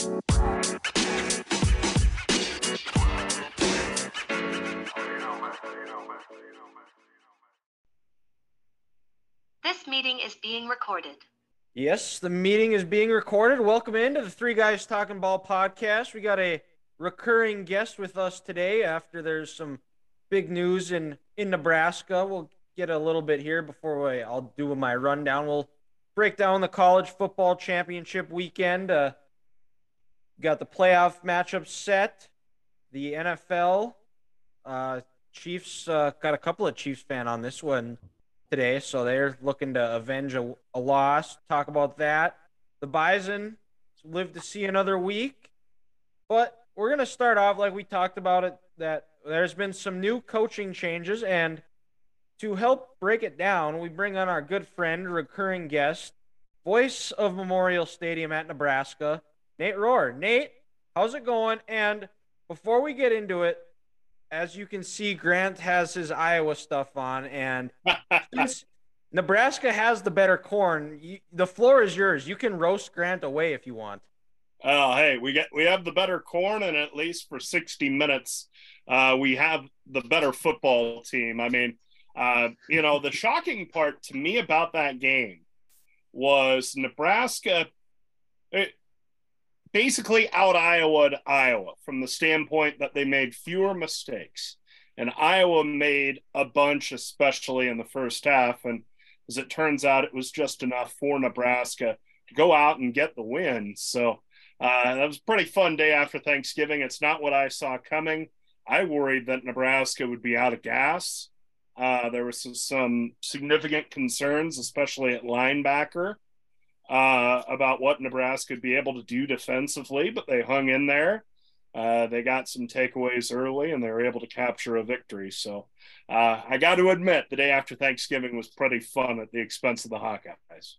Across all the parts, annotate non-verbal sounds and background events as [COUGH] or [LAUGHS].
This meeting is being recorded. Yes, the meeting is being recorded. Welcome into the Three Guys Talking Ball podcast. We got a recurring guest with us today after there's some big news in in Nebraska. We'll get a little bit here before we, I'll do my rundown. We'll break down the college football championship weekend. Uh, got the playoff matchup set. The NFL uh, Chiefs uh, got a couple of Chiefs fan on this one today, so they're looking to avenge a, a loss. Talk about that. The Bison live to see another week, but we're gonna start off like we talked about it. That there's been some new coaching changes, and to help break it down, we bring on our good friend, recurring guest, voice of Memorial Stadium at Nebraska, Nate Rohr. Nate, how's it going? And before we get into it, as you can see, Grant has his Iowa stuff on, and [LAUGHS] since Nebraska has the better corn, you, the floor is yours. You can roast Grant away if you want. Oh, hey, we get we have the better corn, and at least for sixty minutes, uh, we have the better football team. I mean, uh, you know, the shocking part to me about that game was Nebraska. It, basically out Iowa to Iowa from the standpoint that they made fewer mistakes. And Iowa made a bunch, especially in the first half. And as it turns out, it was just enough for Nebraska to go out and get the win. So uh, that was a pretty fun day after Thanksgiving. It's not what I saw coming. I worried that Nebraska would be out of gas. Uh, there was some, some significant concerns, especially at linebacker uh, about what Nebraska would be able to do defensively, but they hung in there. Uh, they got some takeaways early and they were able to capture a victory. So uh, I got to admit, the day after Thanksgiving was pretty fun at the expense of the Hawkeyes.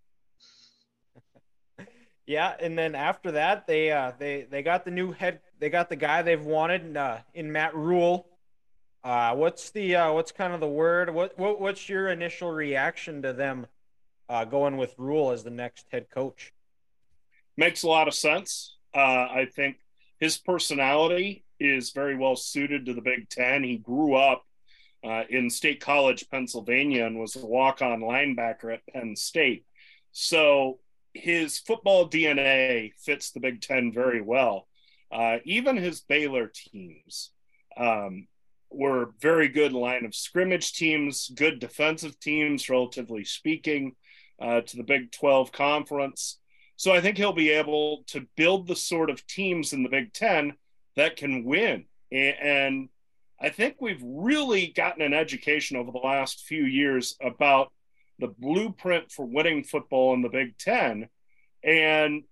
[LAUGHS] yeah, and then after that, they uh, they they got the new head. They got the guy they've wanted uh, in Matt Rhule. Uh, what's the what's kind of the word? What, what what's your initial reaction to them uh, going with Rhule as the next head coach. Makes a lot of sense. Uh, I think his personality is very well suited to the Big Ten. He grew up uh, in State College, Pennsylvania, and was a walk on linebacker at Penn State. So his football DNA fits the Big Ten very well. Uh, even his Baylor teams um, were very good line of scrimmage teams, good defensive teams, relatively speaking uh, to the Big 12 conference. So I think he'll be able to build the sort of teams in the Big 10 that can win. And I think we've really gotten an education over the last few years about the blueprint for winning football in the Big 10. And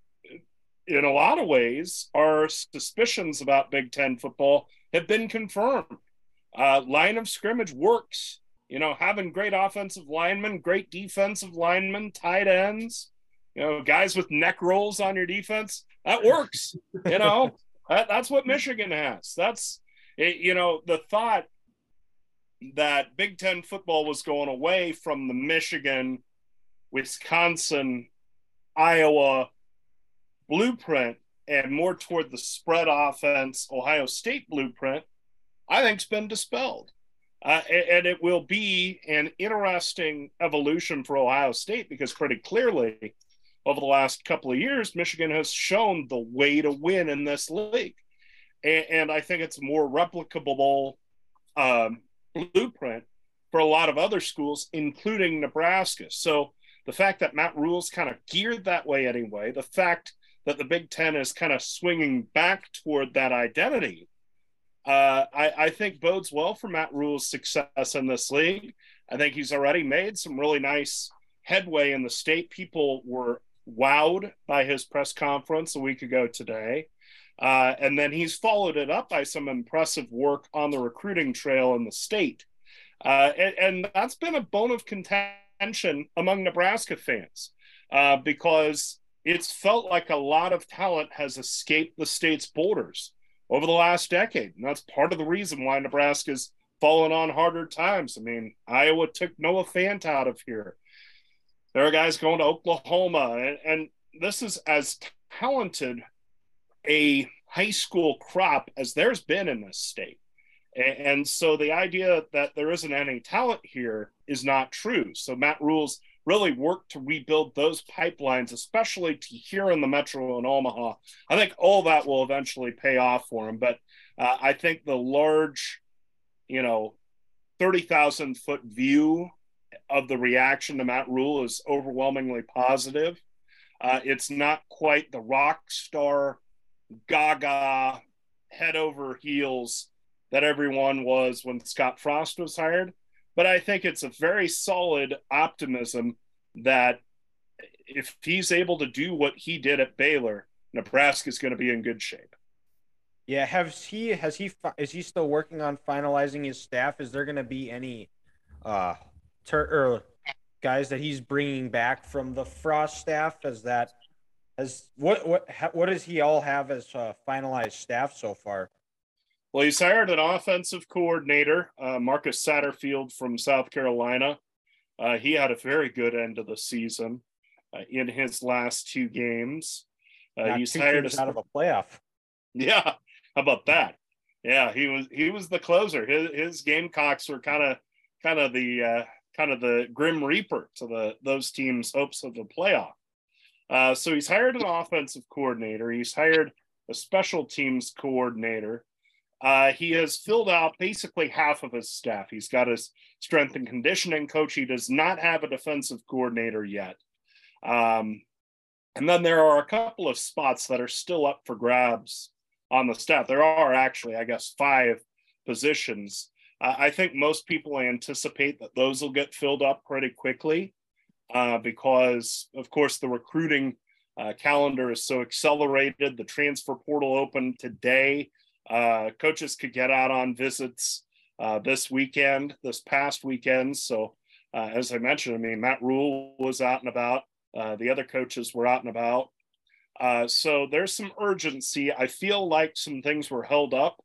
in a lot of ways, our suspicions about Big Ten football have been confirmed. Uh, line of scrimmage works. You know, having great offensive linemen, great defensive linemen, tight ends, you know, guys with neck rolls on your defense, that works. you know, [LAUGHS] that, that's what Michigan has. That's, it, you know, the thought that Big Ten football was going away from the Michigan, Wisconsin, Iowa blueprint and more toward the spread offense, Ohio State blueprint, I think's been dispelled. Uh, and it will be an interesting evolution for Ohio State because pretty clearly over the last couple of years, Michigan has shown the way to win in this league. And, and I think it's a more replicable um, blueprint for a lot of other schools, including Nebraska. So the fact that Matt Rhule's kind of geared that way anyway, the fact that the Big Ten is kind of swinging back toward that identity uh, I, I, think bodes well for Matt Rhule's success in this league. I think he's already made some really nice headway in the state. People were wowed by his press conference a week ago today. Uh, and then he's followed it up by some impressive work on the recruiting trail in the state. Uh, and, and, that's been a bone of contention among Nebraska fans uh, because it's felt like a lot of talent has escaped the state's borders over the last decade. And that's part of the reason why Nebraska's fallen on harder times. I mean, Iowa took Noah Fant out of here. There are guys going to Oklahoma, and, and this is as talented a high school crop as there's been in this state. And so the idea that there isn't any talent here is not true. So Matt Rhule's really work to rebuild those pipelines, especially to here in the metro in Omaha. I think all that will eventually pay off for him. But uh, I think the large, you know, 30,000 foot view of the reaction to Matt Rhule is overwhelmingly positive. Uh, it's not quite the rock star, gaga, head over heels that everyone was when Scott Frost was hired. But I think it's a very solid optimism that if he's able to do what he did at Baylor, Nebraska is going to be in good shape. Yeah, has he has he is he still working on finalizing his staff? Is there going to be any uh ter- or guys that he's bringing back from the Frost staff? As that as what what what does he all have as uh, finalized staff so far? Well, he's hired an offensive coordinator, uh, Marcus Satterfield from South Carolina. Uh, he had a very good end of the season uh, in his last two games. Uh, he's hired a, out of a playoff. Yeah, how about that? Yeah, he was he was the closer. His his Gamecocks were kind of kind of the uh, kind of the grim reaper to the those teams' hopes of the playoff. Uh, so he's hired an offensive coordinator. He's hired a special teams coordinator. Uh, he has filled out basically half of his staff. He's got his strength and conditioning coach. He does not have a defensive coordinator yet. Um, and then there are a couple of spots that are still up for grabs on the staff. There are actually, I guess, five positions. Uh, I think most people anticipate that those will get filled up pretty quickly uh, because, of course, the recruiting uh, calendar is so accelerated. The transfer portal opened today. Uh, coaches could get out on visits uh, this weekend, this past weekend. So, uh, as I mentioned, I mean, Matt Rhule was out and about. Uh, the other coaches were out and about. Uh, so there's some urgency. I feel like some things were held up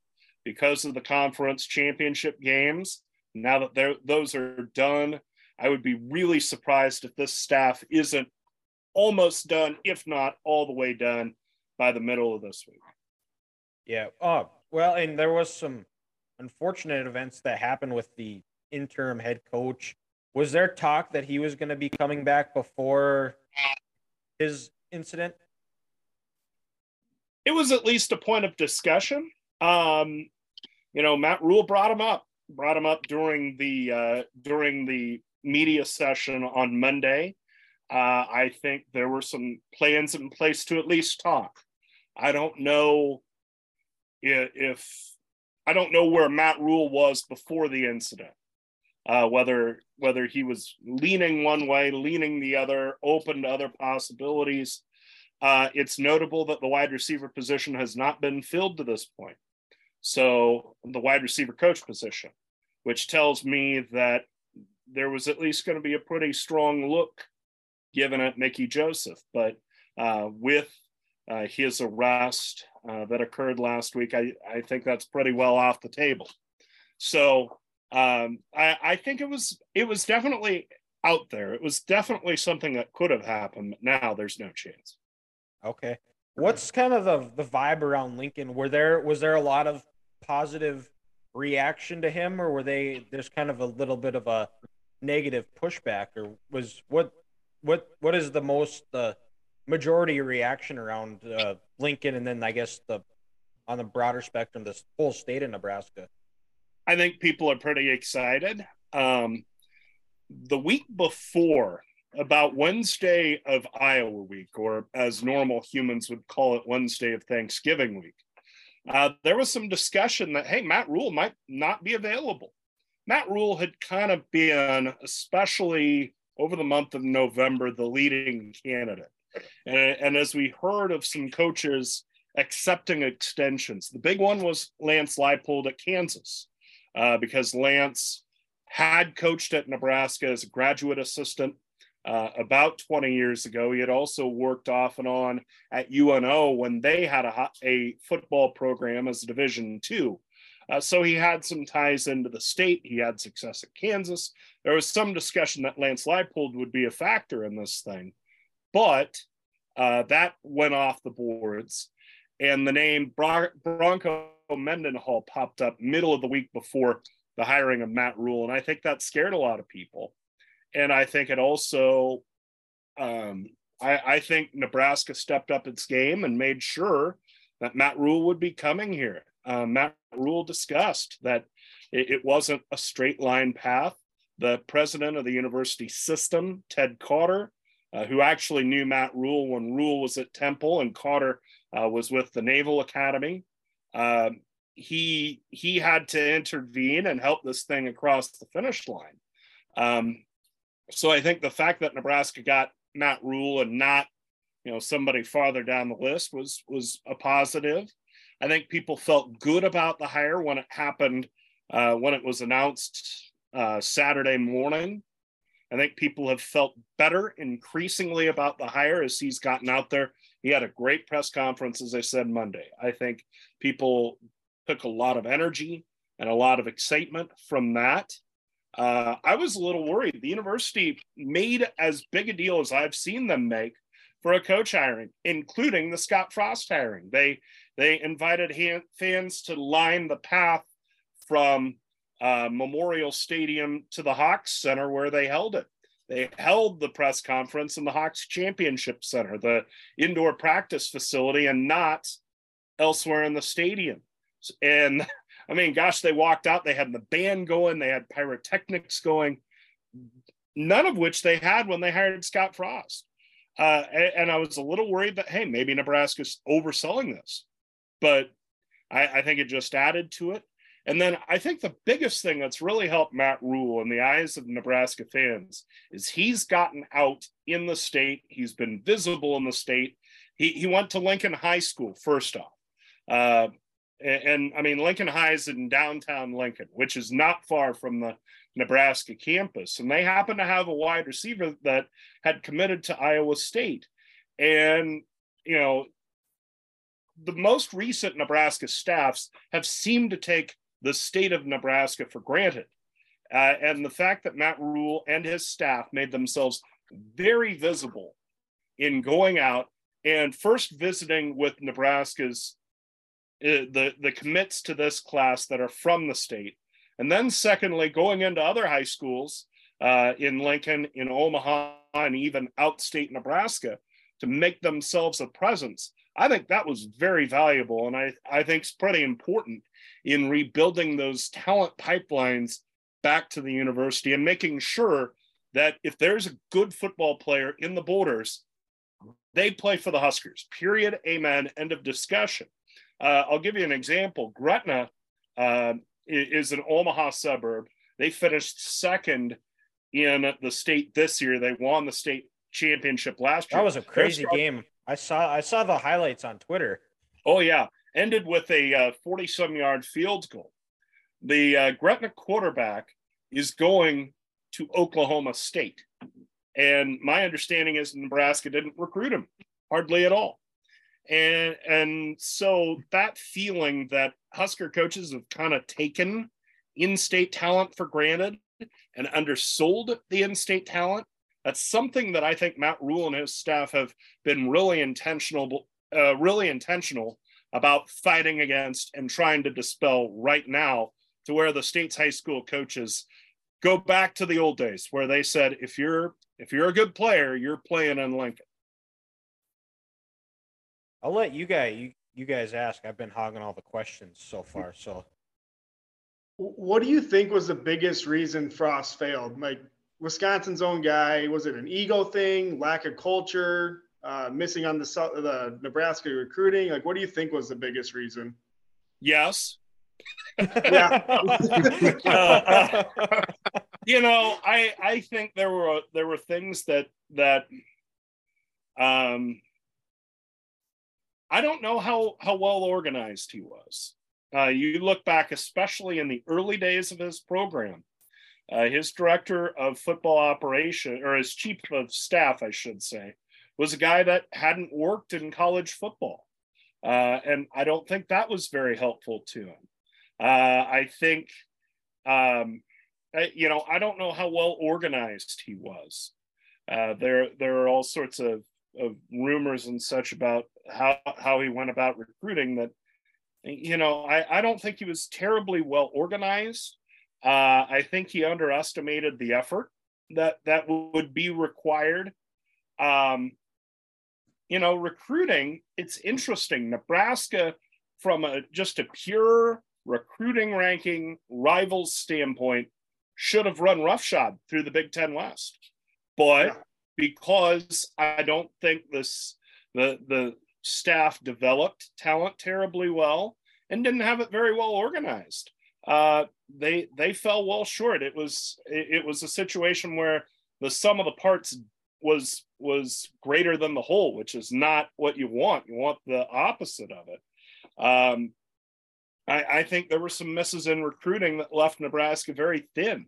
because of the conference championship games. Now that those are done, I would be really surprised if this staff isn't almost done, if not all the way done, by the middle of this week. Yeah. Oh, well, and there was some unfortunate events that happened with the interim head coach. Was there talk that he was going to be coming back before his incident? It was at least a point of discussion. Um, you know, Matt Rhule brought him up, brought him up during the uh, during the media session on Monday. Uh, I think there were some plans in place to at least talk. I don't know if I don't know where Matt Rhule was before the incident. Uh, whether whether he was leaning one way, leaning the other, open to other possibilities. Uh, it's notable that the wide receiver position has not been filled to this point. So the wide receiver coach position, which tells me that there was at least going to be a pretty strong look given at Mickey Joseph. But uh, with uh, his arrest uh, that occurred last week, I, I think that's pretty well off the table. So um, I, I think it was it was definitely out there. It was definitely something that could have happened. Now there's no chance. Okay. What's kind of the, the vibe around Lincoln? Were there was there a lot of positive reaction to him, or were they there's kind of a little bit of a negative pushback, or was what what what is the most the majority reaction around uh, Lincoln, and then I guess the on the broader spectrum, the whole state of Nebraska. I think people are pretty excited. Um, the week before, about Wednesday of Iowa week, or as normal humans would call it, Wednesday of Thanksgiving week, uh, there was some discussion that hey, Matt Rhule might not be available. Matt Rhule had kind of been, especially over the month of November, the leading candidate. And, and as we heard of some coaches accepting extensions, the big one was Lance Leipold at Kansas, uh, because Lance had coached at Nebraska as a graduate assistant uh, about 20 years ago. He had also worked off and on at UNO when they had a, a football program as a Division two. Uh, so he had some ties into the state. He had success at Kansas. There was some discussion that Lance Leipold would be a factor in this thing but uh, that went off the boards. and the name Bron- Bronco Mendenhall popped up middle of the week before the hiring of Matt Rhule, and I think that scared a lot of people. And I think it also, um, I, I think Nebraska stepped up its game and made sure that Matt Rhule would be coming here. Uh, Matt Rhule discussed that it, it wasn't a straight line path. The president of the university system, Ted Carter, uh, who actually knew Matt Rhule when Rhule was at Temple and Carter uh, was with the Naval Academy. Um, he he had to intervene and help this thing across the finish line. Um, so I think the fact that Nebraska got Matt Rhule and not you know somebody farther down the list was was a positive. I think people felt good about the hire when it happened uh, when it was announced uh, Saturday morning. I think people have felt better increasingly about the hire as he's gotten out there. He had a great press conference, as I said Monday. I think people took a lot of energy and a lot of excitement from that. Uh, I was a little worried. The university made as big a deal as I've seen them make for a coach hiring, including the Scott Frost hiring. They they invited fans to line the path from uh, Memorial Stadium to the Hawks Center where they held it. They held the press conference in the Hawks Championship Center, the indoor practice facility, and not elsewhere in the stadium. And [LAUGHS] I mean, gosh, they walked out, they had the band going, they had pyrotechnics going, none of which they had when they hired Scott Frost. Uh, and I was a little worried that, hey, maybe Nebraska's overselling this. But I, I think it just added to it. And then I think the biggest thing that's really helped Matt Rhule in the eyes of Nebraska fans is he's gotten out in the state. He's been visible in the state. He, he went to Lincoln High School, first off. Uh, and, and, I mean, Lincoln High is in downtown Lincoln, which is not far from the Nebraska campus. And they happen to have a wide receiver that had committed to Iowa State. And, you know, the most recent Nebraska staffs have seemed to take the state of Nebraska for granted. Uh, and the fact that Matt Rhule and his staff made themselves very visible in going out and first visiting with Nebraska's uh, the the commits to this class that are from the state, and then secondly going into other high schools uh, in Lincoln, in Omaha, and even outstate Nebraska to make themselves a presence. I think that was very valuable, and I I think it's pretty important in rebuilding those talent pipelines back to the university and making sure that if there's a good football player in the borders, they play for the Huskers. Period. Amen. End of discussion. Uh, I'll give you an example. Gretna uh, is an Omaha suburb. They finished second in the state this year. They won the state championship last year. That was a crazy game. I saw I saw the highlights on Twitter. Oh yeah, ended with a 40 uh, some yard field goal. The uh, Gretna quarterback is going to Oklahoma State. And my understanding is Nebraska didn't recruit him hardly at all. And and so that feeling that Husker coaches have kind of taken in-state talent for granted and undersold the in-state talent, that's something that I think Matt Rhule and his staff have been really intentional, uh, really intentional about fighting against and trying to dispel right now to where the state's high school coaches go back to the old days where they said if you're if you're a good player you're playing in lincoln. I'll let you guys you, you guys ask. I've been hogging all the questions so far so. What do you think was the biggest reason frost failed? Like wisconsin's own guy was it an ego thing lack of culture uh, missing on the the Nebraska recruiting? Like, what do you think was the biggest reason? Yes. yeah. uh, [LAUGHS] [LAUGHS] you know, I I think there were there were things that that um I don't know how how well organized he was. Uh, you look back, especially in the early days of his program, uh, his director of football operation or his chief of staff, I should say, was a guy that hadn't worked in college football. Uh, and I don't think that was very helpful to him. Uh, I think, um, I, you know, I don't know how well organized he was. Uh, there, there are all sorts of, of rumors and such about how how he went about recruiting that you know I, I don't think he was terribly well organized uh, i think he underestimated the effort that that would be required um, you know recruiting it's interesting nebraska from a just a pure recruiting ranking rivals standpoint should have run roughshod through the big ten west but yeah. because i don't think this the the staff developed talent terribly well and didn't have it very well organized. Uh, they they fell well short. It was it, it was a situation where the sum of the parts was was greater than the whole, which is not what you want. You want the opposite of it. Um, I, I, think there were some misses in recruiting that left Nebraska very thin.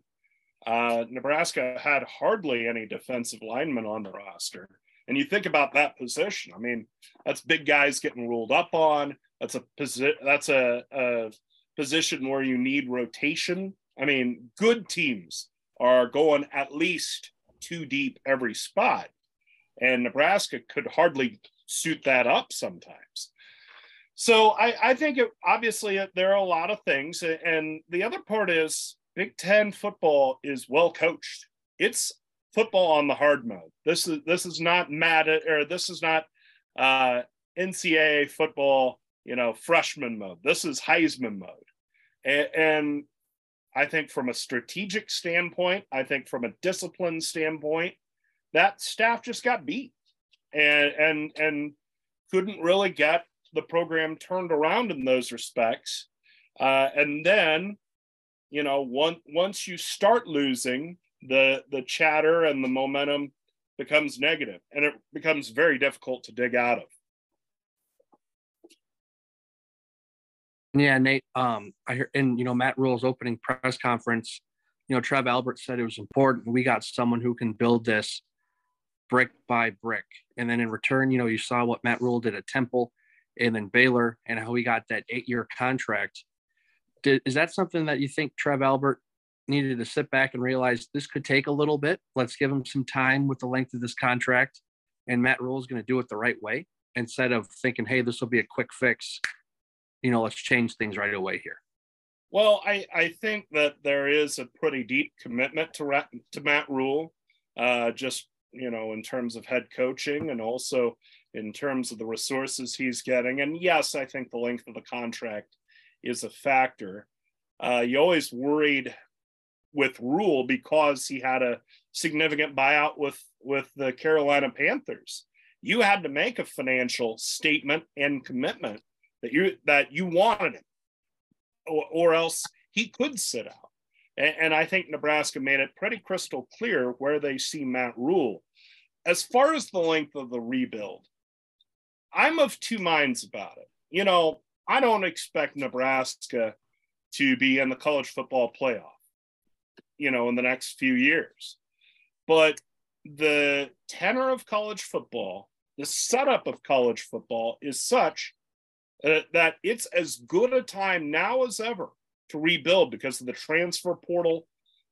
Uh, Nebraska had hardly any defensive linemen on the roster. And you think about that position. I mean, that's big guys getting ruled up on. That's a position. That's a, a position where you need rotation. I mean, good teams are going at least two deep every spot, and Nebraska could hardly suit that up sometimes. So I, I think it, obviously there are a lot of things, and the other part is Big Ten football is well coached. It's football on the hard mode. This is this is not mad or this is not uh, NCAA football, you know, freshman mode. This is Heisman mode, and, and I think from a strategic standpoint, I think from a discipline standpoint, that staff just got beat, and and and couldn't really get the program turned around in those respects. Uh, and then, you know, one, once you start losing, the the chatter and the momentum becomes negative and it becomes very difficult to dig out of yeah nate um i hear in you know matt Rhule's opening press conference you know trev albert said it was important we got someone who can build this brick by brick and then in return you know you saw what matt Rhule did at temple and then baylor and how he got that eight year contract did, is that something that you think trev albert needed to sit back and realize this could take a little bit. Let's give him some time with the length of this contract. And Matt Rhule is going to do it the right way instead of thinking, hey, this will be a quick fix. You know, let's change things right away here. Well, I, I think that there is a pretty deep commitment to, to Matt Rhule, uh, just, you know, in terms of head coaching and also in terms of the resources he's getting. And yes, I think the length of the contract is a factor. Uh, you always worried with Rhule because he had a significant buyout with with the Carolina Panthers. You had to make a financial statement and commitment that you that you wanted him, or, or else he could sit out. And, and I think Nebraska made it pretty crystal clear where they see Matt Rhule. As far as the length of the rebuild, I'm of two minds about it. You know, I don't expect Nebraska to be in the college football playoff you know, in the next few years. But the tenor of college football, the setup of college football is such uh, that it's as good a time now as ever to rebuild because of the transfer portal,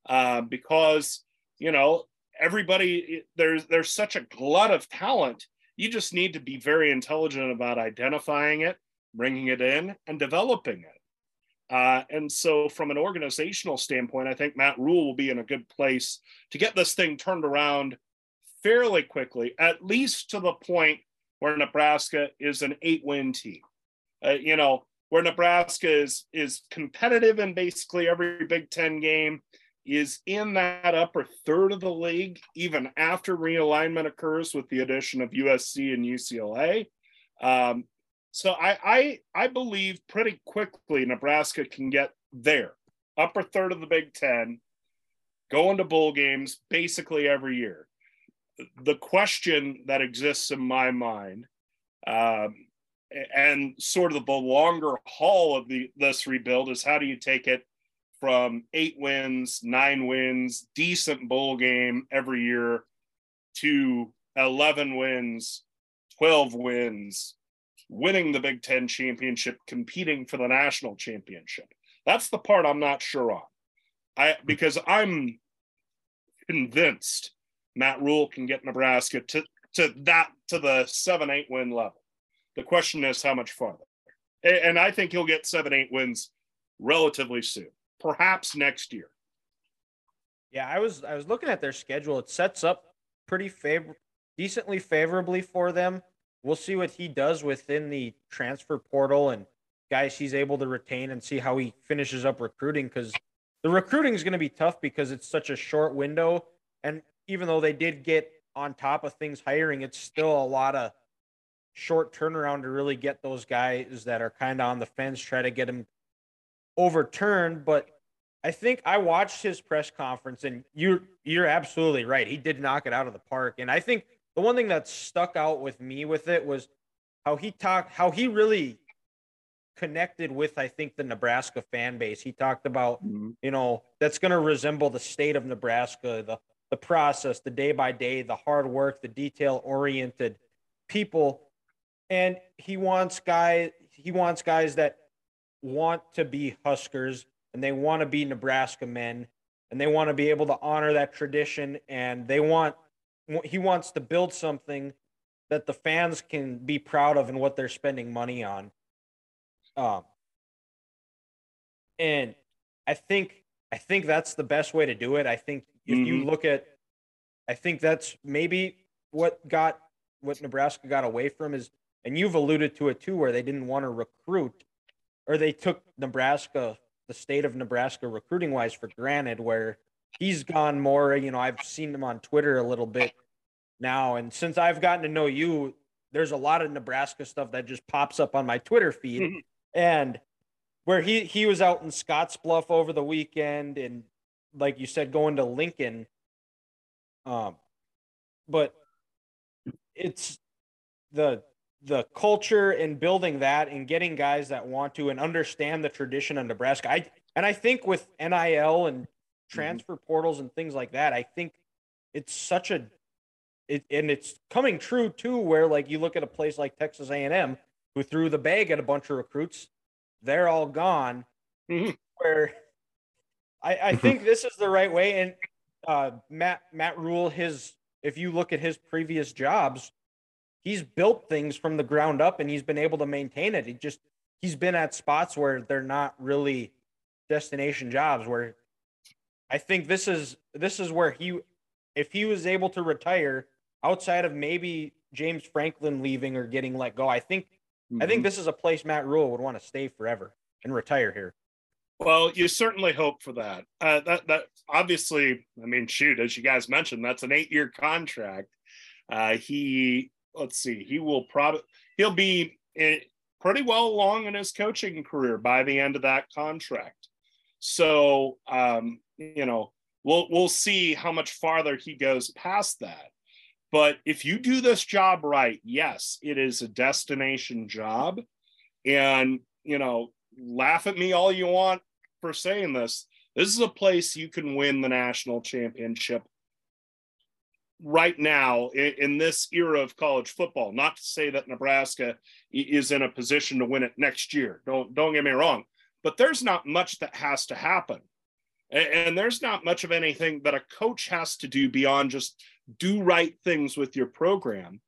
uh, because you know everybody there's there's such a glut of talent. You just need to be very intelligent about identifying it, bringing it in, and developing it. Uh, and so, from an organizational standpoint, I think Matt Rhule will be in a good place to get this thing turned around fairly quickly, at least to the point where Nebraska is an eight-win team. Uh, you know, where Nebraska is is competitive in basically every Big Ten game, is in that upper third of the league, even after realignment occurs with the addition of USC and UCLA. Um, so I, I I believe pretty quickly Nebraska can get there, upper third of the Big Ten, going to bowl games basically every year. The question that exists in my mind, um, and sort of the longer haul of the this rebuild is how do you take it from eight wins, nine wins, decent bowl game every year to 11 wins, 12 wins, winning the Big Ten championship, competing for the national championship. That's the part I'm not sure on. I because I'm convinced Matt Rhule can get Nebraska to to that to the seven eight win level. The question is how much farther. And I think he'll get seven, eight wins relatively soon, perhaps next year. Yeah, I was I was looking at their schedule. It sets up pretty favor decently favorably for them. We'll see what he does within the transfer portal and guys he's able to retain and see how he finishes up recruiting because the recruiting is going to be tough because it's such a short window. And even though they did get on top of things hiring, it's still a lot of short turnaround to really get those guys that are kind of on the fence, try to get them overturned. But I think I watched his press conference, and you're you're absolutely right. He did knock it out of the park. And I think the one thing that stuck out with me with it was how he talked, how he really connected with I think the Nebraska fan base. He talked about, mm-hmm. you know, that's going to resemble the state of Nebraska, the the process, the day by day, the hard work, the detail oriented people and he wants guys he wants guys that want to be Huskers and they want to be Nebraska men and they want to be able to honor that tradition and they want he wants to build something that the fans can be proud of and what they're spending money on. Um, and I think I think that's the best way to do it. I think if mm-hmm. you look at, I think that's maybe what got what Nebraska got away from is and you've alluded to it too, where they didn't want to recruit, or they took Nebraska, the state of Nebraska, recruiting wise for granted. Where he's gone more, you know, I've seen him on Twitter a little bit now, and since I've gotten to know you, there's a lot of Nebraska stuff that just pops up on my Twitter feed, mm-hmm. and where he he was out in Scottsbluff over the weekend, and like you said, going to Lincoln. Um, but it's the the culture and building that and getting guys that want to and understand the tradition of Nebraska. I and I think with NIL and transfer mm-hmm. portals and things like that, I think it's such a it and it's coming true too where like you look at a place like Texas A&M who threw the bag at a bunch of recruits, they're all gone. Mm-hmm. Where I, I think this is the right way and uh, Matt Matt Rhule his if you look at his previous jobs, he's built things from the ground up and he's been able to maintain it. He just he's been at spots where they're not really destination jobs where I think this is this is where he if he was able to retire outside of maybe James Franklin leaving or getting let go, I think mm-hmm. I think mm-hmm. this is a place Matt Rhule would want to stay forever and retire here. Well, you certainly hope for that. Uh, that that obviously, I mean, shoot, as you guys mentioned, that's an eight-year contract. Uh, he let's see, he will probably he'll be pretty well along in his coaching career by the end of that contract. So um, you know, we'll we'll see how much farther he goes past that. But if you do this job right, yes, it is a destination job. And you know, laugh at me all you want for saying this. This is a place you can win the national championship right now in, in, this era of college football. Not to say that Nebraska is in a position to win it next year. Don't don't get me wrong, but there's not much that has to happen, and, and there's not much of anything that a coach has to do beyond just do right things with your program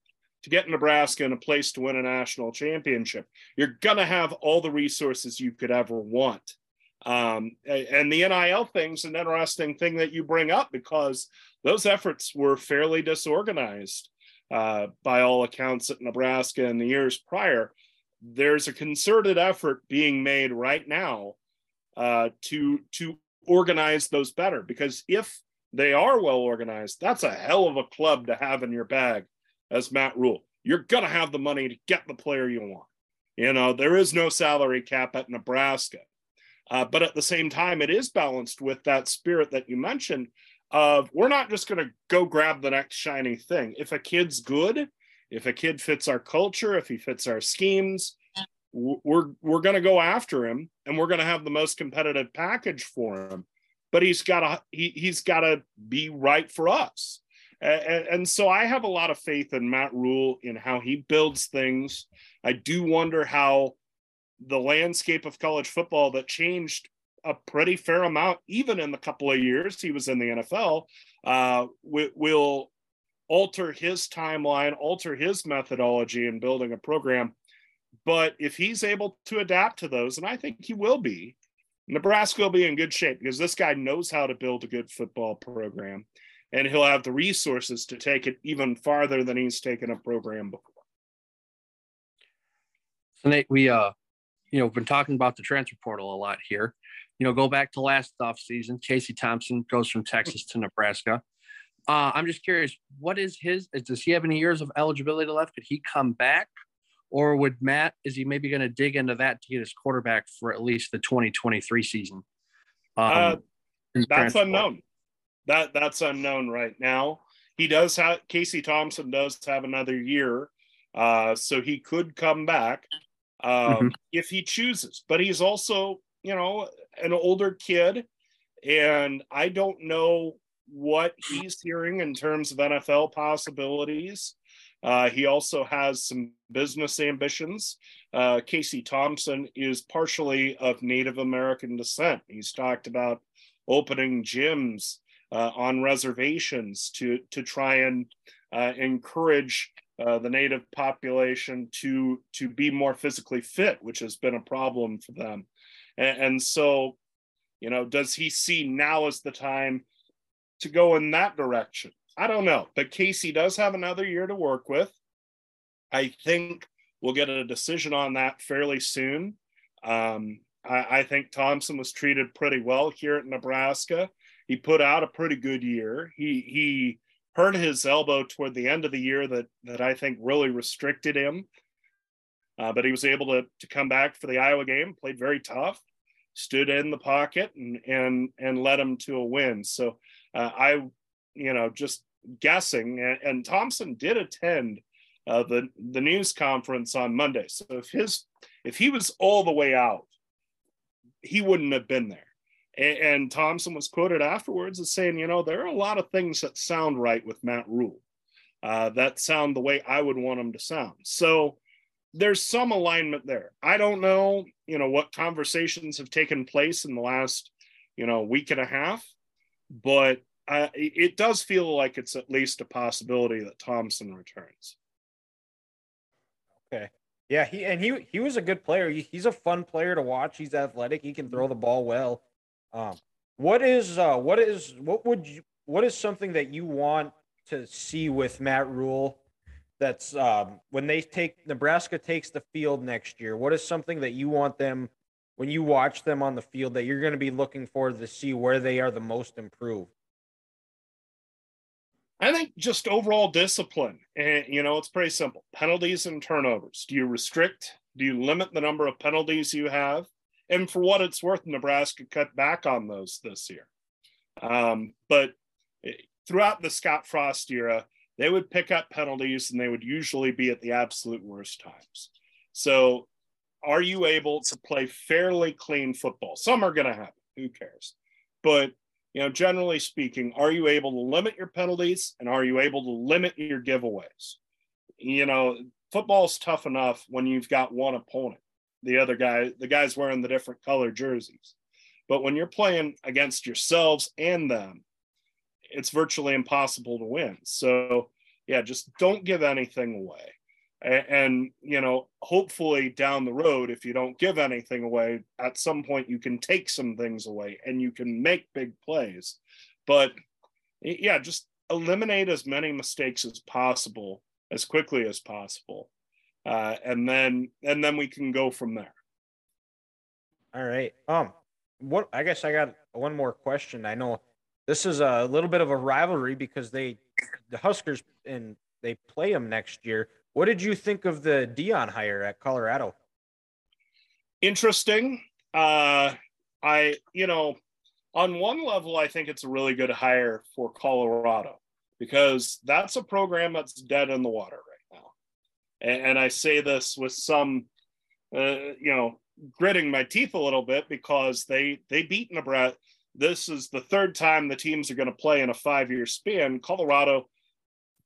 to get Nebraska in a place to win a national championship. You're gonna have all the resources you could ever want. Um, and the NIL thing's an interesting thing that you bring up because those efforts were fairly disorganized uh, by all accounts at Nebraska in the years prior. There's a concerted effort being made right now uh, to to organize those better because if they are well organized, that's a hell of a club to have in your bag, as Matt Rhule. You're gonna have the money to get the player you want. You know, there is no salary cap at Nebraska. Uh, but at the same time, it is balanced with that spirit that you mentioned of we're not just going to go grab the next shiny thing. If a kid's good, if a kid fits our culture, if he fits our schemes, we're we're going to go after him and we're going to have the most competitive package for him. But he's got to he, he's got to be right for us. And, and so I have a lot of faith in Matt Rhule in how he builds things. I do wonder how the landscape of college football that changed a pretty fair amount, even in the couple of years he was in the NFL, uh, will alter his timeline, alter his methodology in building a program. but if he's able to adapt to those, and I think he will be, Nebraska will be in good shape because this guy knows how to build a good football program and he'll have the resources to take it even farther than he's taken a program before. So Nate, we uh, you know, been talking about the transfer portal a lot here. You know, go back to last off season. Casey Thompson goes from Texas to Nebraska. Uh, I'm just curious, what is his? Does he have any years of eligibility left? Could he come back, or would Matt? Is he maybe going to dig into that to get his quarterback for at least the 2023 season? Um, uh, that's unknown. That that's unknown right now. He does have Casey Thompson does have another year, uh, so he could come back um, mm-hmm. if he chooses. But he's also, you know, an older kid, and I don't know what he's hearing in terms of NFL possibilities. Uh, he also has some business ambitions. Uh, Casey Thompson is partially of Native American descent. He's talked about opening gyms uh, on reservations to to try and uh, encourage uh, the native population to to be more physically fit, which has been a problem for them. And, and so, you know, does he see now as the time to go in that direction? I don't know, but Casey does have another year to work with. I think we'll get a decision on that fairly soon. Um, I, I, think Thompson was treated pretty well here at Nebraska. He put out a pretty good year. He he hurt his elbow toward the end of the year that that I think really restricted him. Uh, but he was able to to come back for the Iowa game, played very tough, stood in the pocket and and and led him to a win. So uh, I, you know, just guessing. And, and Thompson did attend uh, the the news conference on Monday. So if his if he was all the way out, he wouldn't have been there. And, and, Thompson was quoted afterwards as saying, you know, there are a lot of things that sound right with Matt Rhule. uh, that sound the way I would want them to sound. So there's some alignment there. I don't know, you know, what conversations have taken place in the last, you know, week and a half, but uh, it does feel like it's at least a possibility that Thompson returns. Okay. Yeah, he and he he was a good player. He, he's a fun player to watch. He's athletic. He can throw the ball well. Um, what is uh, what is what would you what is something that you want to see with Matt Rhule? That's um, when they take Nebraska takes the field next year. What is something that you want them when you watch them on the field that you're going to be looking for to see where they are the most improved? I think just overall discipline. And, you know, it's pretty simple penalties and turnovers. Do you restrict? Do you limit the number of penalties you have? And for what it's worth, Nebraska cut back on those this year. Um, but throughout the Scott Frost era, they would pick up penalties and they would usually be at the absolute worst times. So, are you able to play fairly clean football? Some are going to happen. Who cares? But you know, generally speaking, are you able to limit your penalties and are you able to limit your giveaways? You know, football's tough enough when you've got one opponent, the other guy, the guys wearing the different color jerseys. But when you're playing against yourselves and them, it's virtually impossible to win. So, yeah, just don't give anything away. And, and you know hopefully down the road if you don't give anything away at some point you can take some things away and you can make big plays. But yeah just eliminate as many mistakes as possible as quickly as possible. Uh, and then and then we can go from there. All right. Um what i guess i got one more question. I know this is a little bit of a rivalry because they the huskers and they play them next year what did you think of the Deion hire at Colorado? Interesting. Uh, I, you know, on one level, I think it's a really good hire for Colorado because that's a program that's dead in the water right now. And, and I say this with some, uh, you know, gritting my teeth a little bit because they they beat Nebraska. This is the third time the teams are going to play in a five year span. Colorado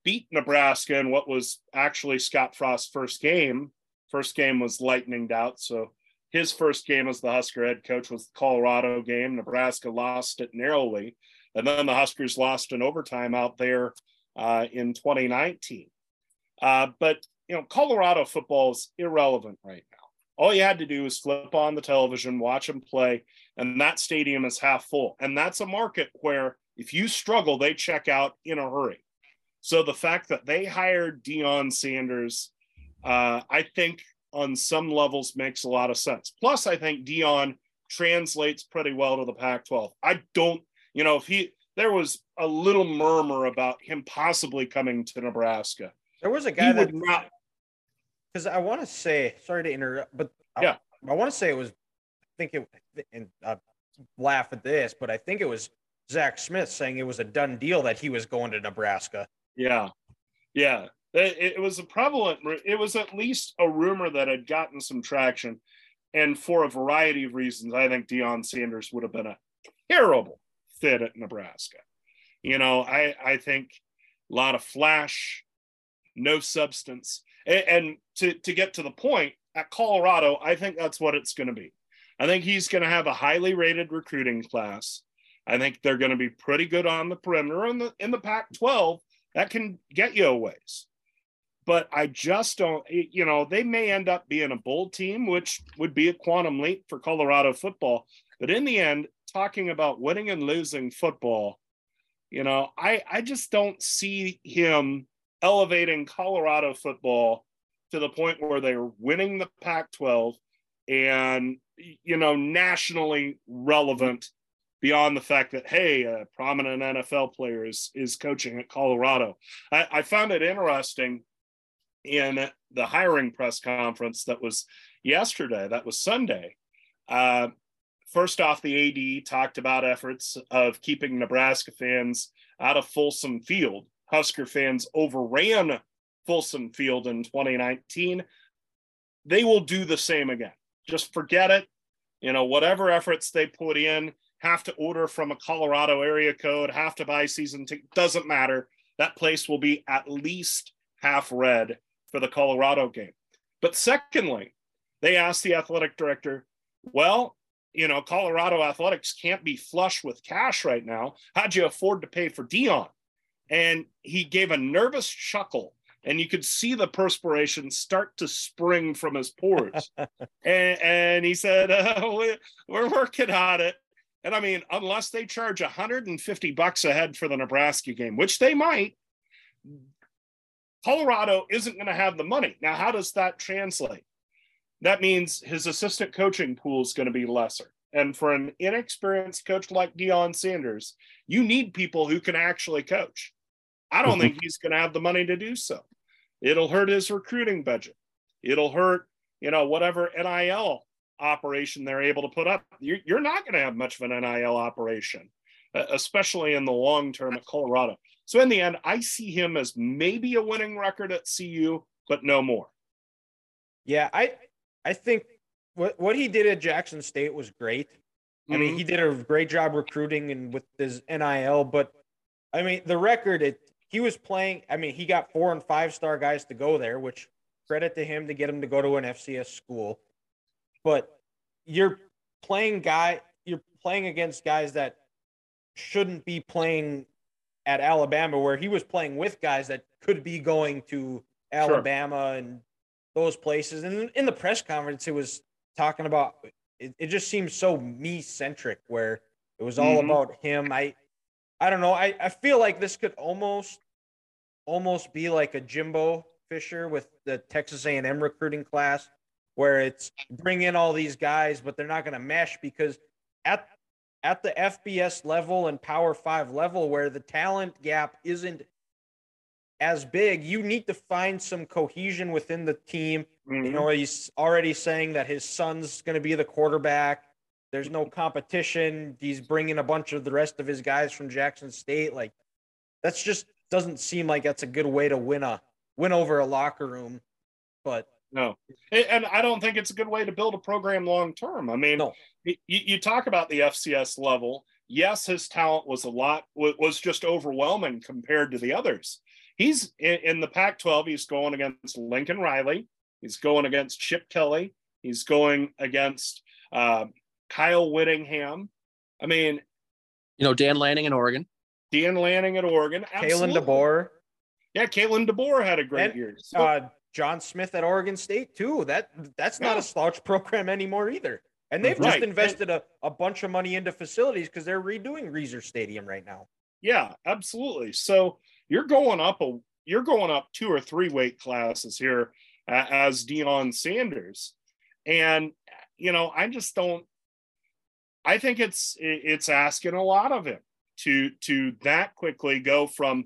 beat Nebraska in what was actually Scott Frost's first game. First game was lightninged out. So his first game as the Husker head coach was the Colorado game. Nebraska lost it narrowly. And then the Huskers lost in overtime out there uh, in 2019. Uh, but you know, Colorado football is irrelevant right now. All you had to do was flip on the television, watch them play, and that stadium is half full. And that's a market where if you struggle, they check out in a hurry. So the fact that they hired Deion Sanders, uh, I think on some levels makes a lot of sense. Plus, I think Deion translates pretty well to the Pac 12. I don't, you know, if he, there was a little murmur about him possibly coming to Nebraska. There was a guy he that not because I want to say sorry to interrupt, but yeah, I, I want to say it was. I think it and I laugh at this, but I think it was Zach Smith saying it was a done deal that he was going to Nebraska. Yeah, yeah, it, it was a prevalent. It was at least a rumor that had gotten some traction, and for a variety of reasons, I think Deion Sanders would have been a terrible fit at Nebraska. You know, I I think a lot of flash, no substance. And, and to, to get to the point, at Colorado, I think that's what it's going to be. I think he's going to have a highly rated recruiting class. I think they're going to be pretty good on the perimeter in the in the Pac-12. That can get you a ways. But I just don't, you know, they may end up being a bowl team, which would be a quantum leap for Colorado football. But in the end, talking about winning and losing football, you know, I I just don't see him elevating Colorado football to the point where they're winning the Pac 12 and, you know, nationally relevant beyond the fact that, hey, a prominent NFL player is, is coaching at Colorado. I, I found it interesting in the hiring press conference that was yesterday, that was Sunday. Uh, first off, the AD talked about efforts of keeping Nebraska fans out of Folsom Field Husker fans overran Folsom Field in 2019. They will do the same again. Just forget it. You know, whatever efforts they put in, have to order from a Colorado area code, have to buy season ticket, doesn't matter. That place will be at least half red for the Colorado game. But secondly, they asked the athletic director, well, you know, Colorado athletics can't be flush with cash right now. How'd you afford to pay for Deion? And he gave a nervous chuckle and you could see the perspiration start to spring from his pores. [LAUGHS] And, and, he said [LAUGHS] uh, we're working on it. And i mean unless they charge 150 bucks a head for the nebraska game which they might colorado isn't going to have the money. Now how does that translate? That means his assistant coaching pool is going to be lesser. And for an inexperienced coach like Deion Sanders, you need people who can actually coach. I don't think he's going to have the money to do so. It'll hurt his recruiting budget. It'll hurt, you know, whatever NIL operation they're able to put up. You're, you're not going to have much of an NIL operation, especially in the long term at Colorado. So in the end, I see him as maybe a winning record at CU, but no more. Yeah, I I think what what he did at Jackson State was great. I mean, mm-hmm. he did a great job recruiting and with his NIL, but I mean, the record it he was playing. I mean, he got four and five star guys to go there, which credit to him to get him to go to an FCS school. But you're playing guy, you're playing against guys that shouldn't be playing at Alabama, where he was playing with guys that could be going to Alabama sure. and those places. And in the press conference, it was talking about it, it just seems so me centric, where it was all mm-hmm. about him. I I don't know. I, I feel like this could almost almost be like a Jimbo Fisher with the Texas A&M recruiting class, where it's bring in all these guys, but they're not going to mesh because at at the FBS level and Power Five level, where the talent gap isn't as big, you need to find some cohesion within the team. Mm-hmm. You know, he's already saying that his son's going to be the quarterback. There's no competition. He's bringing a bunch of the rest of his guys from Jackson State. Like that's just doesn't seem like that's a good way to win a win over a locker room. But no, and I don't think it's a good way to build a program long term. I mean, no. you, you talk about the FCS level. Yes, his talent was a lot was just overwhelming compared to the others. He's in, the Pac-12. He's going against Lincoln Riley. He's going against Chip Kelly. He's going against uh, Kyle Whittingham. I mean, you know, Dan Lanning in Oregon. Dan Lanning at Oregon. Kalen DeBoer. Yeah, Kalen DeBoer had a great and, year. Uh, John Smith at Oregon State too. That that's not Yeah. a slouch program anymore either. And they've just Right. invested a, a bunch of money into facilities because they're redoing Reser Stadium right now. Yeah, absolutely. So you're going up a you're going up two or three weight classes here uh, as Deion Sanders, and you know I just don't. I think it's it's asking a lot of him to to that quickly go from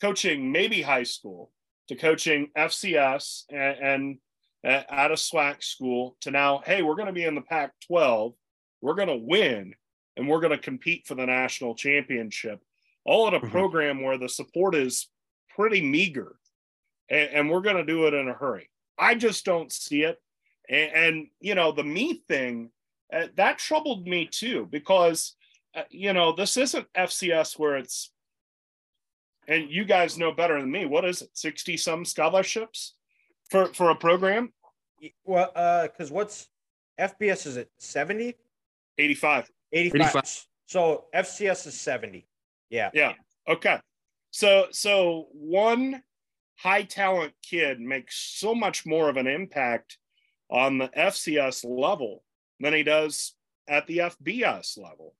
coaching maybe high school to coaching FCS and, and at a SWAC school to now, hey, we're going to be in the Pac 12, we're going to win, and we're going to compete for the national championship, all in a Mhm. program where the support is pretty meager. And, and we're going to do it in a hurry. I just don't see it. And, and you know, the me thing, uh, that troubled me too, because, uh, you know, this isn't FCS where it's, and you guys know better than me, what is it, 60 some scholarships for, for a program? Y- Well, uh, because what's FBS is it 70? 85. 85. 85. So FCS is 70. Yeah. Yeah. Okay. So so one high talent kid makes so much more of an impact on the FCS level than he does at the FBS level.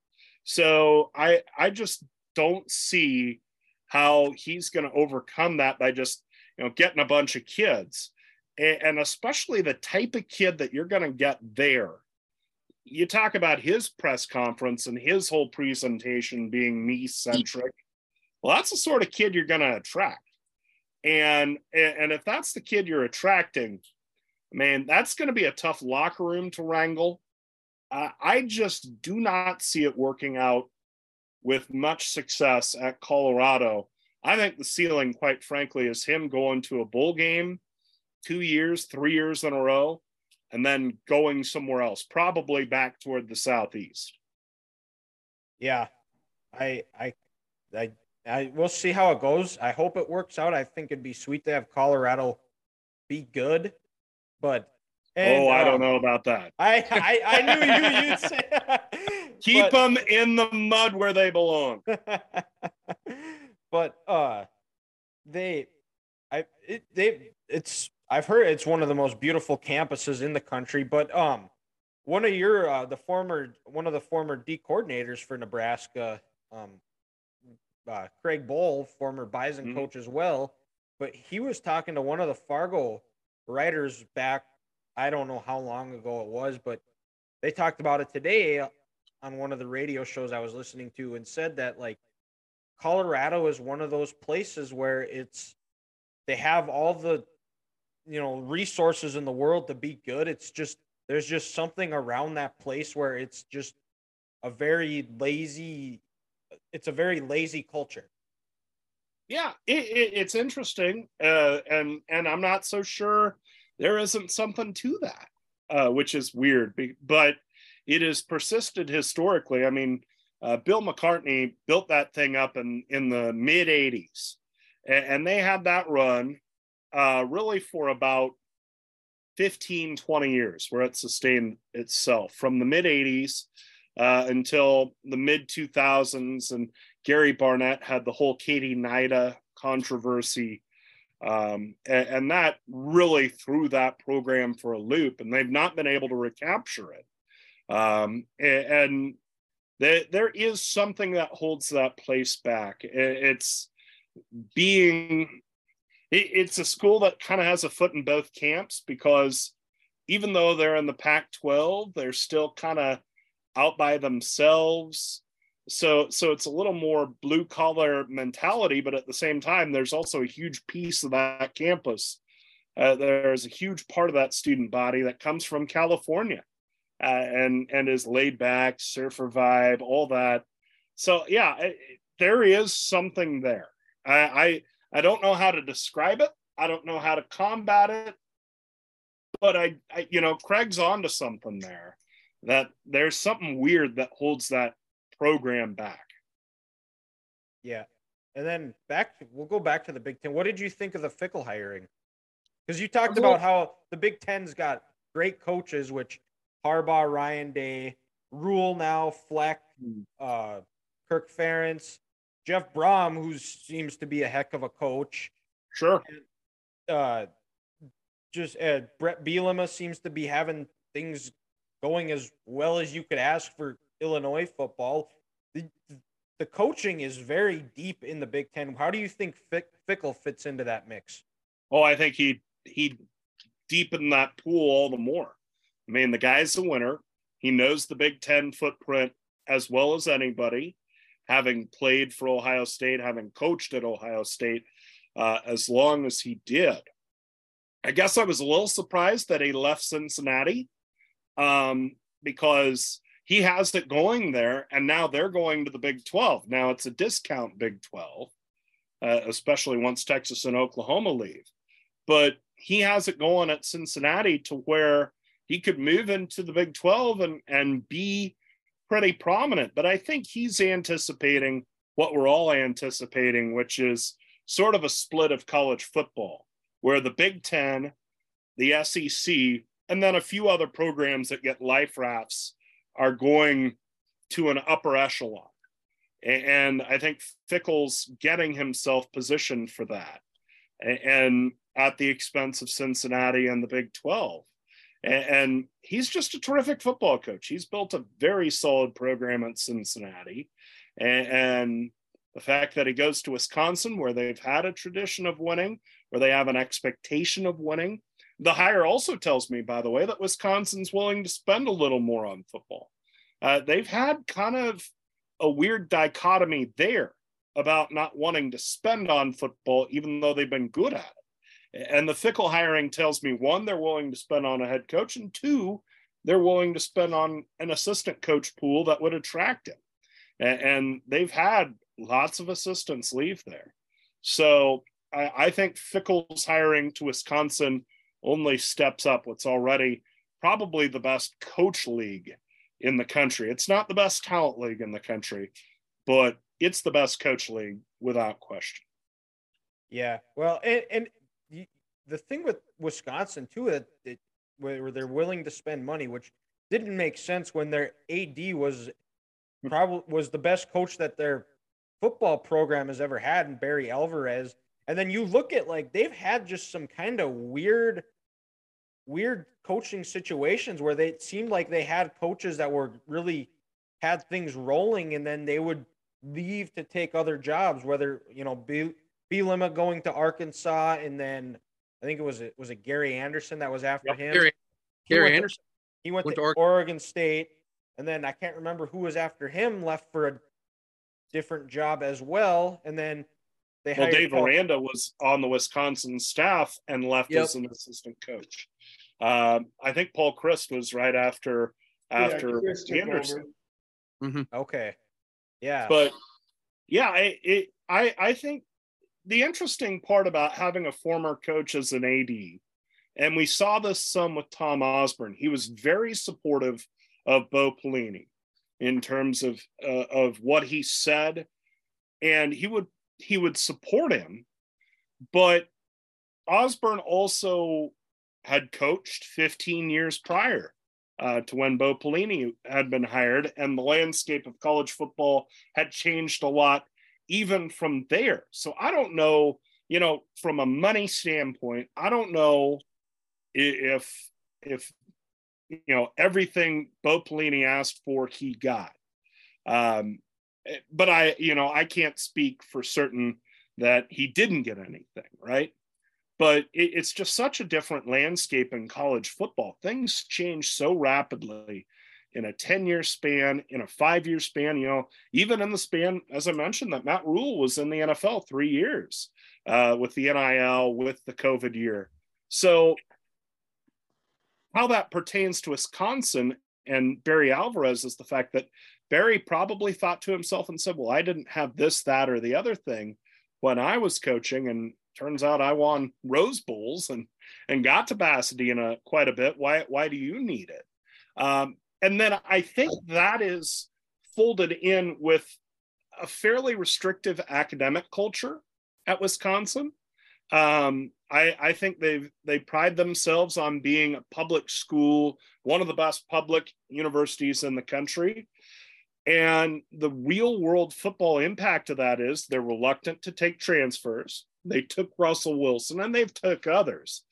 So I I just don't see how he's going to overcome that by just you know getting a bunch of kids and, especially the type of kid that you're going to get there you talk about his press conference and his whole presentation being me centric. Well, that's the sort of kid you're going to attract. And and if that's the kid you're attracting, man, that's going to be a tough locker room to wrangle. I just do not see it working out with much success at Colorado. I think the ceiling, quite frankly, is him going to a bowl game two years, three years in a row, and then going somewhere else, probably back toward the southeast. Yeah. I, I, I, I, we'll see how it goes. I hope it works out. I think it'd be sweet to have Colorado be good, but. And, oh, I don't um, know about that. I, I, I knew you, you'd say. [LAUGHS] [LAUGHS] Keep but- them in the mud where they belong. [LAUGHS] but uh they i it, they it's i've heard it's one of the most beautiful campuses in the country but um one of your uh the former one of the former d coordinators for nebraska um uh, craig Bohl former bison Mhm. coach as well but he was talking to one of the fargo writers back i don't know how long ago it was but they talked about it today on one of the radio shows i was listening to and said that like Colorado is one of those places where it's they have all the you know resources in the world to be good. It's just there's just something around that place where it's just a very lazy it's a very lazy culture. Yeah, it, it, it's interesting, uh, and and I'm not so sure there isn't something to that, uh, which is weird. But it has persisted historically. I mean, uh, Bill McCartney built that thing up in in the mid '80s, and, they had that run uh, really for about 15, 20 years, where it sustained itself from the mid '80s uh, until the mid 2000s, and Gary Barnett had the whole Katie Hnida controversy. Um, and, and that really threw that program for a loop, and they've not been able to recapture it. Um, and, there, there is something that holds that place back. It's being, it, it's a school that kind of has a foot in both camps because even though they're in the Pac 12, they're still kind of out by themselves so so it's a little more blue collar mentality but at the same time there's also a huge piece of that campus. Uh, there's a huge part of that student body that comes from california uh, and and is laid back surfer vibe all that. So yeah it, there is something there. I, I i don't know how to describe it. I don't know how to combat it. But i, I you know craig's onto something there that there's something weird that holds that program back. Yeah. And then back we'll go back to the Big Ten. What did you think of the Fickell hiring? Because you talked about how the Big Ten's got great coaches, which Harbaugh, Ryan Day, Rhule now, Fleck, Hmm. uh, Kirk Ferentz, Jeff Brohm, who seems to be a heck of a coach. Sure. Uh, just uh, Bret Bielema seems to be having things going as well as you could ask for Illinois football. The, the coaching is very deep in the Big Ten. How do you think Fickell fits into that mix? Oh, I think he he deepened that pool all the more. I mean, the guy's a winner. He knows the Big Ten footprint as well as anybody, having played for Ohio State, having coached at Ohio State uh, as long as he did. I guess I was a little surprised that he left Cincinnati um, because he has it going there, and now they're going to the Big 12. Now it's a discount Big 12, uh, especially once Texas and Oklahoma leave. But he has it going at Cincinnati to where he could move into the Big 12 and, and be pretty prominent. But I think he's anticipating what we're all anticipating, which is sort of a split of college football, where the Big Ten, the SEC, and then a few other programs that get life rafts are going to an upper echelon. And I think Fickell's getting himself positioned for that. And at the expense of Cincinnati and the Big 12. And he's just a terrific football coach. He's built a very solid program at Cincinnati. And the fact that he goes to Wisconsin, where they've had a tradition of winning, where they have an expectation of winning. The hire also tells me, by the way, that Wisconsin's willing to spend a little more on football. Uh, they've had kind of a weird dichotomy there about not wanting to spend on football, even though they've been good at it. And the Fickell hiring tells me one, they're willing to spend on a head coach, and two, they're willing to spend on an assistant coach pool that would attract him. And, they've had lots of assistants leave there. So I, I think Fickell's hiring to Wisconsin only steps up what's already probably the best coach league in the country. It's not the best talent league in the country, but it's the best coach league without question. Yeah. Well, and, and the thing with Wisconsin too, that, that where they're willing to spend money, which didn't make sense when their AD was probably was the best coach that their football program has ever had in Barry Alvarez. And then you look at like they've had just some kind of weird, weird coaching situations where they seemed like they had coaches that were really had things rolling and then they would leave to take other jobs, whether, you know, Bielema going to Arkansas and then I think it was it was it Gary Anderson that was after yep, him. Gary, Gary Anderson. To, he went, went to, to Oregon. Oregon State, and then I can't remember who was after him. Left for a different job as well, and then they well, Dave Paul. Aranda was on the Wisconsin staff and left yep. as an assistant coach. Um, I think Paul Chryst was right after after yeah, Anderson. Mm-hmm. Okay, yeah, but yeah, I it, I I think the interesting part about having a former coach as an AD, and we saw this some with Tom Osborne. He was very supportive of Bo Pelini in terms of uh, of what he said, and he would he would support him. But Osborne also had coached 15 years prior uh, to when Bo Pelini had been hired, and the landscape of college football had changed a lot even from there. So I don't know, you know, from a money standpoint, I don't know if if you know everything Bo Pelini asked for, he got. Um, but I, you know, I can't speak for certain that he didn't get anything, right? But it, it's just such a different landscape in college football. Things change so rapidly in a 10 year span, in a five year span, you know, even in the span, as I mentioned, that Matt Rhule was in the NFL three years uh, with the NIL, with the COVID year. So, how that pertains to Wisconsin and Barry Alvarez is the fact that Barry probably thought to himself and said, Well, I didn't have this, that, or the other thing when I was coaching. And turns out I won Rose Bowls and and got to Pasadena quite a bit. Why why do you need it? Um, and then I think that is folded in with a fairly restrictive academic culture at Wisconsin. Um, I, I, think they they pride themselves on being a public school, one of the best public universities in the country. And the real world football impact of that is they're reluctant to take transfers. They took Russell Wilson and they've took others.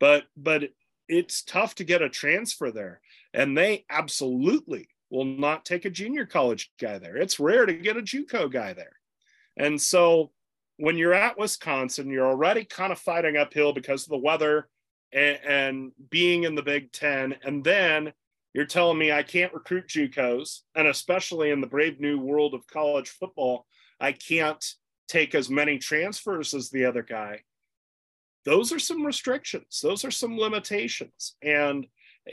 but but it's tough to get a transfer there, and they absolutely will not take a junior college guy there. It's rare to get a JUCO guy there, and so when you're at Wisconsin, you're already kind of fighting uphill because of the weather and, and being in the Big Ten, and then you're telling me I can't recruit JUCOs, and especially in the brave new world of college football, I can't take as many transfers as the other guy. Those are some restrictions. Those are some limitations, and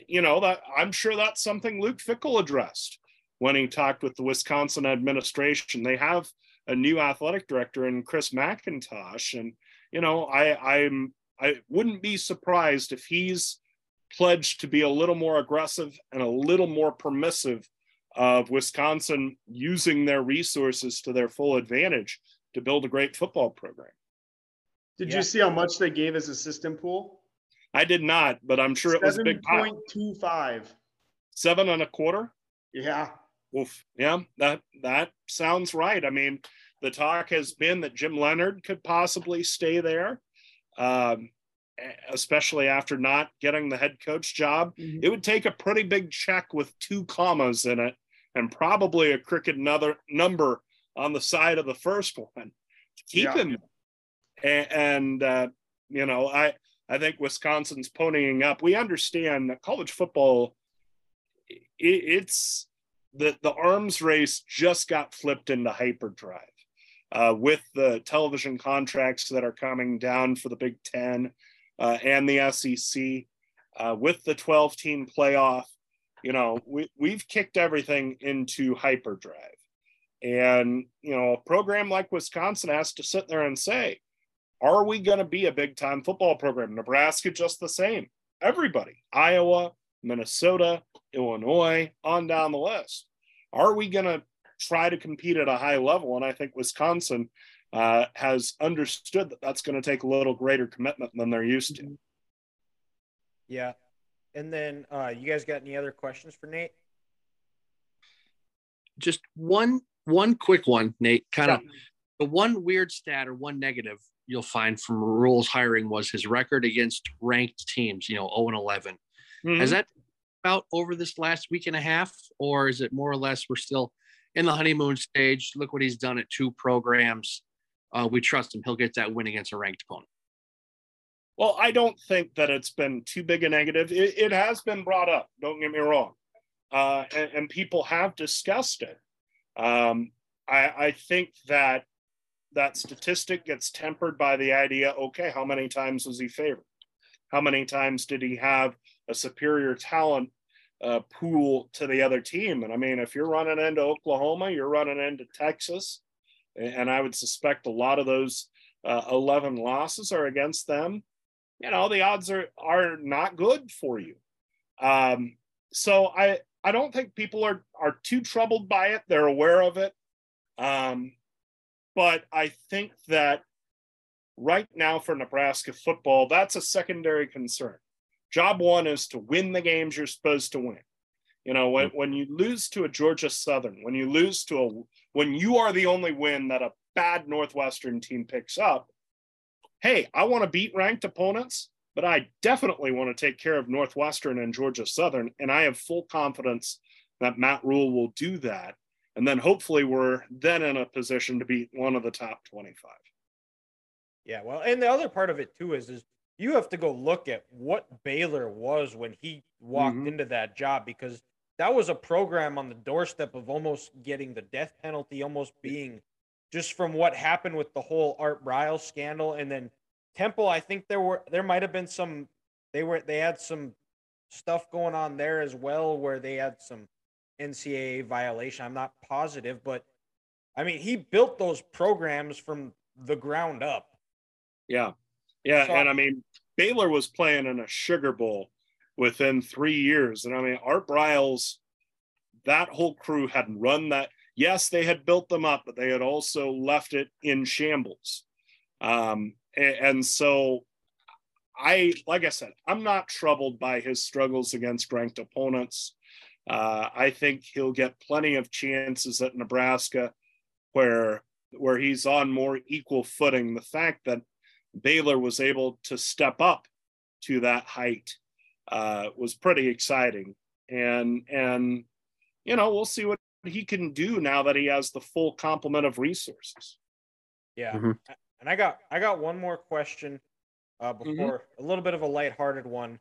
you know that I'm sure that's something Luke Fickell addressed when he talked with the Wisconsin administration. They have a new athletic director in Chris McIntosh, and you know I I'm I wouldn't be surprised if he's pledged to be a little more aggressive and a little more permissive of Wisconsin using their resources to their full advantage to build a great football program. Did yeah. you see how much they gave as assistant pool? I did not, but I'm sure it was big. Seven point two five. Seven and a quarter. Yeah. Oof. Yeah, that that sounds right. I mean, the talk has been that Jim Leonhard could possibly stay there. Um, especially after not getting the head coach job, mm-hmm. it would take a pretty big check with two commas in it and probably a crooked another number on the side of the first one to keep yeah. him. And, and uh, you know, I I think Wisconsin's ponying up. We understand that college football, it, it's the the arms race just got flipped into hyperdrive. Uh, with the television contracts that are coming down for the Big Ten, uh, and the SEC uh, with the 12 team playoff. You know, we, we've kicked everything into hyperdrive. And, you know, a program like Wisconsin has to sit there and say, are we going to be a big time football program? Nebraska, just the same. Everybody, Iowa, Minnesota, Illinois, on down the list. Are we going to try to compete at a high level? And I think Wisconsin uh, has understood that that's going to take a little greater commitment than they're used to. Yeah. And then uh, you guys got any other questions for Nate? Just one one quick one, Nate. Kind of yeah. the one weird stat or one negative you'll find from Rhule's hiring was his record against ranked teams, you know, 0 and 11. Mm-hmm. Has that about over this last week and a half, or is it more or less we're still in the honeymoon stage? Look what he's done at two programs uh, we trust him. He'll get that win against a ranked opponent. Well, I don't think that it's been too big a negative. It, it has been brought up. Don't get me wrong, uh, and, and, people have discussed it. Um, I, I think that that statistic gets tempered by the idea. Okay, how many times was he favored? How many times did he have a superior talent uh, pool to the other team? And I mean, if you're running into Oklahoma, you're running into Texas, and I would suspect a lot of those uh, 11 losses are against them. You know, the odds are are not good for you. Um, so I I don't think people are are too troubled by it. They're aware of it. Um, but I think that right now for Nebraska football, that's a secondary concern. Job one is to win the games you're supposed to win. You know, when, when you lose to a Georgia Southern, when you lose to a when you are the only win that a bad Northwestern team picks up, hey, I want to beat ranked opponents, but I definitely want to take care of Northwestern and Georgia Southern. And I have full confidence that Matt Rhule will do that. And then hopefully we're then in a position to be one of the top 25. Yeah, well, and the other part of it too is is you have to go look at what Baylor was when he walked mm-hmm. into that job because that was a program on the doorstep of almost getting the death penalty, almost being just from what happened with the whole Art Briles scandal, and then Temple. I think there were there might have been some they were they had some stuff going on there as well where they had some NCAA violation. I'm not positive, but I mean he built those programs from the ground up. Yeah, yeah, so, and I mean Baylor was playing in a Sugar Bowl within three years. And I mean, Art Briles, that whole crew had run that. Yes, they had built them up, but they had also left it in shambles. Um, and, and so I, like I said, I'm not troubled by his struggles against ranked opponents. Uh, I think he'll get plenty of chances at Nebraska where where he's on more equal footing. The fact that Baylor was able to step up to that height uh, was pretty exciting. And and you know we'll see what he can do now that he has the full complement of resources. Yeah, Mhm. and I got I got one more question uh, before a little bit of a lighthearted one.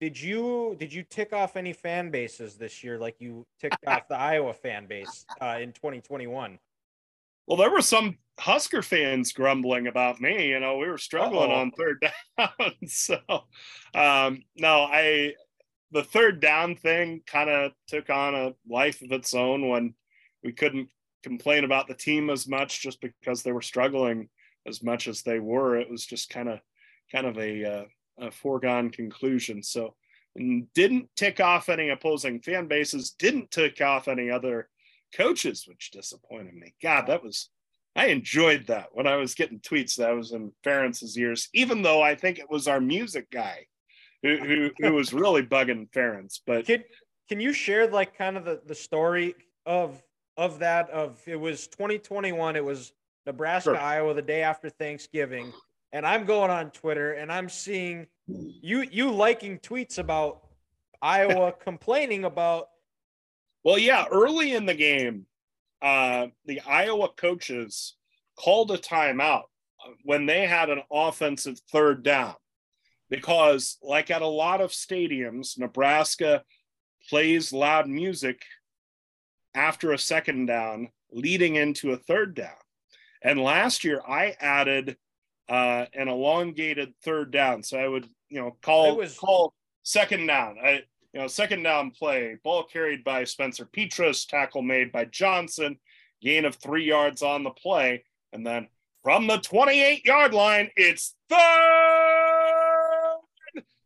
Did you did you tick off any fan bases this year like you ticked [LAUGHS] off the Iowa fan base uh, in 2021? Well, there were some Husker fans grumbling about me. You know, we were struggling Uh-oh. on third [LAUGHS] down. so, um, no, I, the third down thing kind of took on a life of its own when we couldn't complain about the team as much just because they were struggling as much as they were. It was just kind of, kind of a, uh, a foregone conclusion. So, didn't tick off any opposing fan bases, didn't tick off any other coaches, which disappointed me. God, that was I enjoyed that when I was getting tweets that was in Ferentz's ears, even though I think it was our music guy who who, who was really bugging Ferentz. But Can can you share like kind of the, the story of of that of it was 2021 it was Nebraska Sure. Iowa the day after Thanksgiving and I'm going on Twitter and I'm seeing you you liking tweets about Iowa [LAUGHS] complaining about well, yeah, early in the game, uh, the Iowa coaches called a timeout when they had an offensive third down because, like at a lot of stadiums, Nebraska plays loud music after a second down, leading into a third down. And last year, I added uh, an elongated third down, so I would, you know, call It was- call second down. I, you know, second down play, ball carried by Spencer Petras, tackle made by Johnson, gain of three yards on the play, and then from the 28 yard line, it's third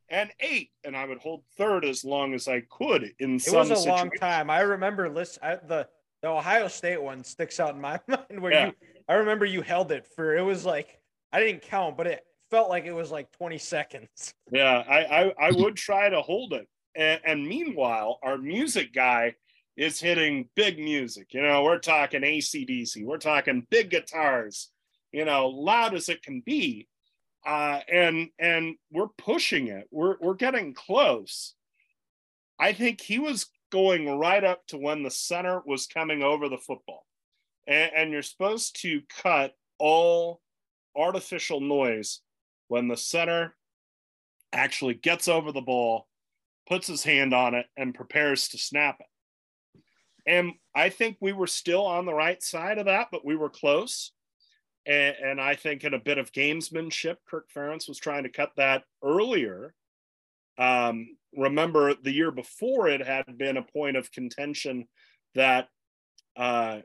and eight, and I would hold third as long as I could in it some It was a long time. I remember list I, the the Ohio State one sticks out in my [LAUGHS] mind where Yeah. you I remember you held it for it was like I didn't count but it felt like it was like 20 seconds. Yeah, I, I, I would try to hold it. And, and meanwhile, our music guy is hitting big music. You know, we're talking ACDC, we're talking big guitars, you know, loud as it can be. Uh, and and we're pushing it. We're we're getting close. I think he was going right up to when the center was coming over the football. And, and you're supposed to cut all artificial noise when the center actually gets over the ball, puts his hand on it, and prepares to snap it. And I think we were still on the right side of that, but we were close. And, and I think in a bit of gamesmanship, Kirk Ferentz was trying to cut that earlier. Um, remember, the year before it had been a point of contention that uh,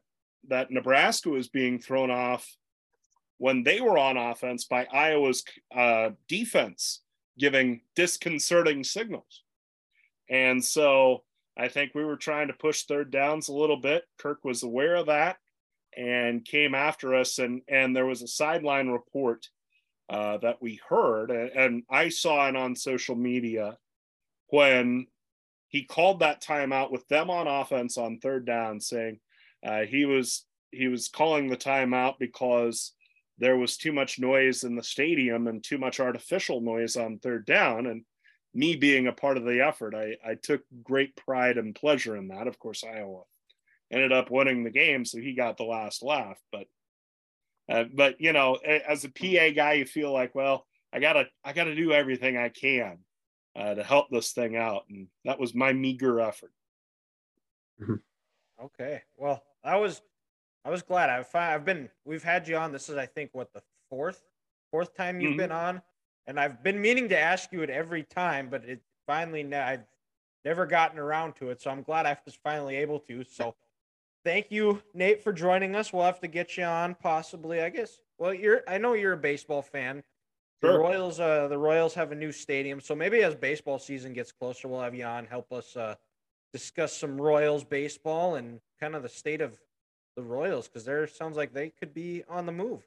that Nebraska was being thrown off when they were on offense by Iowa's uh, defense giving disconcerting signals. And so I think we were trying to push third downs a little bit. Kirk was aware of that and came after us. And, and there was a sideline report uh, that we heard, and, and I saw it on social media when he called that timeout with them on offense on third down, saying uh, he was he was calling the timeout because there was too much noise in the stadium and too much artificial noise on third down. And me being a part of the effort, I, I took great pride and pleasure in that. Of course, Iowa ended up winning the game, so he got the last laugh. But uh, but you know, as a PA guy, you feel like, well, I gotta I gotta do everything I can uh, to help this thing out, and that was my meager effort. Okay. Well, I was I was glad. I've I've been we've had you on. This is I think what the fourth fourth time you've Mhm. been on, and I've been meaning to ask you it every time, but it finally I've never gotten around to it. So I'm glad I was finally able to. So thank you, Nate, for joining us. We'll have to get you on possibly. I guess. Well, you're I know you're a baseball fan. The Sure. Royals, uh, the Royals have a new stadium, so maybe as baseball season gets closer, we'll have you on help us uh, discuss some Royals baseball and kind of the state of the Royals because there sounds like they could be on the move.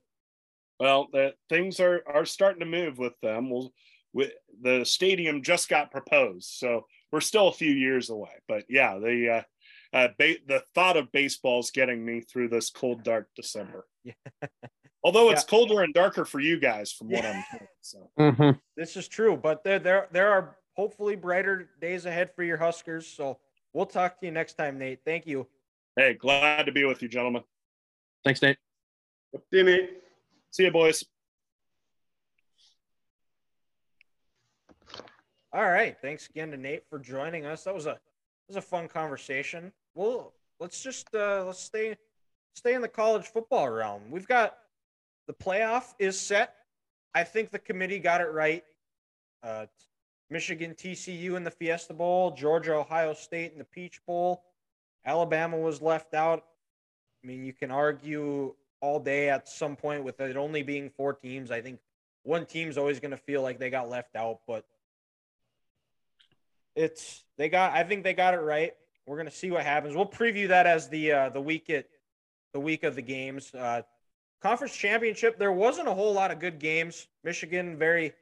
Well, the, things are are starting to move with them. We'll, with the stadium just got proposed, so we're still a few years away. But yeah, the uh, uh, ba- the thought of baseball is getting me through this cold, dark December. [LAUGHS] Although it's Yeah. colder and darker for you guys, from what I'm [LAUGHS] told. So Mhm. This is true, but there there there are hopefully brighter days ahead for your Huskers. So we'll talk to you next time, Nate. Thank you. hey, glad to be with you, gentlemen. Thanks, Nate. See you, Nate. See you, boys. All right. Thanks again to Nate for joining us. That was a that was a fun conversation. Well, let's just uh let's stay stay in the college football realm. We've got the playoff is set. I think the committee got it right. Uh Michigan TCU in the Fiesta Bowl, Georgia Ohio State in the Peach Bowl. Alabama was left out. I mean, you can argue all day at some point with it only being four teams. I think one team's always going to feel like they got left out, but it's they got. I think they got it right. We're gonna see what happens. We'll preview that as the uh, the week it the week of the games. Uh, conference championship. There wasn't a whole lot of good games. Michigan very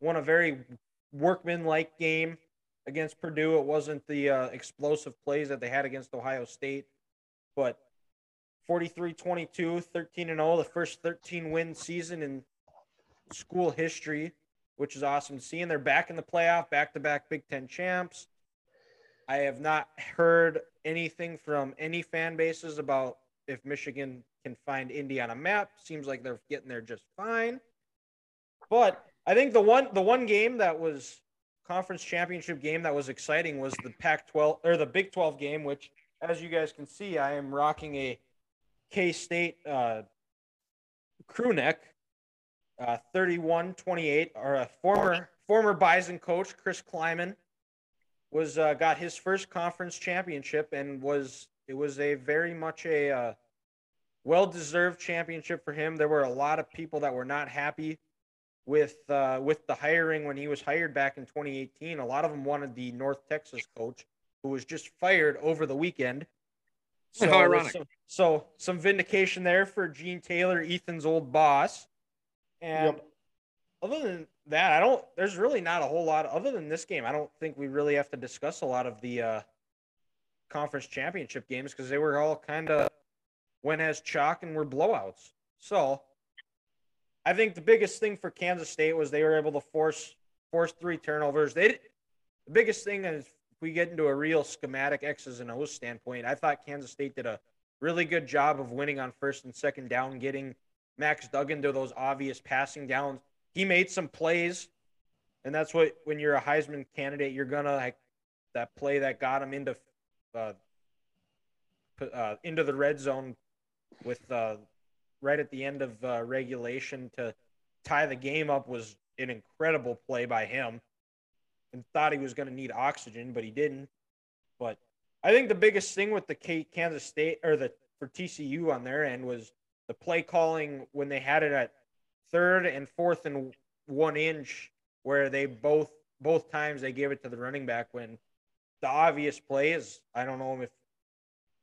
won a very workman-like game against Purdue. It wasn't the uh, explosive plays that they had against Ohio State, but 43-22, 13 and 0, the first 13 win season in school history which is awesome to see. And they're back in the playoff, back to back Big Ten champs. I have not heard anything from any fan bases about if Michigan can find Indy on a map. Seems like they're getting there just fine. But I think the one the one game that was conference championship game that was exciting was the Pac-12 or the Big 12 game, which as you guys can see, I am rocking a K-State uh, crew neck uh, 31-28 or a former former bison coach chris Klieman was uh, got his first conference championship and was it was a very much a uh, well-deserved championship for him. There were a lot of people that were not happy with uh, with the hiring when he was hired back in 2018 a lot of them wanted the north texas coach who was just fired over the weekend so, How ironic. so, so some vindication there for gene taylor ethan's old boss and Yep. other than that, I don't. There's really not a whole lot. Other than this game, I don't think we really have to discuss a lot of the uh, conference championship games because they were all kind of went as chalk and were blowouts. So, I think the biggest thing for Kansas State was they were able to force force three turnovers. They the biggest thing is if we get into a real schematic X's and O's standpoint. I thought Kansas State did a really good job of winning on first and second down, getting Max Duggan to those obvious passing downs. He made some plays, and that's what when you're a Heisman candidate, you're gonna like that play that got him into uh, uh, into the red zone with uh, right at the end of uh, regulation to tie the game up was an incredible play by him. And thought he was going to need oxygen, but he didn't. But I think the biggest thing with the Kansas State or the for TCU on their end was the play calling when they had it at third and fourth and one inch, where they both both times they gave it to the running back when the obvious play is I don't know if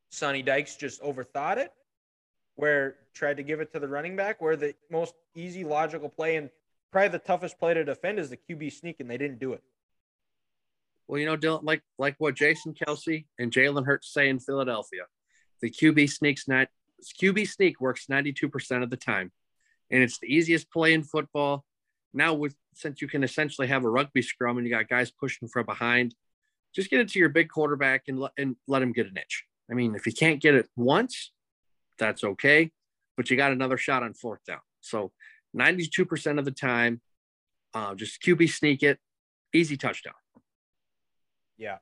Sonny Dykes just overthought it, where tried to give it to the running back, where the most easy logical play and probably the toughest play to defend is the QB sneak, and they didn't do it. Well, you know, Dylan, like like what Jason Kelce and Jalen Hurts say in Philadelphia, the QB sneaks not QB sneak works 92% of the time. And it's the easiest play in football. Now with since you can essentially have a rugby scrum and you got guys pushing from behind, just get it to your big quarterback and let and let him get an itch. I mean, if you can't get it once, that's okay, but you got another shot on fourth down. So 92% of the time, uh, just QB sneak it, easy touchdown. Yeah.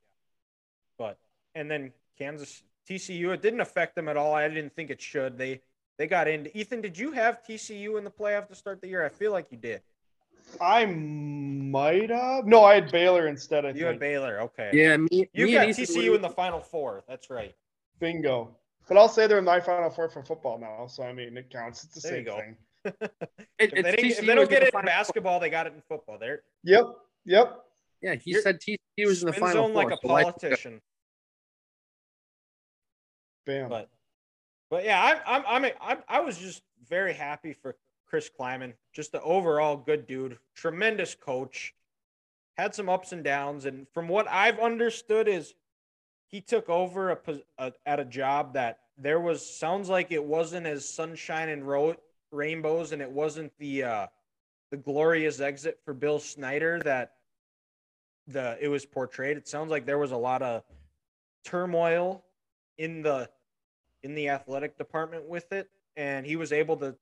But and then Kansas TCU, it didn't affect them at all. I didn't think it should. They they got into Ethan, did you have TCU in the playoff to start the year? I feel like you did. I might have. No, I had Baylor instead. I You think. had Baylor. Okay. Yeah, me, You me got and TCU were- in the final four. That's right. Bingo. But I'll say they're in my final four for football now, so I mean it counts. It's the There same thing. [LAUGHS] It, If they, if they don't get the it in Final Four. basketball, they got it in football. They're Yep. Yep. Yeah, he You're- said TCU was in the final zone four. like a so politician. Bam. But but yeah, I'm I'm I'm, I'm I was just very happy for Chris Klieman. Just the overall good dude, tremendous coach. Had some ups and downs, and from what I've understood is he took over a, a at a job that there was sounds like it wasn't as sunshine and ro- rainbows and it wasn't the uh, the glorious exit for Bill Snyder that the it was portrayed. It sounds like there was a lot of turmoil in the in the athletic department with it, and he was able to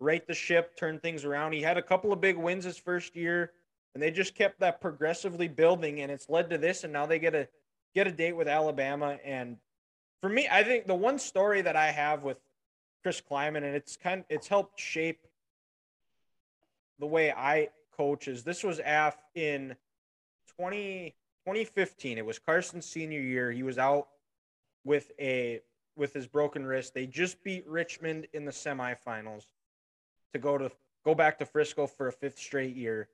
right the ship, turn things around. He had a couple of big wins his first year, and they just kept that progressively building, and it's led to this. And now they get a get a date with Alabama. And for me, I think the one story that I have with Chris Klieman, and it's kind it's helped shape the way I coach is this was af in 20, 2015. It was Carson's senior year. He was out with a with his broken wrist. They just beat Richmond in the semifinals to go to go back to Frisco for a fifth straight year.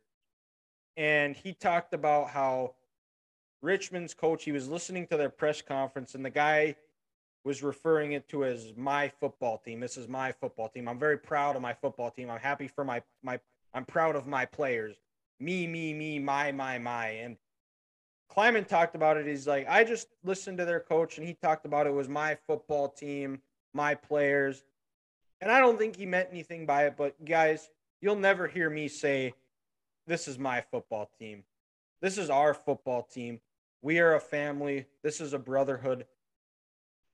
And he talked about how Richmond's coach, he was listening to their press conference, and the guy was referring it to as my football team. This is my football team. I'm very proud of my football team. I'm happy for my my I'm proud of my players. Me, me, me, my, my, my. And Klieman talked about it. He's like, I just listened to their coach, and he talked about it was my football team, my players. And I don't think he meant anything by it, but guys, you'll never hear me say, This is my football team. This is our football team. We are a family. This is a brotherhood.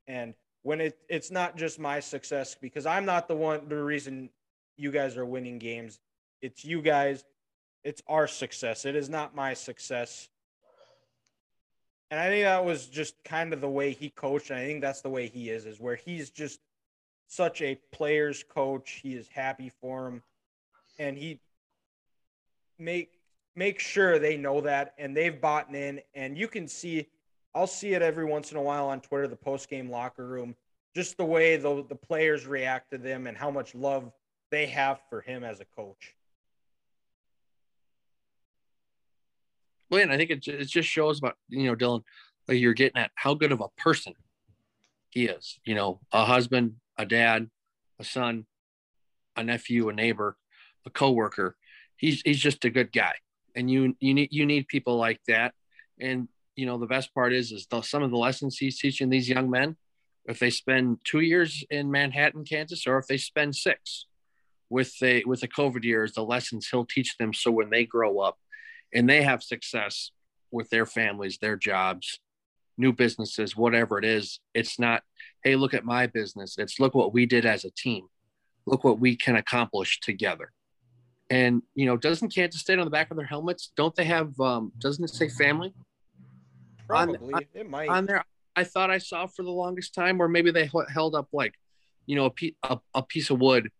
And when it, it's not just my success, because I'm not the one, the reason you guys are winning games. It's you guys. It's our success. It is not my success. And I think that was just kind of the way he coached. And I think that's the way he is, is where he's just such a player's coach. He is happy for him. And he make make sure they know that and they've bought in. And you can see I'll see it every once in a while on Twitter, the post game locker room, just the way the, the players react to them and how much love they have for him as a coach. And I think it, it just shows about, you know, Dylan, like you're getting at how good of a person he is. You know, a husband, a dad, a son, a nephew, a neighbor, a coworker. He's he's just a good guy, and you you need you need people like that. And you know, the best part is is the, some of the lessons he's teaching these young men. If they spend two years in Manhattan, Kansas, or if they spend six, with the with the COVID years, the lessons he'll teach them, so when they grow up, and they have success with their families, their jobs, new businesses, whatever it is, it's not, hey, look at my business. It's look what we did as a team. Look what we can accomplish together. And you know, doesn't Kansas State on the back of their helmets? Don't they have? Um, doesn't it say family? Probably on, it might on there. I thought I saw for the longest time, or maybe they held up like, you know, a, pe- a, a piece of wood,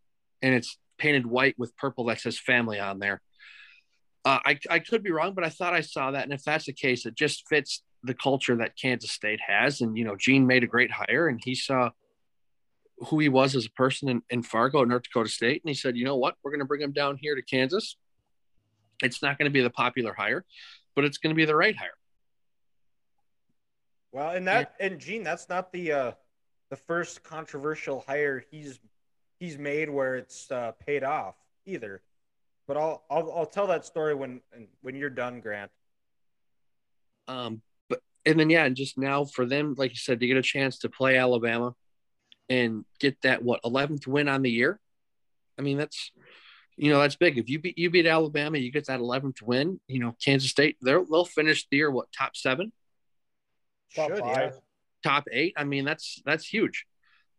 and it's painted white with purple that says family on there. Uh, I, I could be wrong, but I thought I saw that. And if that's the case, it just fits the culture that Kansas State has. And, you know, Gene made a great hire and he saw who he was as a person in, in Fargo, North Dakota State. And he said, you know what? We're going to bring him down here to Kansas. It's not going to be the popular hire, but it's going to be the right hire. Well, and that, and Gene, that's not the, uh, the first controversial hire he's, he's made where it's uh, paid off either. But I'll I'll I'll tell that story when when you're done, Grant. Um, but and then yeah, and just now for them, like you said, to get a chance to play Alabama and get that what 11th win on the year. I mean, that's you know that's big. If you beat you beat Alabama, you get that 11th win. You know, Kansas State they'll they'll finish the year what top seven, top Should, five, yeah. top eight. I mean, that's that's huge.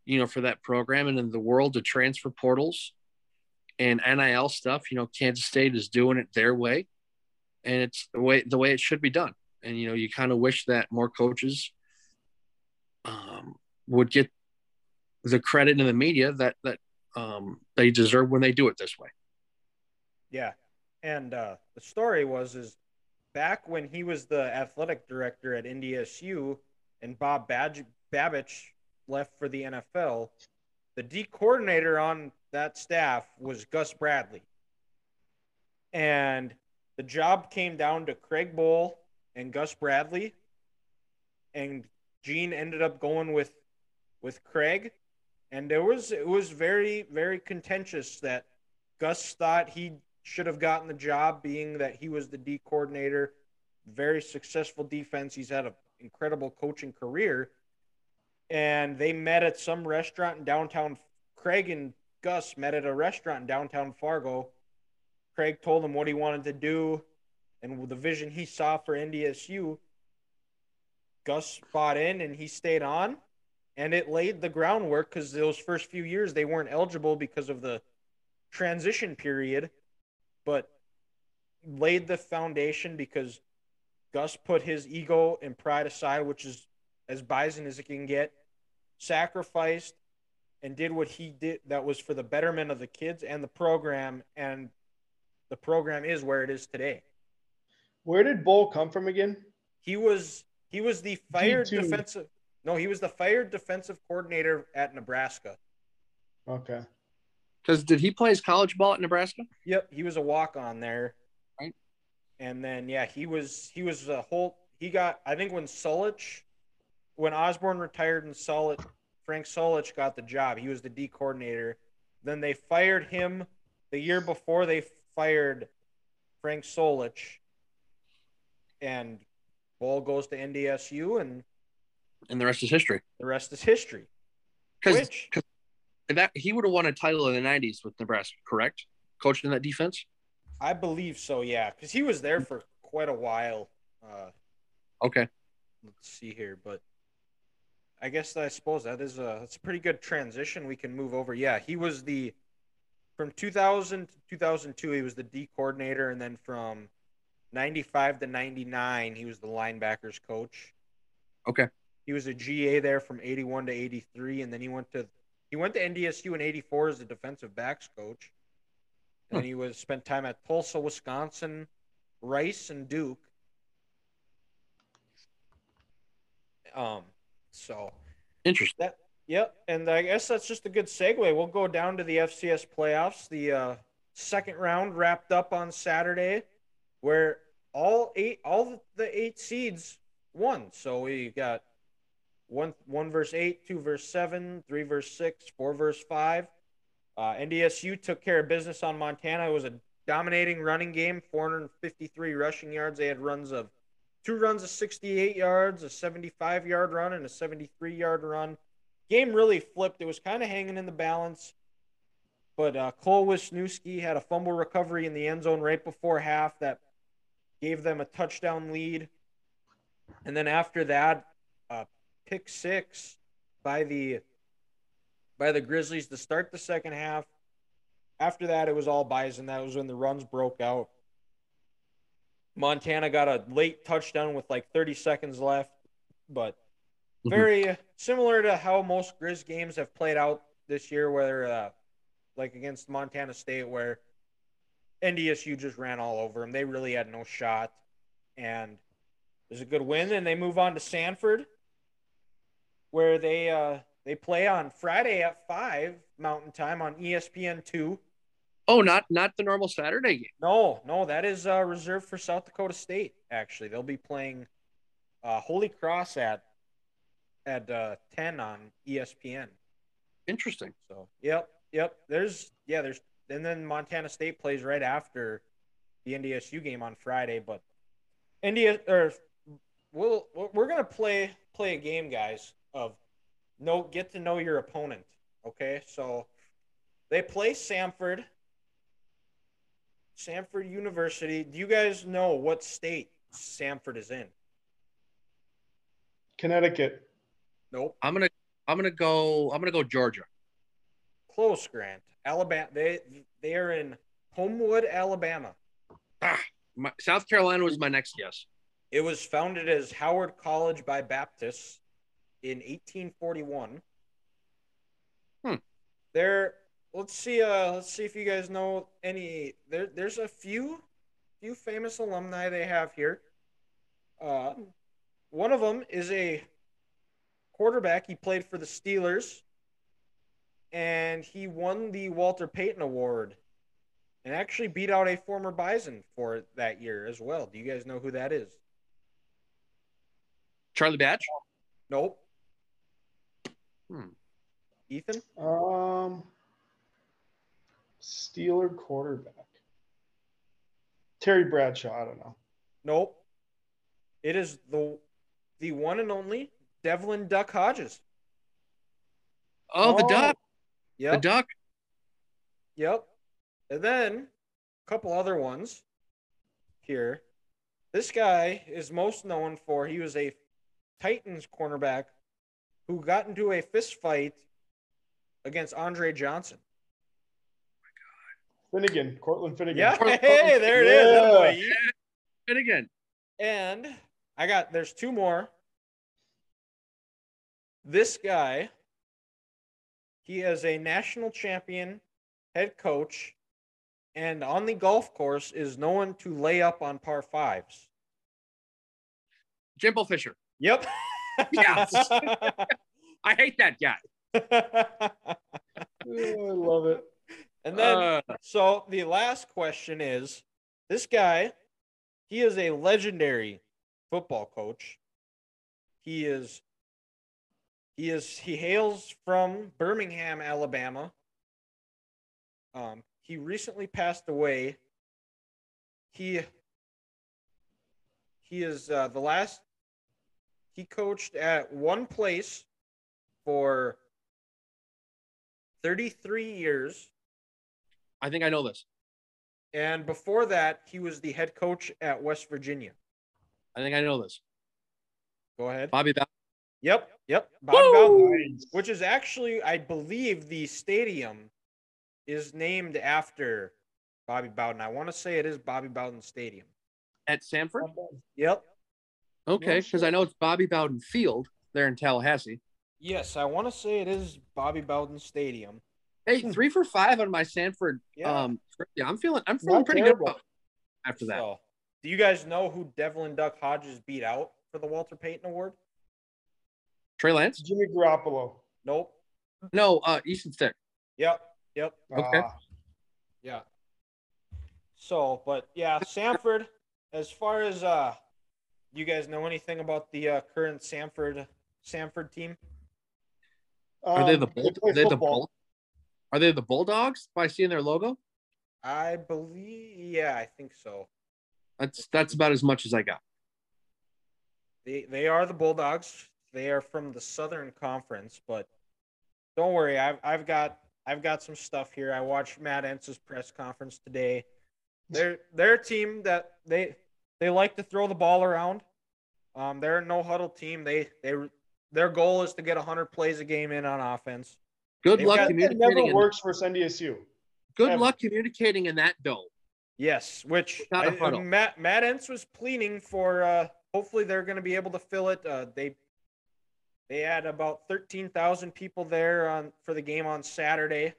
You know, for that program and in the world to transfer portals and NIL stuff, you know, Kansas State is doing it their way, and it's the way the way it should be done. And you know, you kind of wish that more coaches um, would get the credit in the media that that um, they deserve when they do it this way. Yeah, and uh, the story was is back when he was the athletic director at NDSU, and Bob Badge- Babich left for the NFL. The D coordinator on that staff was Gus Bradley. And the job came down to Craig Bohl and Gus Bradley. And Gene ended up going with with Craig. And there was it was very, very contentious that Gus thought he should have gotten the job, being that he was the D coordinator, very successful defense. He's had an incredible coaching career. And they met at some restaurant in downtown. Craig and Gus met at a restaurant in downtown Fargo. Craig told him what he wanted to do and the vision he saw for NDSU. Gus bought in and he stayed on, and it laid the groundwork because those first few years they weren't eligible because of the transition period, but laid the foundation because Gus put his ego and pride aside, which is as bison as it can get, sacrificed and did what he did that was for the betterment of the kids and the program and the program is where it is today. Where did Bohl come from again? He was he was the fired D2. defensive no, he was the fired defensive coordinator at Nebraska. Okay. Because did he play his college ball at Nebraska? Yep, he was a walk on there. Right. And then yeah, he was he was a whole he got I think when Solich when Osborne retired and Solich Frank Solich got the job, he was the D coordinator. Then they fired him the year before they fired Frank Solich. And Bohl goes to NDSU and And the rest is history. the rest is history. Because Which that he would have won a title in the '90s with Nebraska, correct? Coaching that defense. I believe so, yeah, because he was there for quite a while. Uh, Okay. let's see here, but I guess I suppose that is a that's a pretty good transition. We can move over. Yeah, he was the from 2000 to 2002. He was the D coordinator, and then from 95 to 99, he was the linebackers coach. Okay. He was a GA there from 81 to 83, and then he went to he went to NDSU in 84 as the defensive backs coach. And Hmm. he was spent time at Tulsa, Wisconsin, Rice, and Duke. Um, so Interesting. that yep, and I guess that's just a good segue. We'll go down to the FCS playoffs. The uh, second round wrapped up on Saturday, where all eight all the eight seeds won. So we got one one verse eight, two verse seven, three verse six, four verse five. Uh, NDSU took care of business on Montana. It was a dominating running game, 453 rushing yards. They had runs of two runs of 68 yards, a 75 yard run, and a 73 yard run. Game really flipped. It was kind of hanging in the balance. But uh, Cole Wisniewski had a fumble recovery in the end zone right before half that gave them a touchdown lead. And then after that, uh, pick six by the by the Grizzlies to start the second half. After that, it was all Bison. That was when the runs broke out. Montana got a late touchdown with like 30 seconds left, but Mhm. very similar to how most Grizz games have played out this year, where uh, like against Montana State, where NDSU just ran all over them. They really had no shot, and it was a good win. And they move on to Samford, where they uh, they play on Friday at five Mountain Time on E ESPN two. Oh, not not the normal Saturday game. No, no, that is uh, reserved for South Dakota State. Actually, they'll be playing uh, Holy Cross at at uh, ten on ESPN. Interesting. So, yep, yep. There's yeah, there's and then Montana State plays right after the NDSU game on Friday. But India or we'll we're gonna play play a game, guys. Of no, get to know your opponent. Okay, so they play Samford. Samford University. Do you guys know what state Samford is in? Connecticut. Nope. I'm gonna I'm gonna go I'm gonna go Georgia. Close, Grant. Alabama. They they are in Homewood, Alabama. Ah, my, South Carolina was my next guess. It was founded as Howard College by Baptists in 1841. Hmm. There, let's see. Uh, let's see if you guys know any. There, there's a few, few famous alumni they have here. Uh, one of them is a quarterback. He played for the Steelers, and he won the Walter Payton Award, and actually beat out a former Bison for that year as well. Do you guys know who that is? Charlie Batch. Nope. Hmm. Ethan? Um, Steeler quarterback. Terry Bradshaw. I don't know. Nope. It is the the one and only Devlin Duck Hodges. Oh, the Oh. duck. Yep. The duck. Yep. And then a couple other ones here. This guy is most known for he was a Titans cornerback who got into a fist fight against Andre Johnson. Finnegan, Cortland Finnegan. Yeah, Cortland- hey, there it is. Yeah. boy. And again, And I got there's two more. This guy, he is a national champion head coach, and on the golf course is known to lay up on par fives. Jimbo Fisher. Yep. Yes. [LAUGHS] [LAUGHS] I hate that guy. [LAUGHS] Oh, I love it. And then Uh, So the last question is this guy, he is a legendary football coach. He is he is he hails from Birmingham, Alabama. Um he recently passed away. He he is uh, the last he coached at one place for 33 years. I think I know this. And before that, he was the head coach at West Virginia. I think I know this. Go ahead. Bobby Bell. Yep, yep. Bobby Bowden, which is actually, I believe, the stadium is named after Bobby Bowden. I want to say it is Bobby Bowden Stadium. at Samford. Yep. Okay, because I know it's Bobby Bowden Field there in Tallahassee. Yes, I want to say it is Bobby Bowden Stadium. Hey, three for five on my Samford. Yeah. Um, yeah, I'm feeling I'm feeling Not pretty terrible. good after that. So, do you guys know who Devlin Duck Hodges beat out for the Walter Payton Award? Trey Lance? Jimmy Garoppolo. Nope. No, uh, Easton Stick. Yep. Yep. Okay. Ah, Yeah. So, but yeah, Samford. As far as uh, you guys know anything about the uh, current Samford Samford team? Are they um, the bull? play Are they the football. Are they the Bulldogs? By seeing their logo, I believe. Yeah, I think so. that's that's about as much as I got. They they are the Bulldogs. They are from the Southern Conference, but don't worry, I've I've got I've got some stuff here. I watched Matt Entz's press conference today. They're they're a team that they they like to throw the ball around. Um, they're a no huddle team. They they their goal is to get 100 plays a game in on offense. Good They've luck got- That never communicating. In, works for NDSU. good ever. luck communicating in that dome. Yes, which I- huddle. Matt Matt Entz was pleading for. Uh, hopefully, they're going to be able to fill it. Uh, they they had about thirteen thousand people there on for the game on Saturday,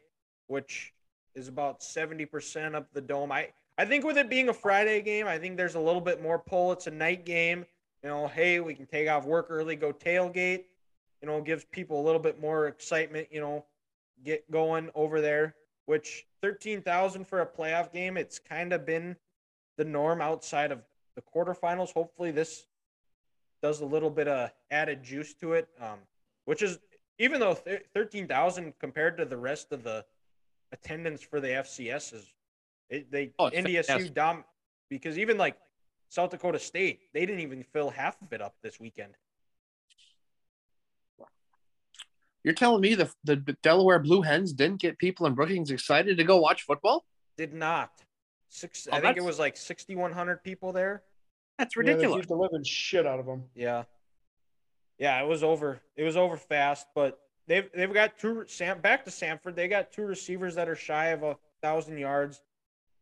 which is about seventy percent of the dome. I I think with it being a Friday game, I think there's a little bit more pull. It's a night game. You know, hey, we can take off work early, go tailgate. You know, gives people a little bit more excitement. You know, get going over there which 13,000 for a playoff game, it's kind of been the norm outside of the quarterfinals. Hopefully, this does a little bit of added juice to it, um, which is even though th- 13,000 compared to the rest of the attendance for the FCS is it, they Oh, NDSU fantastic. dom because even like South Dakota State, they didn't even fill half of it up this weekend. You're telling me the the Delaware Blue Hens didn't get people in Brookings excited to go watch football? Did not. Six, Oh, I think it was like 6,100 people there. That's Yeah, they ridiculous. beat the living shit out of them. Yeah. Yeah, it was over. It was over fast, but they've they've got two Sam back to Samford. They got two receivers that are shy of a thousand yards.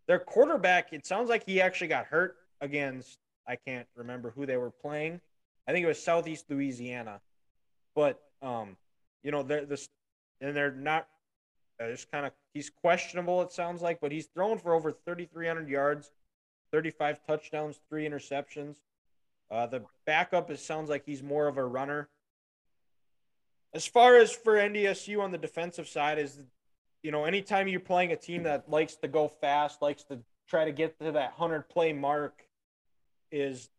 Their quarterback, it sounds like he actually got hurt against I can't remember who they were playing. I think it was Southeast Louisiana. But um, you know, they're this and they're not uh, just kind of he's questionable, it sounds like, but he's thrown for over thirty three hundred yards, thirty five touchdowns, three interceptions. Uh, the backup it sounds like he's more of a runner. As far as for NDSU on the defensive side is, you know, anytime you're playing a team that likes to go fast, likes to try to get to that hundred play mark, is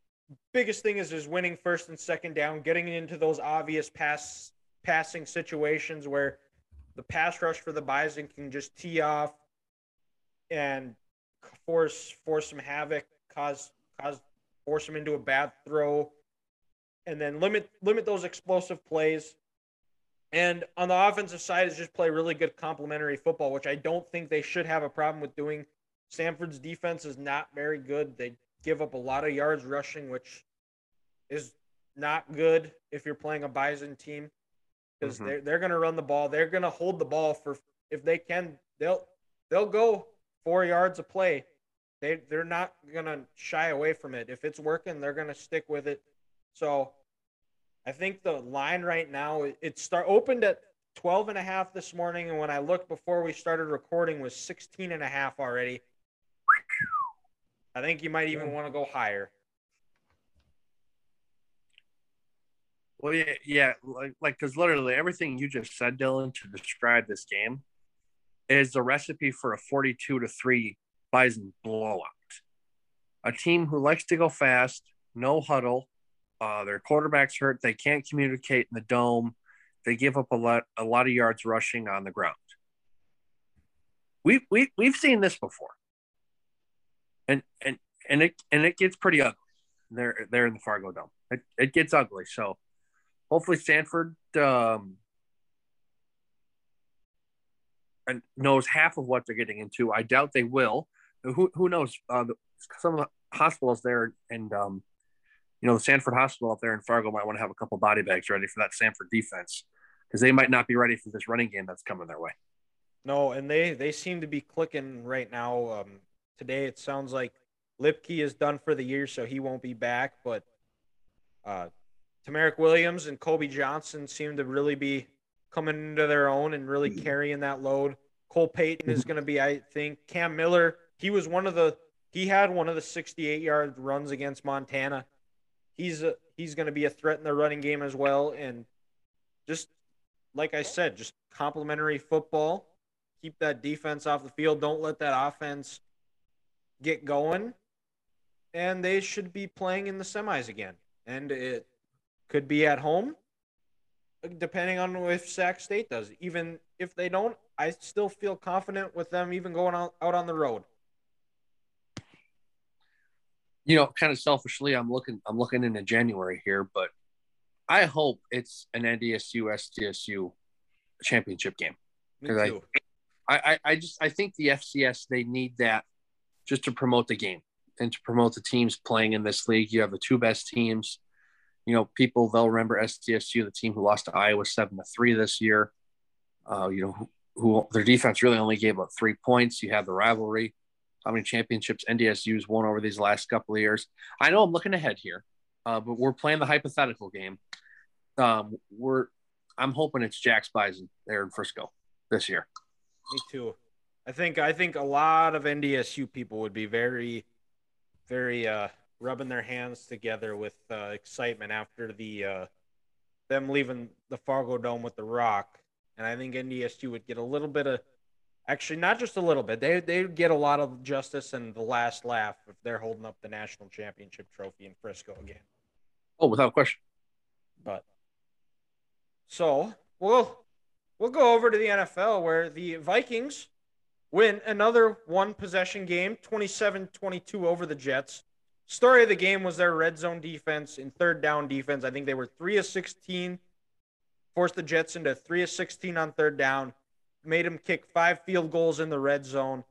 biggest thing is is winning first and second down, getting into those obvious pass passing situations where the pass rush for the Bison can just tee off and force force some havoc, cause cause force them into a bad throw, and then limit limit those explosive plays. And on the offensive side, is just play really good complementary football, which I don't think they should have a problem with doing. Samford's defense is not very good. They give up a lot of yards rushing, which is not good if you're playing a Bison team because Mhm. they're they're going to run the ball. They're going to hold the ball for if they can. They'll they'll go four yards a play. They they're not going to shy away from it. If it's working, they're going to stick with it. So I think the line right now it- it start opened at 12 and a half this morning and when I looked before we started recording was 16 and a half already. I think you might even want to go higher. Well, yeah, yeah, like like because literally everything you just said, Dylan, to describe this game is the recipe for a forty-two to three Bison blowout. A team who likes to go fast, no huddle. Uh, their quarterbacks hurt. They can't communicate in the dome. They give up a lot a lot of yards rushing on the ground. We we we've seen this before, and and and it and it gets pretty ugly. There there in the Fargo Dome. It it gets ugly. So hopefully Samford um, knows half of what they're getting into. I doubt they will. Who who knows? Uh, some of the hospitals there and um, you know the Sanford Hospital up there in Fargo might want to have a couple body bags ready for that Samford defense because they might not be ready for this running game that's coming their way. No, and they they seem to be clicking right now. Um, today it sounds like Lipke is done for the year, so he won't be back. But uh, TaMerik Williams and Kobe Johnson seem to really be coming into their own and really mm-hmm. carrying that load. Cole Payton is mm-hmm. going to be, I think. Cam Miller, he was one of the he had one of the 68 yard runs against Montana. He's a, he's going to be a threat in the running game as well, and just like I said, just complementary football. Keep that defense off the field. Don't let that offense get going. And they should be playing in the semis again. And it could be at home, depending on if Sac State does. Even if they don't, I still feel confident with them even going out, out on the road. you know, kind of selfishly, I'm looking, I'm looking into January here, but I hope it's an NDSU SDSU championship game. Me 'Cause I- too. I, I, I just, I think the FCS they need that just to promote the game and to promote the teams playing in this league. You have the two best teams. You know, people they'll remember SDSU, the team who lost to Iowa seven to three this year. Uh, you know, who, who their defense really only gave up three points. You have the rivalry how many championships NDSU's won over these last couple of years. I know I'm looking ahead here, uh, but we're playing the hypothetical game. Um, we're I'm hoping it's Jack's Bison there in Frisco this year. Me too. I think I think a lot of NDSU people would be very, very uh, rubbing their hands together with uh, excitement after the uh, them leaving the Fargo Dome with the Rock, and I think NDSU would get a little bit of, actually not just a little bit, they they would get a lot of justice and the last laugh if they're holding up the national championship trophy in Frisco again. Oh, without question. But so we'll we'll go over to the NFL where the Vikings win another one possession game, 27-22 over the Jets. Story of the game was their red zone defense and third down defense. I think they were 3 of 16, forced the Jets into 3 of 16 on third down, made them kick five field goals in the red zone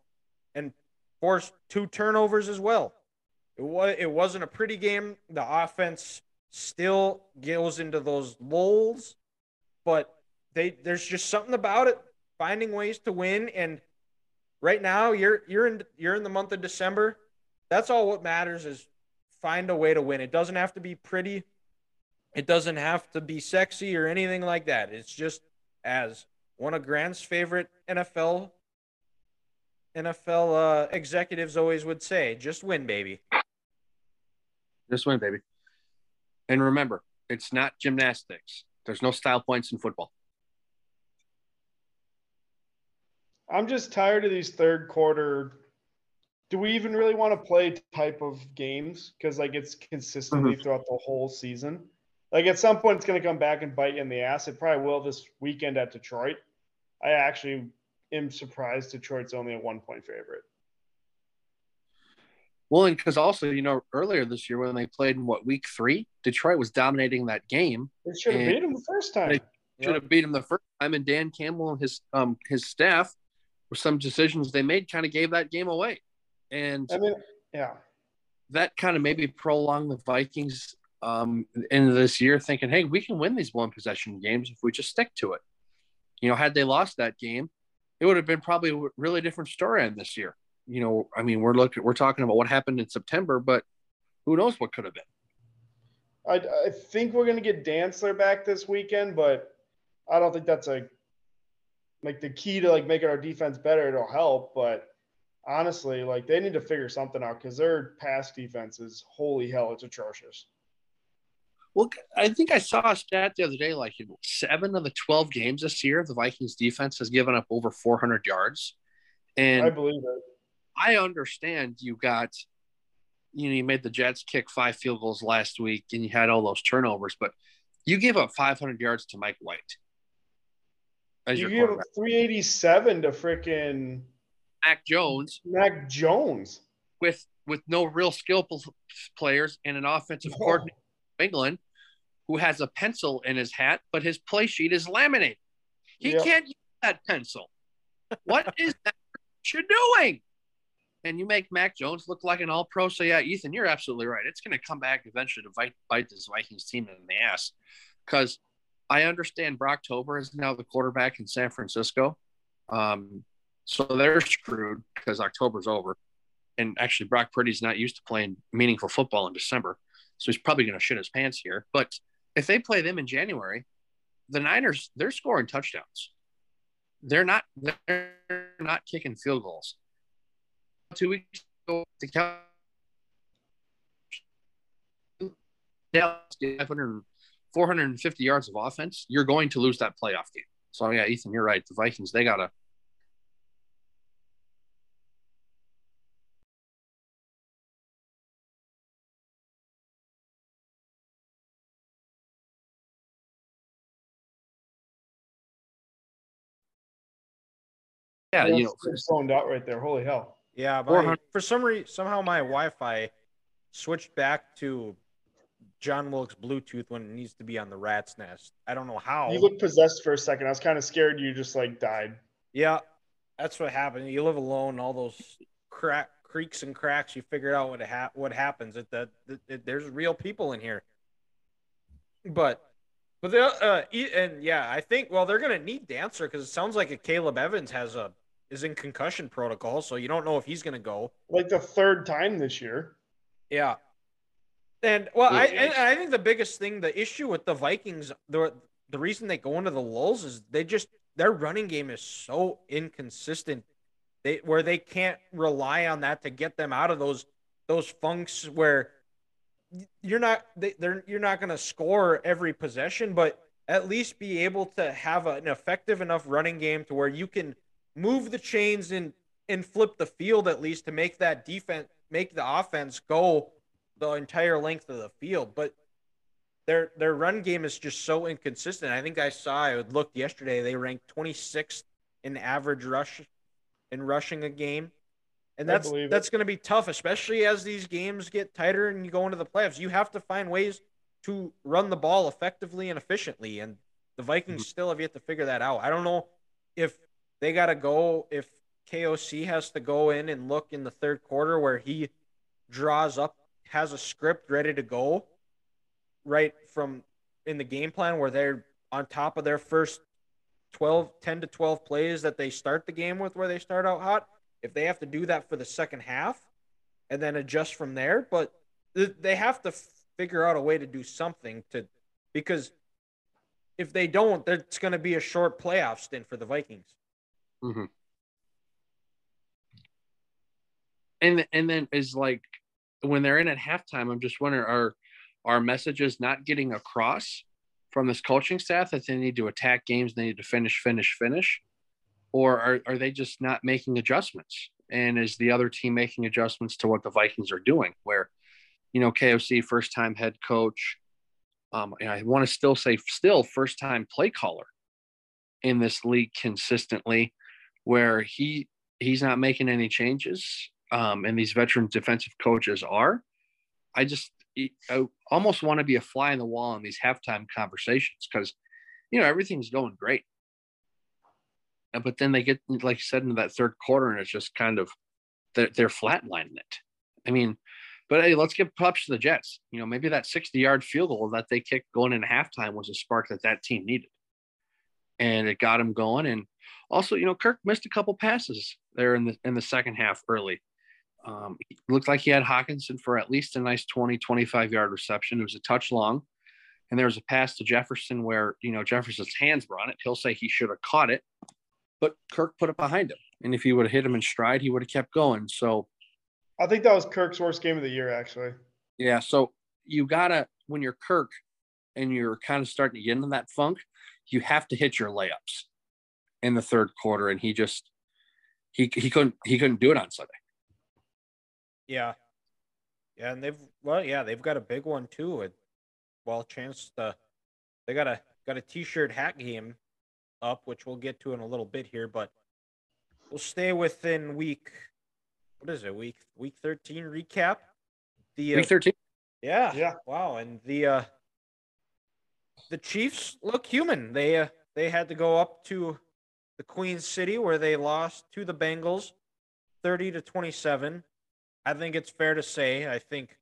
and forced two turnovers as well. It was it wasn't a pretty game. The offense still goes into those lulls, but they there's just something about it finding ways to win and right now you're you're in you're in the month of December. That's all what matters is find a way to win. It doesn't have to be pretty. It doesn't have to be sexy or anything like that. It's just as one of Grant's favorite NFL NFL uh, executives always would say, just win, baby. Just win, baby. And remember, it's not gymnastics. There's no style points in football. I'm just tired of these third quarter. Do we even really want to play type of games? Because like it's consistently throughout the whole season. Like at some point, it's going to come back and bite you in the ass. It probably will this weekend at Detroit. I actually am surprised Detroit's only a one point favorite. Well, and because also, you know, earlier this year when they played in what week three, Detroit was dominating that game. They should have beat them the first time. They- should have beat him the first time, and Dan Campbell and his um his staff with some decisions they made kind of gave that game away. And I mean, yeah. That kind of maybe prolonged the Vikings um into this year thinking, hey, we can win these one possession games if we just stick to it. You know, had they lost that game, it would have been probably a really different story in this year. You know, I mean, we're looking we're talking about what happened in September, but who knows what could have been. I, I think we're gonna get Dantzler back this weekend, but I don't think that's a like the key to like making our defense better. It'll help, but honestly, like they need to figure something out because their pass defense is holy hell, it's atrocious. Well, I think I saw a stat the other day like seven of the 12 games this year, the Vikings defense has given up over 400 yards. And I believe it. I understand you got, you know, you made the Jets kick five field goals last week and you had all those turnovers, but you gave up 500 yards to Mike White. You give up 387 to freaking Mac Jones. Mac Jones. With with no real skillful players and an offensive oh. coordinator England who has a pencil in his hat, but his play sheet is laminated. He yep. can't use that pencil. What [LAUGHS] is that you're doing? And you make Mac Jones look like an all pro. So, yeah, Ethan, you're absolutely right. It's going to come back eventually to bite, bite this Vikings team in the ass because I understand Brock Tober is now the quarterback in San Francisco. Um, so they're screwed because October's over. And actually, Brock Purdy's not used to playing meaningful football in December. So he's probably going to shit his pants here. But if they play them in January, the Niners they're scoring touchdowns. They're not they're not kicking field goals. Two weeks ago, the Cowboys 500, 450 yards of offense. You're going to lose that playoff game. So yeah, Ethan, you're right. The Vikings they gotta yeah, you know, phoned out right there. Holy hell! Yeah, but for some reason, somehow my Wi-Fi switched back to John Wilkes Bluetooth when it needs to be on the rat's nest. I don't know how. You looked possessed for a second. I was kind of scared you just like died. Yeah, that's what happened. You live alone, all those crack creaks and cracks. You figure out what ha- what happens. It, that there's real people in here. But but the uh, and yeah, I think well they're gonna need Dantzler because it sounds like Akayleb Evans has a is in concussion protocol, so you don't know if he's going to go. Like the third time this year. Yeah. And well, I and I think the biggest thing, the issue with the Vikings, the the reason they go into the lulls is they just their running game is so inconsistent. They where they can't rely on that to get them out of those those funks where you're not they, they're you're not going to score every possession, but at least be able to have an effective enough running game to where you can move the chains and and flip the field at least to make that defense make the offense go the entire length of the field. But their their run game is just so inconsistent. I think I saw I looked yesterday. They ranked 26th in average rush in rushing a game, and that's that's going to be tough, especially as these games get tighter and you go into the playoffs. You have to find ways to run the ball effectively and efficiently, and the Vikings mm-hmm. still have yet to figure that out. I don't know if they got to go if KOC has to go in and look in the third quarter where he draws up, has a script ready to go right from in the game plan where they're on top of their first 12, 10 to 12 plays that they start the game with where they start out hot. If they have to do that for the second half and then adjust from there, but they have to figure out a way to do something to because if they don't, it's going to be a short playoff stint for the Vikings. Mm-hmm. And and then is like when they're in at halftime, I'm just wondering are are messages not getting across from this coaching staff that they need to attack games, they need to finish, finish, finish, or are are they just not making adjustments? And is the other team making adjustments to what the Vikings are doing? Where, you know, KOC first time head coach, um, and I want to still say still first time play caller in this league consistently where he he's not making any changes, um, and these veteran defensive coaches are. I just I almost want to be a fly in the wall in these halftime conversations because you know, everything's going great. But then they get, like you said, into that third quarter, and it's just kind of they're, they're flatlining it. I mean, but hey, let's give props to the Jets. You know, maybe that 60 yard field goal that they kicked going into halftime was a spark that that team needed. And it got them going. And also, you know, Kirk missed a couple passes there in the in the second half early. Um, looked like he had Hockenson for at least a nice 20, 25 yard reception. It was a touch long. And there was a pass to Jefferson where, you know, Jefferson's hands were on it. He'll say he should have caught it, but Kirk put it behind him. And if he would have hit him in stride, he would have kept going. So I think that was Kirk's worst game of the year, actually. Yeah. So you gotta when you're Kirk and you're kind of starting to get into that funk, you have to hit your layups in the third quarter. And he just he he couldn't he couldn't do it on Sunday. Yeah. Yeah, and they've well, yeah, they've got a big one too. It, well, chance to they got a got a t-shirt hat game up, which we'll get to in a little bit here, but we'll stay within week what is it week week 13 recap the uh, week 13 yeah yeah wow and the uh the chiefs look human they uh they had to go up to the queen city where they lost to the bengals 30 to 27 i think it's fair to say i think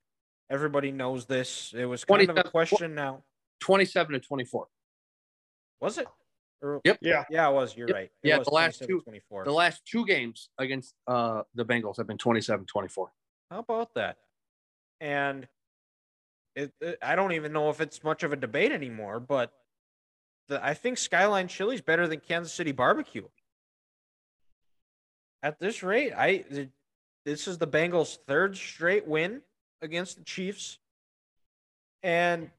everybody knows this it was kind of a question now 27 to 24 was it or, yep. Yeah. Yeah, it was. You're yep. right. It yeah, the last two 24. The last two games against uh the Bengals have been 27-24. How about that? And it, it, I don't even know if it's much of a debate anymore, but the, I think Skyline Chili's better than Kansas City Barbecue. At this rate, I this is the Bengals' third straight win against the Chiefs, and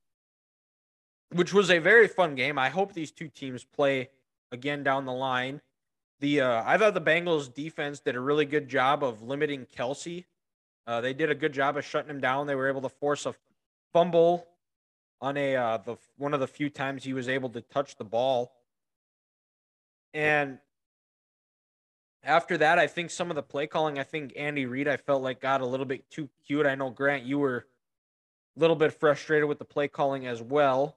which was a very fun game. I hope these two teams play again down the line. The uh, I thought the Bengals defense did a really good job of limiting Kelce. Uh, they did a good job of shutting him down. They were able to force a fumble on a uh, the one of the few times he was able to touch the ball. And after that, I think some of the play calling, I think Andy Reid, I felt like got a little bit too cute. I know Grant, you were a little bit frustrated with the play calling as well.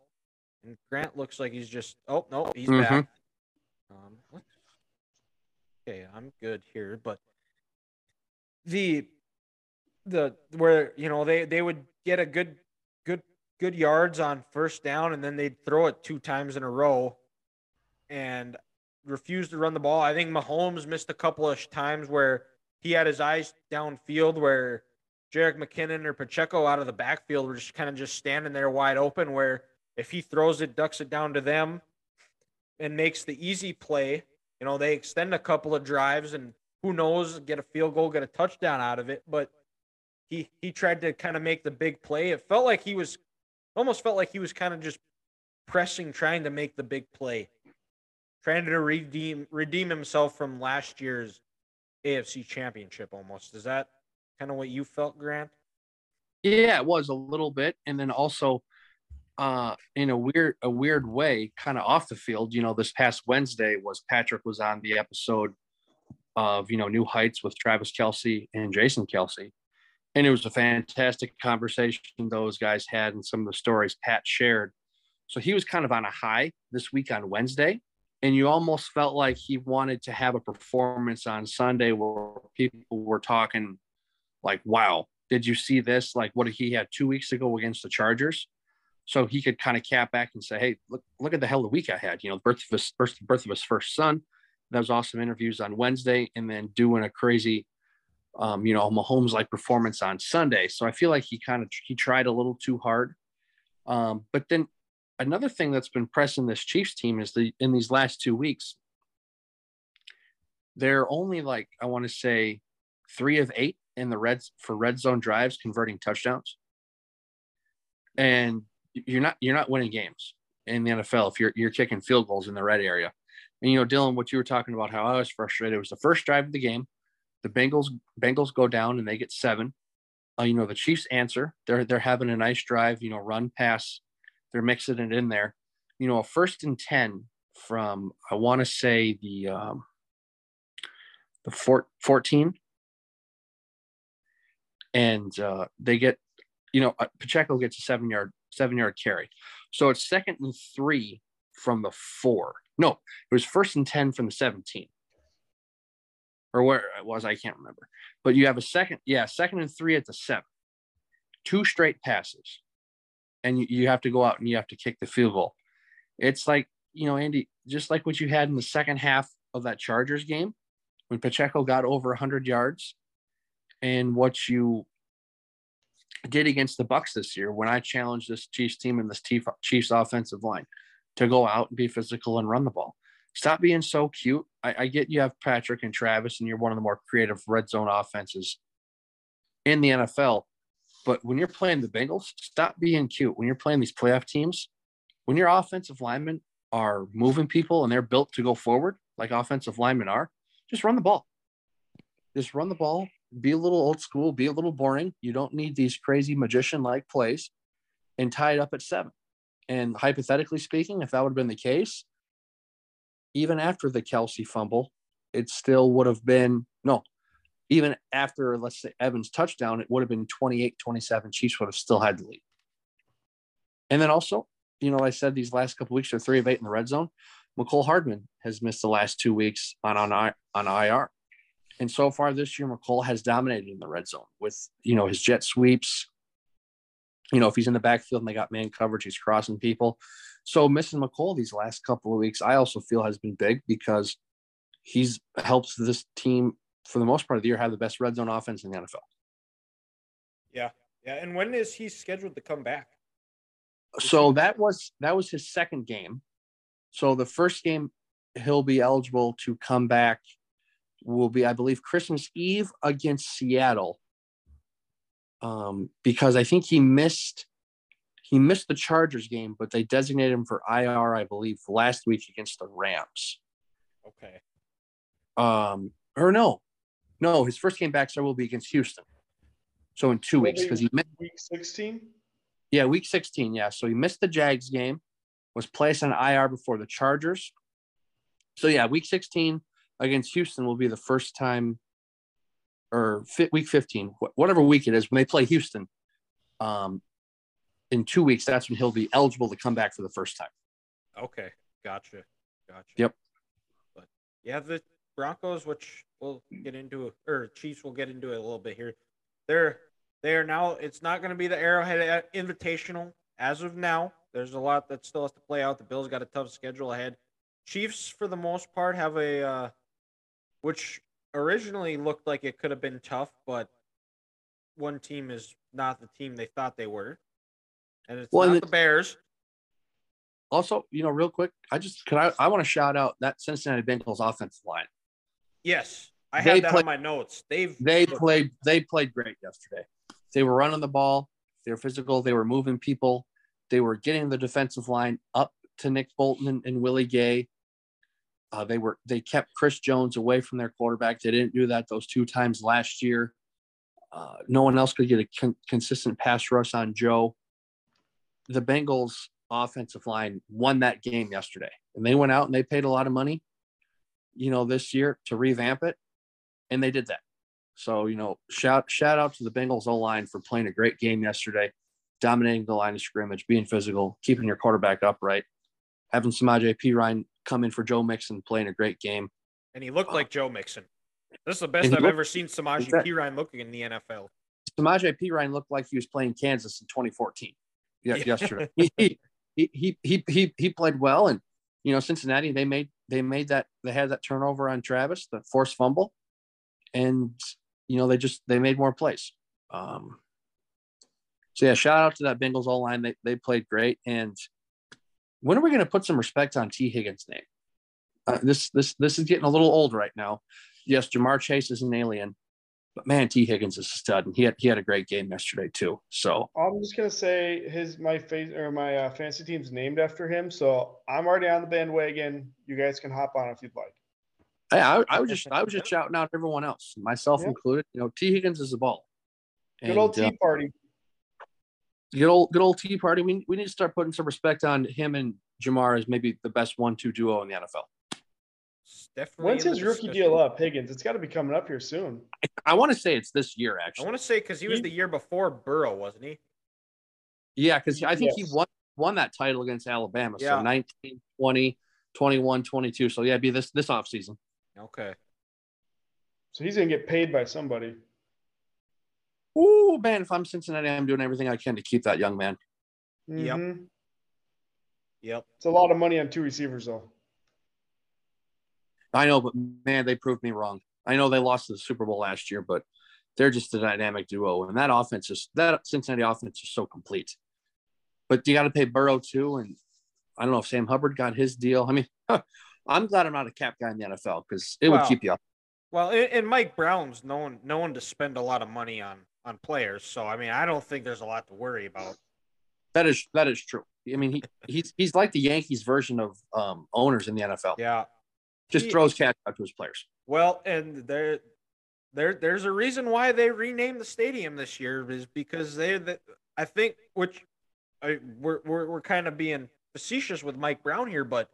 And Grant looks like he's just oh no, he's mm-hmm. back. Um, okay, I'm good here, but the the where you know they they would get a good good yards on first down and then they'd throw it two times in a row and refuse to run the ball. I think Mahomes missed a couple of times where he had his eyes downfield where Jerick McKinnon or Pacheco out of the backfield were just kind of just standing there wide open where if he throws it, ducks it down to them, and makes the easy play, you know, they extend a couple of drives and who knows, get a field goal, get a touchdown out of it. But he he tried to kind of make the big play. It felt like he was almost felt like he was kind of just pressing, trying to make the big play, trying to redeem redeem himself from last year's AFC championship almost. Is that kind of what you felt, Grant? Yeah, it was a little bit. And then also uh, in a weird a weird way, kind of off the field. You know, this past Wednesday was Patrick was on the episode of you know New Heights with Travis Kelce and Jason Kelce, and it was a fantastic conversation those guys had and some of the stories Pat shared. So he was kind of on a high this week on Wednesday, and you almost felt like he wanted to have a performance on Sunday where people were talking like, "Wow, did you see this? Like what he had two weeks ago against the Chargers?" so he could kind of cap back and say, "Hey, look, look at the hell of the week I had. You know, birth of his birth, birth of his first son. That was awesome interviews on Wednesday, and then doing a crazy, um, you know, Mahomes like performance on Sunday. So I feel like he kind of he tried a little too hard. Um, but then another thing that's been pressing this Chiefs team is the in these last two weeks, they're only like I want to say three of eight in the reds for red zone drives converting touchdowns. And you're not you're not winning games in the NFL if you're you're kicking field goals in the red area. And you know, Dylan, what you were talking about, how I was frustrated was the first drive of the game. The Bengals Bengals go down and they get seven. Uh, you know, the Chiefs answer. They're they're having a nice drive. You know, run pass. They're mixing it in there. You know, a first and ten from I want to say the um, the four, 14 and uh, they get you know uh, Pacheco gets a seven yard seven yard carry. So it's second and three from the four. No, it was first and 10 from the 17. Or where it was, I can't remember. But you have a second, yeah, second and three at the seven. Two straight passes. And you, you have to go out and you have to kick the field goal. It's like, you know, Andy, just like what you had in the second half of that Chargers game when Pacheco got over 100 yards and what you did against the Bucks this year when I challenged this Chiefs team and this Chiefs offensive line to go out and be physical and run the ball. Stop being so cute. I, I get you have Patrick and Travis, and you're one of the more creative red zone offenses in the NFL. But when you're playing the Bengals, stop being cute. When you're playing these playoff teams, when your offensive linemen are moving people and they're built to go forward, like offensive linemen are, just run the ball. Just run the ball, be a little old school, be a little boring. You don't need these crazy magician like plays and tie it up at seven. And hypothetically speaking, if that would have been the case, even after the Kelce fumble, it still would have been no, even after, let's say, Evans' touchdown, it would have been 28 27. Chiefs would have still had the lead. And then also, you know, I said these last couple weeks are three of eight in the red zone. Mecole Hardman has missed the last two weeks on, on, on IR. And so far this year, Mecole has dominated in the red zone with, you know, his jet sweeps. You know, if he's in the backfield and they got man coverage, he's crossing people. So missing Mecole these last couple of weeks, I also feel has been big because he's helps this team for the most part of the year have the best red zone offense in the NFL. Yeah. Yeah. And when is he scheduled to come back? So that was that was his second game. So the first game he'll be eligible to come back will be, I believe, Christmas Eve against Seattle. Um, because I think he missed he missed the Chargers game, but they designated him for IR, I believe, last week against the Rams. Okay. Um, or no, no, his first game back, so will be against Houston. So in two weeks, because he missed week 16. Yeah, week 16. Yeah. So he missed the Jags game, was placed on IR before the Chargers. So yeah, week 16 against Houston will be the first time, or week 15, whatever week it is, when they play Houston. Um, in two weeks, that's when he'll be eligible to come back for the first time. Okay, gotcha, gotcha. Yep. But yeah, the Broncos, which we'll get into, or Chiefs, we'll get into it a little bit here. They're they are now. It's not going to be the Arrowhead Invitational as of now. There's a lot that still has to play out. The Bills got a tough schedule ahead. Chiefs, for the most part, have a uh, which originally looked like it could have been tough, but one team is not the team they thought they were, and it's well, not and the Bears. Also, you know, real quick, I just can I, I want to shout out that Cincinnati Bengals offensive line. Yes, I have that played, on my notes. They've they played they played great yesterday. They were running the ball. They were physical. They were moving people. They were getting the defensive line up to Nick Bolton and, and Willie Gay. Uh, they were they kept Chris Jones away from their quarterback. They didn't do that those two times last year. Uh, no one else could get a con- consistent pass rush on Joe. The Bengals offensive line won that game yesterday, and they went out and they paid a lot of money, you know, this year to revamp it, and they did that. So you know, shout shout out to the Bengals O line for playing a great game yesterday, dominating the line of scrimmage, being physical, keeping your quarterback upright, having Samaje Perine come in for Joe Mixon, playing a great game. And he looked like Joe Mixon. This is the best I've looked, ever seen Samaje. Perine looking in the NFL. Samaje Perine looked like he was playing Kansas in 2014. Yeah, yesterday. [LAUGHS] he, he, he he he he played well, and you know Cincinnati they made they made that they had that turnover on Travis, the forced fumble, and you know, they just they made more plays. Um, so yeah, shout out to that Bengals all line. They they played great. And when are we going to put some respect on Tee Higgins' name? Uh, this this this is getting a little old right now. Yes, Ja'Marr Chase is an alien, but man, Tee Higgins is a stud, and he had he had a great game yesterday too. So I'm just gonna say his my face or my uh, fantasy team's named after him, so I'm already on the bandwagon. You guys can hop on if you'd like. Hey, I, I was just I was just shouting out everyone else, myself yeah. included. You know, Tee Higgins is a ball. Good and, old Tea uh, Party. Good old good old Tea Party. We we need to start putting some respect on him and Ja'Marr as maybe the best one-two duo in the NFL. Definitely When's his rookie deal up, Higgins? It's got to be coming up here soon. I, I want to say it's this year, actually. I want to say because he was the year before Burrow, wasn't he? Yeah, because I think yes. he won won that title against Alabama. Yeah. So 19, 20, 21, 22. So yeah, it'd be this this off season. Okay. So he's gonna get paid by somebody. Ooh, man, if I'm Cincinnati, I'm doing everything I can to keep that young man. Yep. Mhm. Yep. It's a lot of money on two receivers, though. I know, but man, they proved me wrong. I know they lost the Super Bowl last year, but they're just a dynamic duo, and that offense is that Cincinnati offense is so complete. But you got to pay Burrow too, and I don't know if Sam Hubbard got his deal. I mean, [LAUGHS] I'm glad I'm not a cap guy in the NFL because it would keep you up. Well, and, and Mike Brown's known known to spend a lot of money on on players, so I mean, I don't think there's a lot to worry about. That is that is true. I mean, he he's he's like the Yankees version of um, owners in the NFL. Yeah. Just He- throws cash out to his players. Well, and there, there, there's a reason why they renamed the stadium this year is because they, the, I think, which, I, we're we're we're kind of being facetious with Mike Brown here, but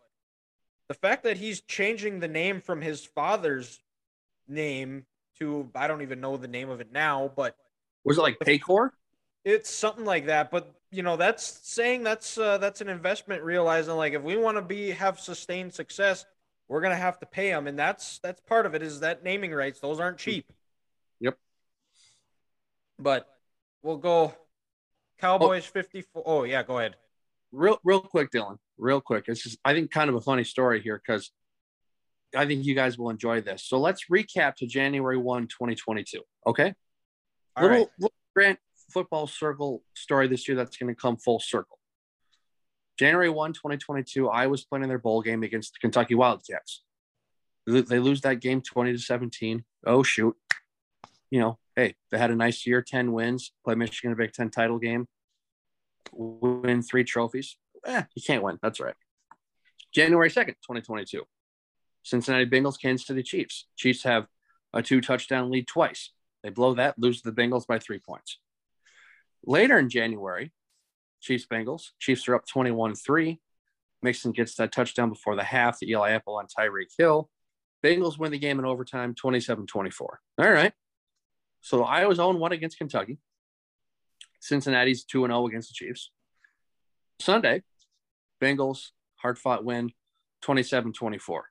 the fact that he's changing the name from his father's name to I don't even know the name of it now, but Was it like Paycor? it's something like that. But you know, that's saying that's uh, that's an investment. Realizing like if we want to be have sustained success, we're gonna have to pay them, and that's that's part of it. Is that naming rights? Those aren't cheap. Yep. But we'll go Cowboys fifty four. Oh yeah, go ahead. real real quick dylan real quick it's just i think kind of a funny story here because i think you guys will enjoy this so let's recap to january 1 2022 okay Little, right. little grant football circle story this year that's going to come full circle january 1 2022 iowa's playing in their bowl game against the kentucky wildcats they lose that game 20 to 17 oh shoot you know hey they had a nice year 10 wins play michigan a big 10 title game win three trophies. Eh, you can't win. That's right. January 2nd, 2022. Cincinnati Bengals, Kansas City Chiefs. Chiefs have a two touchdown lead twice. They blow that, lose to the Bengals by three points. Later in January, Chiefs Bengals. Chiefs are up 21 3. Mixon gets that touchdown before the half, the Eli Apple on Tyreek Hill. Bengals win the game in overtime 27 24. All right. So Iowa's 0 1 against Kentucky. Cincinnati's 2 0 against the Chiefs. Sunday, Bengals, hard fought win 27 24.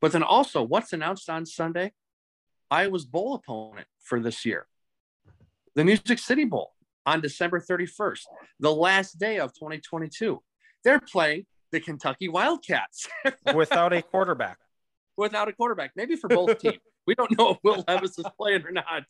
But then also, what's announced on Sunday? Iowa's bowl opponent for this year, the Music City Bowl on December 31st, the last day of 2022. They're playing the Kentucky Wildcats [LAUGHS] Without a quarterback. without a quarterback, maybe for both teams. [LAUGHS] We don't know if Will Levis is playing or not.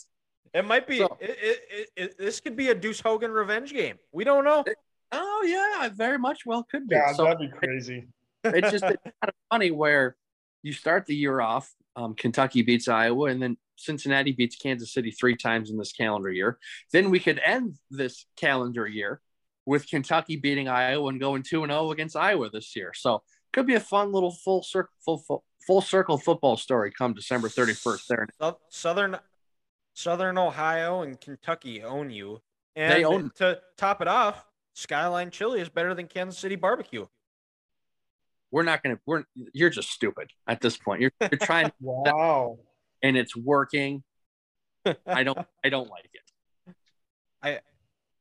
It might be. So- it, it, it, it, this could be a Deuce Hogan revenge game. We don't know. Oh, yeah, very much well could be. God, So- that'd be crazy. it's just [LAUGHS] it's kind of funny where you start the year off. Um, Kentucky beats Iowa, and then Cincinnati beats Kansas City three times in this calendar year. Then we could end this calendar year with Kentucky beating Iowa and going two and zero against Iowa this year. So could be a fun little full circle full, full, full circle football story come December thirty first. There, Southern Southern Ohio and Kentucky own you. And They own- to top it off, Skyline Chili is better than Kansas City barbecue. We're not gonna. We're you're just stupid at this point. You're you're trying [LAUGHS] Wow. and it's working. [LAUGHS] I don't. I don't like it. I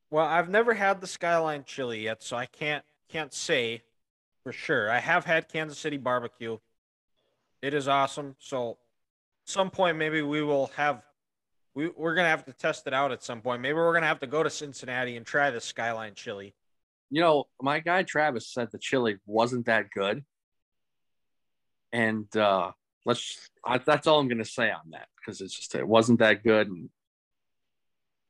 well, I've never had the Skyline Chili yet, so I can't can't say for sure. I have had Kansas City barbecue. It is awesome. So, some point maybe we will have we we're gonna have to test it out at some point. Maybe we're gonna have to go to Cincinnati and try the Skyline Chili. You know, my guy Travis said the chili wasn't that good. And uh let's I, that's all I'm gonna say on that because it's just it wasn't that good and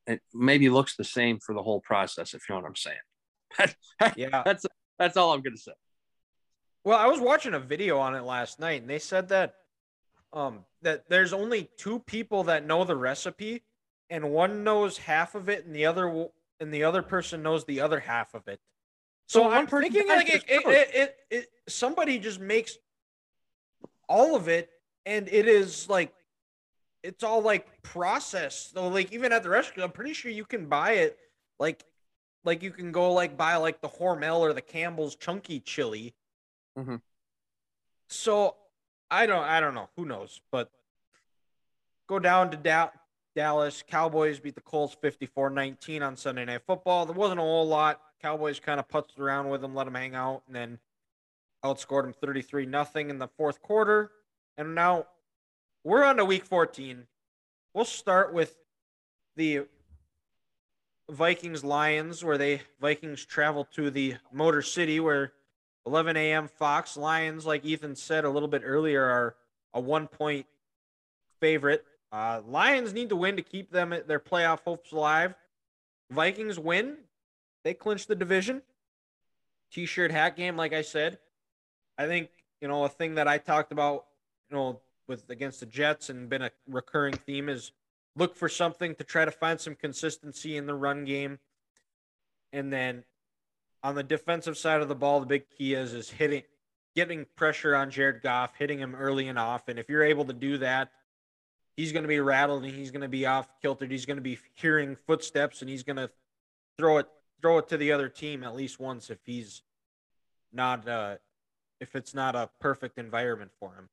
it maybe looks the same for the whole process if you know what I'm saying. [LAUGHS] Yeah. that's that's all I'm gonna say. Well, I was watching a video on it last night, and they said that um that there's only two people that know the recipe, and one knows half of it, and the other and the other person knows the other half of it. So, I'm thinking like it, it, it, somebody just makes all of it, and it is like it's all like processed. So like even at the restaurant, I'm pretty sure you can buy it like like you can go like buy like the Hormel or the Campbell's chunky chili. Mhm. So I don't I don't know who knows, but go down to da- Dallas. Cowboys beat the Colts 54-19 on Sunday Night Football. There wasn't a whole lot Cowboys kind of putzed around with them, let them hang out, and then outscored them 33 nothing in the fourth quarter. And now we're on to week 14. We'll start with the Vikings Lions, where they Vikings travel to the Motor City, where 11 a.m. Fox Lions, like Ethan said a little bit earlier, are a one point favorite. Uh, Lions need to win to keep them their playoff hopes alive. Vikings win, they clinched the division. T-shirt hat game, like I said. I think you know a thing that I talked about, you know, with against the Jets and been a recurring theme is look for something to try to find some consistency in the run game. And then on the defensive side of the ball, the big key is is hitting getting pressure on Jared Goff, hitting him early and often. If you're able to do that, he's going to be rattled and he's going to be off kilter. He's going to be hearing footsteps and he's going to throw it throw it to the other team at least once if he's not uh if it's not a perfect environment for him.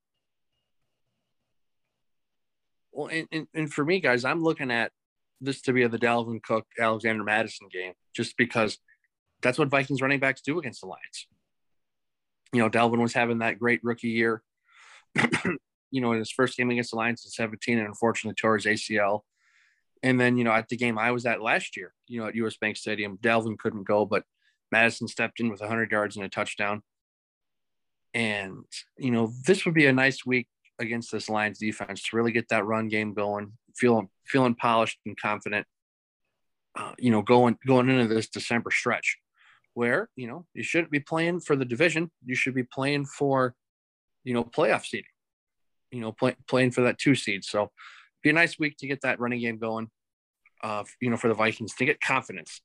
Well, and, and, and for me, guys, I'm looking at this to be the Dalvin Cook Alexander Mattison game, just because that's what Vikings running backs do against the Lions. You know, Dalvin was having that great rookie year. [CLEARS THROAT] you know, in his first game against the Lions in 17, and unfortunately tore his ACL. And then, you know, at the game I was at last year, you know, at US Bank Stadium, Dalvin couldn't go, but Mattison stepped in with 100 yards and a touchdown. And, you know, this would be a nice week against this Lions defense to really get that run game going, feeling feeling polished and confident. Uh, you know, going going into this December stretch, where you know you shouldn't be playing for the division, you should be playing for, you know, playoff seeding. You know, play, playing for that two seed. So, be a nice week to get that running game going. Uh, you know, for the Vikings to get confidence,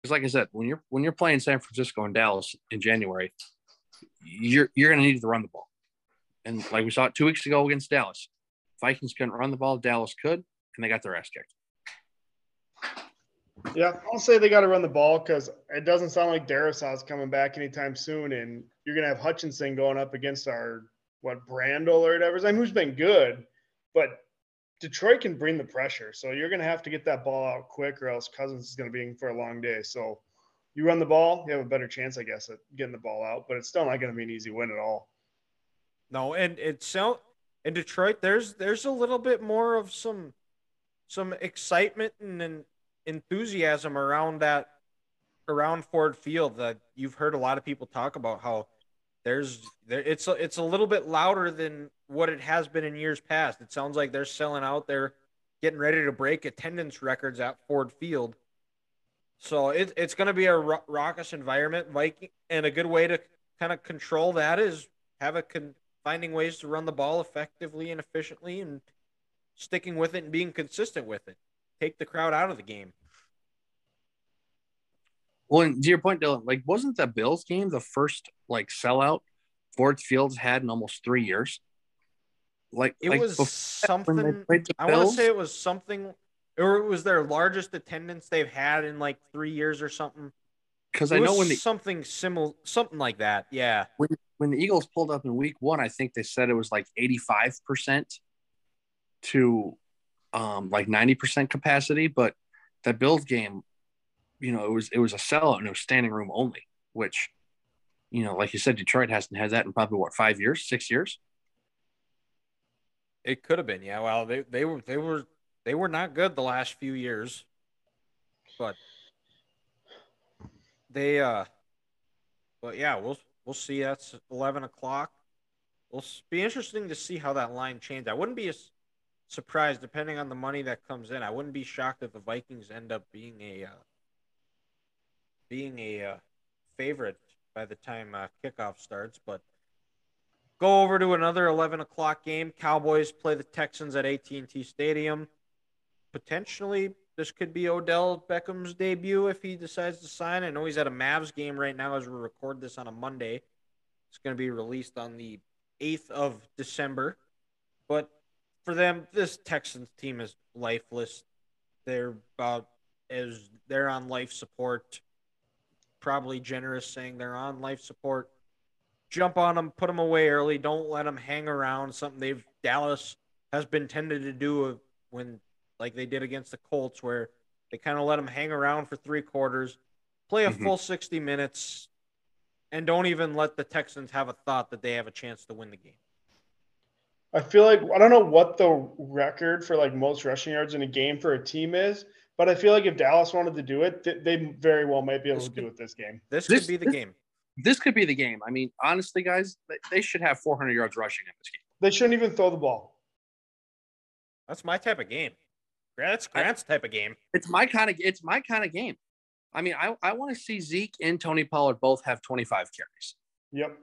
because like I said, when you're when you're playing San Francisco and Dallas in January, you're you're going to need to run the ball. And like we saw it two weeks ago against Dallas, Vikings couldn't run the ball. Dallas could, and they got their ass kicked. Yeah, I'll say they got to run the ball because it doesn't sound like Darrisaw's coming back anytime soon, and you're gonna have Hutchinson going up against our what Brandel or whatever. I mean, who's been good, but Detroit can bring the pressure, so you're gonna have to get that ball out quick, or else Cousins is gonna be in for a long day. So you run the ball, you have a better chance, I guess, at getting the ball out, but it's still not gonna be an easy win at all. No, and it's so in Detroit. There's there's a little bit more of some some excitement and, and enthusiasm around that around Ford Field that you've heard a lot of people talk about how there's there it's a, it's a little bit louder than what it has been in years past. It sounds like they're selling out. They're getting ready to break attendance records at Ford Field. So it, it's going to be a raucous environment, Viking, and a good way to kind of control that is have a con- finding ways to run the ball effectively and efficiently and sticking with it and being consistent with it. Take the crowd out of the game. Well, and to your point, Dylan, like wasn't the Bills game the first like sellout Ford Fields had in almost three years? Like it like was something. I want to say it was something, or it was their largest attendance they've had in like three years or something. Because I know when the, something similar, something like that. Yeah. When when the Eagles pulled up in week one, I think they said it was like 85% to um, like 90% capacity. But that Bills game, you know, it was it was a sellout and it was standing room only, which, you know, like you said, Detroit hasn't had that in probably what five years, six years. It could have been, yeah. Well, they, they were they were they were not good the last few years, but they uh, but yeah, we'll we'll see. That's eleven o'clock. It'll be interesting to see how that line changes. I wouldn't be surprised, depending on the money that comes in. I wouldn't be shocked if the Vikings end up being a uh, being a uh, favorite by the time uh, kickoff starts. But go over to another eleven o'clock game. Cowboys play the Texans at AT and T Stadium. Potentially, this could be Odell Beckham's debut if he decides to sign. I know he's at a Mavs game right now as we record this on a Monday. It's going to be released on the 8th of December. But for them, this Texans team is lifeless. They're about as they're on life support. Probably generous saying they're on life support. Jump on them, put them away early. Don't let them hang around. Something they've Dallas has been tended to do when like they did against the Colts, where they kind of let them hang around for three quarters, play a Mhm. full 60 minutes, and don't even let the Texans have a thought that they have a chance to win the game. I feel like I don't know what the record for like most rushing yards in a game for a team is, but I feel like if Dallas wanted to do it, th- they very well might be able This to do could- it this game. This, This- could be the this- game. This could be the game. I mean, honestly, guys, they- they should have 400 yards rushing in this game. They shouldn't even throw the ball. That's my type of game. That's I- Grant's type of game. It's my kind of it's my kind of game. I mean, I, I want to see Zeke and Tony Pollard both have 25 carries. Yep.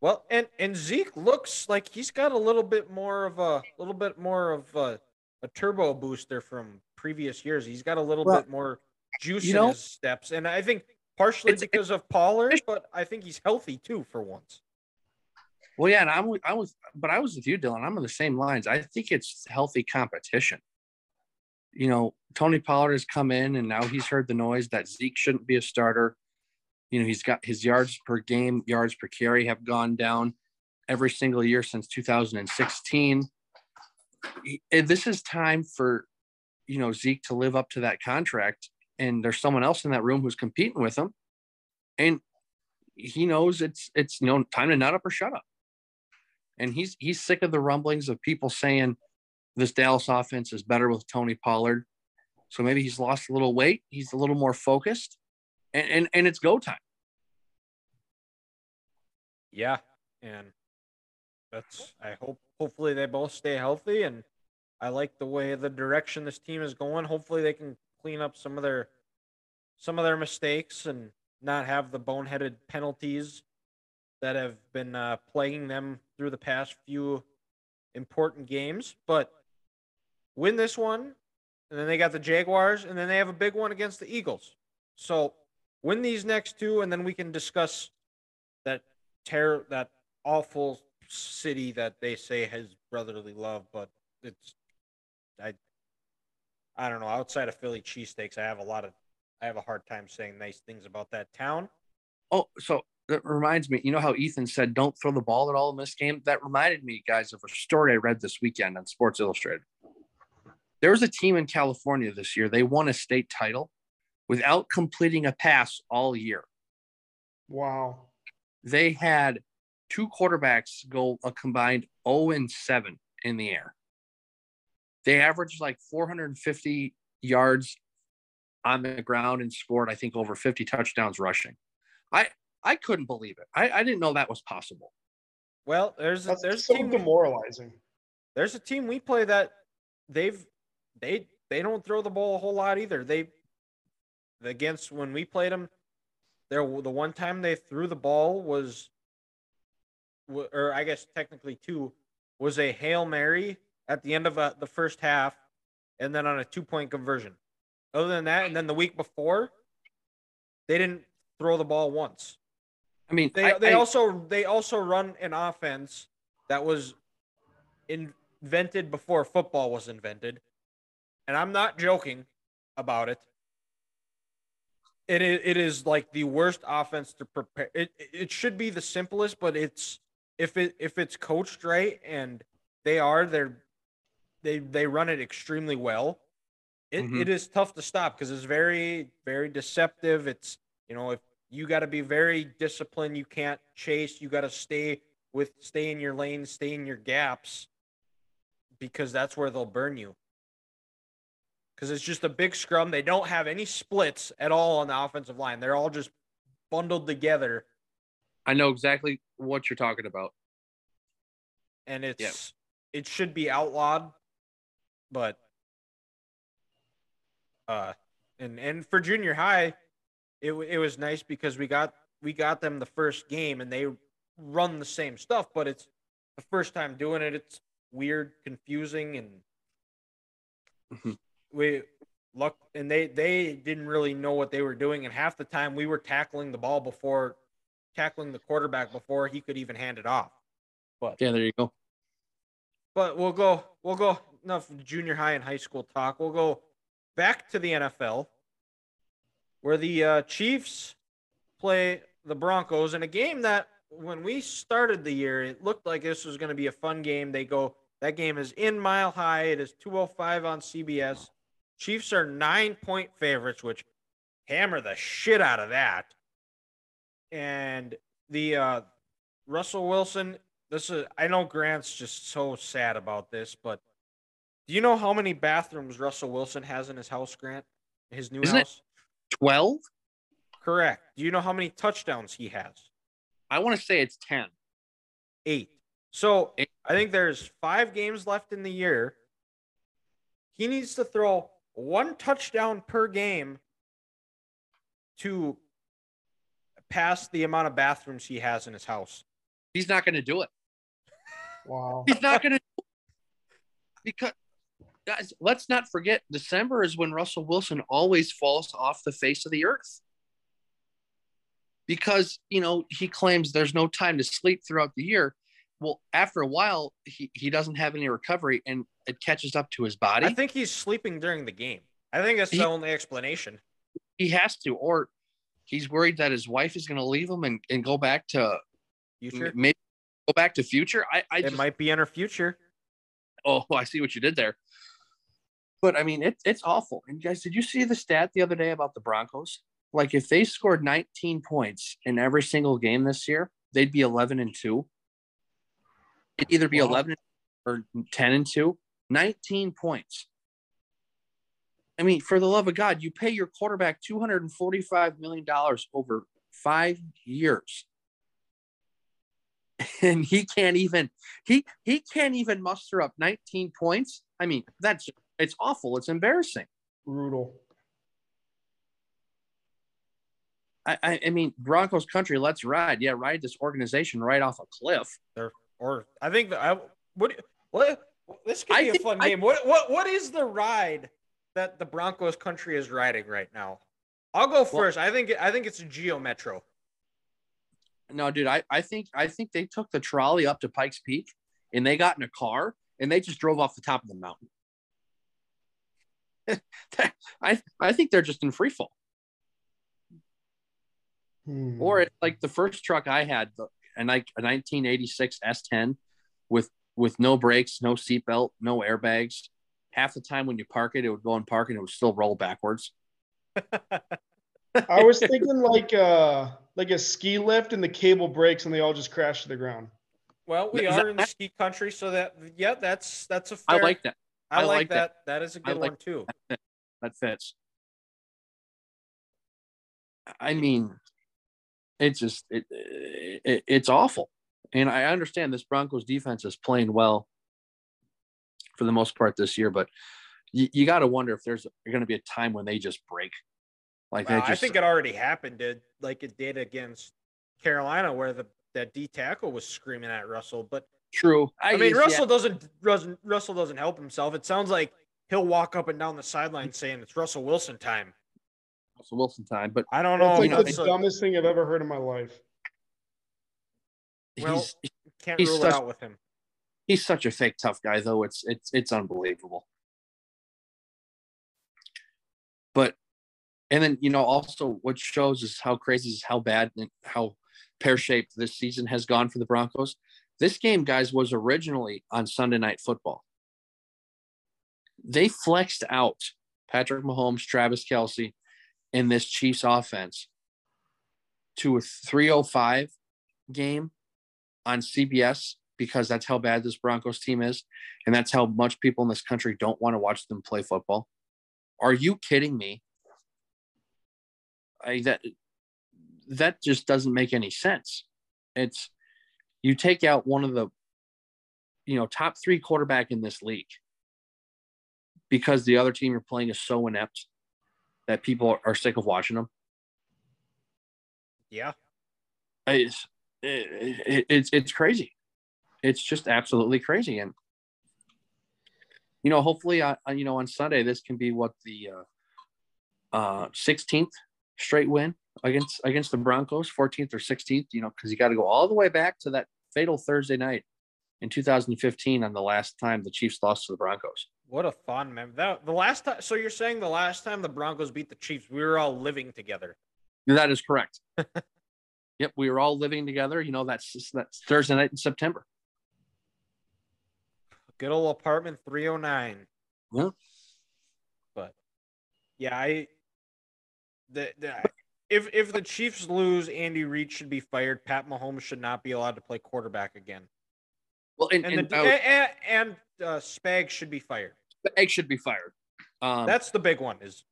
Well, and and Zeke looks like he's got a little bit more of a little bit more of a, a turbo booster from previous years. He's got a little Well, bit more juice you in know- his steps, and I think partially It's- because of Pollard, but I think he's healthy too for once. Well, yeah, and I'm I was, but I was with you, Dylan. I'm on the same lines. I think it's healthy competition. You know, Tony Pollard has come in, and now he's heard the noise that Zeke shouldn't be a starter. You know, he's got his yards per game, yards per carry have gone down every single year since 2016. He- This is time for, you know, Zeke to live up to that contract. And there's someone else in that room who's competing with him, and he knows it's it's you know time to nut up or shut up and he's he's sick of the rumblings of people saying this Dallas offense is better with Tony Pollard. So maybe he's lost a little weight. He's a little more focused, and and, and it's go time. Yeah, and that's I hope hopefully they both stay healthy, and I like the way the direction this team is going. Hopefully they can clean up some of their some of their mistakes and not have the boneheaded penalties that have been uh, plaguing them through the past few important games. But win this one, and then they got the Jaguars, and then they have a big one against the Eagles. So win these next two, and then we can discuss that terror, that awful city that they say has brotherly love, but it's I I don't know. Outside of Philly cheesesteaks, I have a lot of I have a hard time saying nice things about that town. Oh, so that reminds me. You know how Ethan said, "Don't throw the ball at all in this game." That reminded me, guys, of a story I read this weekend on Sports Illustrated. There was a team in California this year. They won a state title without completing a pass all year. Wow. they had two quarterbacks go a combined 0 and 7 in the air. They averaged like 450 yards on the ground and scored, I think, over 50 touchdowns rushing. I I couldn't believe it. I, I didn't know that was possible. Well, there's a, That's there's a so team demoralizing. there's a team we play that they've they they don't throw the ball a whole lot either. They against when we played them, there the one time they threw the ball was, or I guess technically two, was a hail mary at the end of uh, the first half, and then on a two point conversion. Other than that, and then the week before, they didn't throw the ball once. I mean, They I, they I- also they also run an offense that was invented before football was invented, and I'm not joking about it. It is, it is like the worst offense to prepare. It it should be the simplest, but it's if it if it's coached right and they are they're they they run it extremely well. It, Mhm. it is tough to stop because it's very very deceptive. It's you know if you got to be very disciplined, you can't chase. You got to stay with stay in your lane, stay in your gaps, because that's where they'll burn you. Because it's just a big scrum. They don't have any splits at all on the offensive line. They're all just bundled together, I know exactly what you're talking about. and it's it should be outlawed, but uh, and and for junior high, it it was nice because we got we got them the first game and they run the same stuff, but it's the first time doing it. It's weird, confusing, and Mhm. we luck and they they didn't really know what they were doing. And half the time we were tackling the ball before tackling the quarterback before he could even hand it off. But Yeah, there you go. but we'll go we'll go enough junior high and high school talk. We'll go back to the NFL where the uh, Chiefs play the Broncos in a game that when we started the year it looked like this was going to be a fun game. They go that game is in Mile High. It is 205 on CBS. Chiefs are 9 point favorites which hammer the shit out of that. And the uh, Russell Wilson, this is I know Grant's just so sad about this, but do you know how many bathrooms Russell Wilson has in his house, Grant? His new Isn't it- house? 12? Correct. Do you know how many touchdowns he has? I want to say it's 10. Eight. So Eight. I think there's five games left in the year. He needs to throw one touchdown per game to pass the amount of bathrooms he has in his house. He's not going to do it. Wow. He's not going to because guys, let's not forget December is when Russell Wilson always falls off the face of the earth. Because, you know, he claims there's no time to sleep throughout the year. Well, after a while, he, he doesn't have any recovery and it catches up to his body. I think he's sleeping during the game. I think that's He- the only explanation. he has to, or he's worried that his wife is going to leave him and, and go back to Future. maybe go back to future. I, I It just, might be in her future. Oh, [LAUGHS] I see what you did there. But I mean, it's it's awful. And guys, did you see the stat the other day about the Broncos? Like, if they scored 19 points in every single game this year, they'd be 11 and two. It'd either be Wow. 11 or 10 and two. 19 points. I mean, for the love of God, you pay your quarterback 245 million dollars over five years, [LAUGHS] and he can't even he he can't even muster up 19 points. I mean, that's it's awful. It's embarrassing. Brutal. I, I I mean, Broncos country, let's ride. Yeah, ride this organization right off a cliff. Or I think that I what what this could I be a fun I- game. What what what is the ride that the Broncos country is riding right now? I'll go first. I think I think it's a Geo Metro. No, dude, I, I think I think they took the trolley up to Pikes Peak and they got in a car and they just drove off the top of the mountain. I I think they're just in free fall. Hmm. Or it's like the first truck I had, the- a, ni- a 1986 S10 with with no brakes, no seatbelt, no airbags. Half the time when you park it, it would go in park and it would still roll backwards. I was thinking like uh like a ski lift and the cable breaks and they all just crash to the ground. Well, we are in the ski country, so that yeah, that's that's a I fair. I like that. I I like, like that. that. That is a good like one too. That fits. I mean, it's just it, it it's awful, and I understand this Broncos defense is playing well for the most part this year, but you, you got to wonder if there's going to be a time when they just break. Like they I think it already happened, did like it did against Carolina, where the that D tackle was screaming at Russell. But true. I, mean, yeah, Russell doesn't Russell, Russell doesn't help himself. It sounds like he'll walk up and down the sideline saying it's Russell Wilson time. Russell Wilson time, but I don't know. It's if like know, the that's a- dumbest thing I've ever heard in my life. Well, he's can't he's rule such- it out with him. he's such a fake tough guy though it's it's it's unbelievable but and then you know also what shows is how crazy is how bad and how pear-shaped this season has gone for the broncos this game guys was originally on sunday night football they flexed out patrick mahomes travis kelce in this chiefs offense to a 305 game on cbs because that's how bad this Broncos team is, and that's how much people in this country don't want to watch them play football. Are you kidding me? I that that just doesn't make any sense. It's you take out one of the you know top three quarterback in this league because the other team you're playing is so inept that people are sick of watching them. Yeah. It's it, it, it's it's crazy. It's just absolutely crazy, and you know, hopefully, uh, you know, on Sunday this can be what the uh, uh 16th straight win against against the Broncos, 14th or 16th. You know, because you got to go all the way back to that fatal Thursday night in 2015 on the last time the Chiefs lost to the Broncos. What a fun man. That the last time. So you're saying the last time the Broncos beat the Chiefs, we were all living together. That is correct. [LAUGHS] yep, we were all living together. You know, that's that's Thursday night in September. Good old apartment 309. Yeah. But yeah, I the, the if if the Chiefs lose, Andy Reid should be fired. Pat Mahomes should not be allowed to play quarterback again. Well, and, And and, the, and, and uh, Spag should be fired. Egg should be fired. Um, That's the big one. Is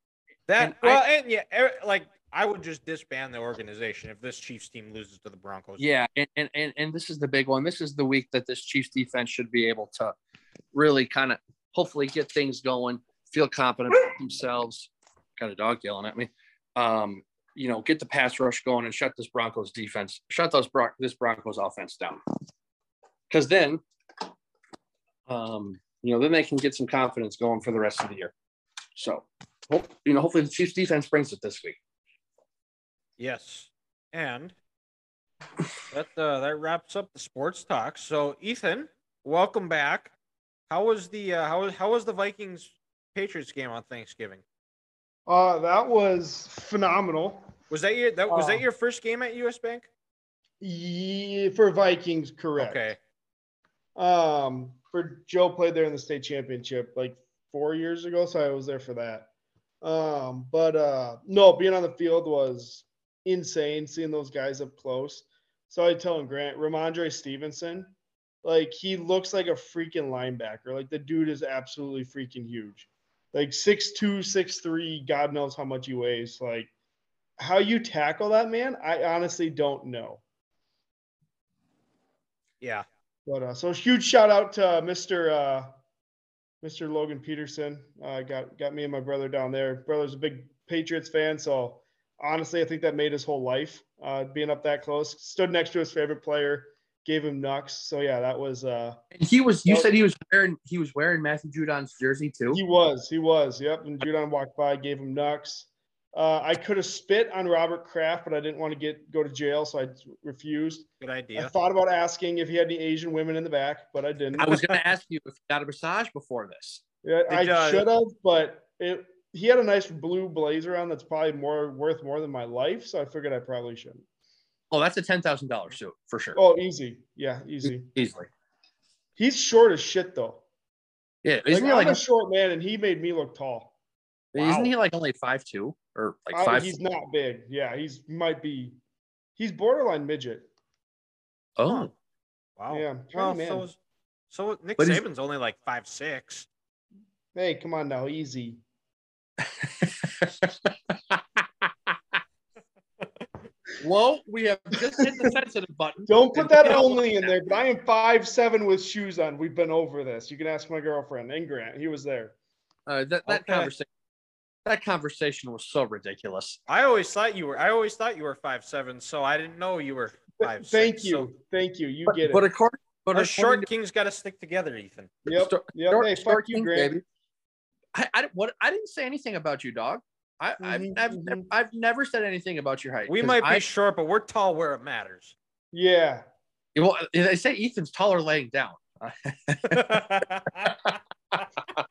that And I- well? and yeah, er, like I would just disband the organization if this Chiefs team loses to the Broncos. Yeah, and, and and and this is the big one. This is the week that this Chiefs defense should be able to really kind of hopefully get things going, feel confident themselves. Got a dog yelling at me. Um, you know, get the pass rush going and shut this Broncos defense, shut those Bron- this Broncos offense down. Because then, um, you know, then they can get some confidence going for the rest of the year. So, hope you know, hopefully the Chiefs defense brings it this week. Yes, and that uh, that wraps up the sports talk. So Ethan, welcome back. How was the uh, how was how was the Vikings Patriots game on Thanksgiving? Uh, that was phenomenal. Was that your that was Uh, that your first game at US Bank? Yeah, for Vikings, correct. Okay. Um, for Joe played there in the state championship like four years ago, so I was there for that. Um, but uh, no, being on the field was insane. Seeing those guys up close. So I tell him Grant Rhamondre Stevenson, like he looks like a freaking linebacker. Like the dude is absolutely freaking huge. Like six two, six three. God knows how much he weighs. Like how you tackle that man, I honestly don't know. Yeah. But uh, so huge shout out to uh, Mr. Uh, Mr. Logan Peterson. Uh, got got me and my brother down there. Brother's a big Patriots fan, so honestly, I think that made his whole life uh, being up that close. Stood next to his favorite player, gave him knucks. So yeah, that was uh, And he was. You Well- said he was wearing. He was wearing Matthew Judon's jersey too. he was he was yep. And Judon walked by, gave him knucks. Uh, I could have spit on Robert Kraft, but I didn't want to get go to jail, so I refused. Good idea. I thought about asking if he had any Asian women in the back, but I didn't. I was going to ask you if you got a massage before this. Yeah, Did, I should have, but it he had a nice blue blazer on that's probably more worth more than my life, so I figured I probably shouldn't. Oh, that's a ten thousand dollars suit for sure. Oh, easy. Yeah, easy. Easily. He's short as shit though. Yeah, Like, isn't he I'm like? a short man and he made me look tall. Isn't he like only five two or like I- five? he's not big. Yeah, he's might be he's borderline midget. oh, Wow. Yeah, Well, tiny so so Nick But Saban's only like five six. Hey, come on now, easy. [LAUGHS] well, we have just hit the sensitive button. Don't put that [LAUGHS] only in there, but I am five seven with shoes on. We've been over this. You can ask my girlfriend and Grant. He was there. Uh, that that Okay. conversation. That conversation was so ridiculous. I always thought you were. I always thought you were five seven. So I didn't know you were Th- five. Thank six, you. So Thank you. You But, get it. but according, but us short according kings got to stick together, Ethan. to Yep. Stor- Yep. Stor- Hey, Stor fuck you, King, Grant. baby. I, I what I didn't say anything about you, dog. I, I've, I've, mhm. I've never said anything about your height. We might be I, short, but we're tall where it matters. Yeah. well, they say Ethan's taller laying down. [LAUGHS] [LAUGHS] [LAUGHS]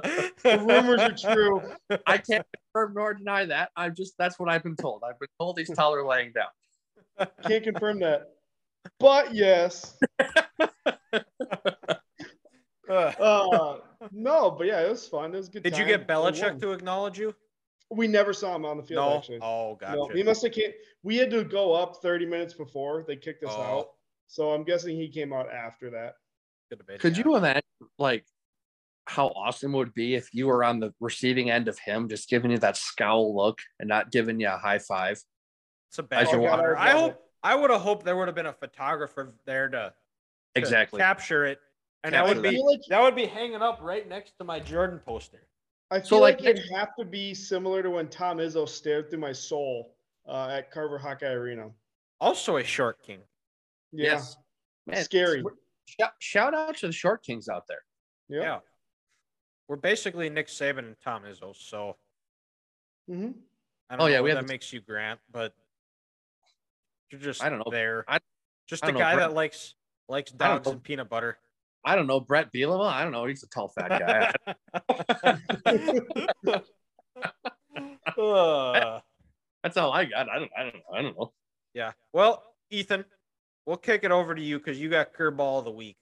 The rumors are true. [LAUGHS] I can't confirm nor deny that. I'm just that's what I've been told. I've been told he's taller laying down. Can't confirm that. But yes. [LAUGHS] Uh, no, but yeah, it was fun. It was a good. Did you get They Belichick to acknowledge you? We never saw him on the field. No. Actually, Oh, gotcha. no, he must have came. We had to go up 30 minutes before they kicked us Oh. out, so I'm guessing he came out after that. Could have been, Could you imagine like how awesome it would be if you were on the receiving end of him, just giving you that scowl look and not giving you a high five? It's a bad As you honor. walk- I hope. I would have hoped there would have been a photographer there to, to Exactly. capture it, and Capture that would be feel like that would be hanging up right next to my Jordan poster. I feel So, like, like, it'd have to be similar to when Tom Izzo stared through my soul uh, at Carver Hawkeye Arena. Also a short king. Yeah, Yes. Man, scary. Shout, shout out to the short kings out there. Yeah. Yeah. We're basically Nick Saban and Tom Izzo, so hmm I don't Oh, know yeah, what we that have the- makes you Grant, but you're just I don't know. there. I- just I a don't know, guy Brett- that likes likes I dogs and peanut butter. I don't know Bret Bielema. I don't know. He's a tall fat guy. Uh, [LAUGHS] [LAUGHS] That's all I got. I don't. I don't know. I don't know. yeah. Well, Ethan, we'll kick it over to you because you got curveball of the week.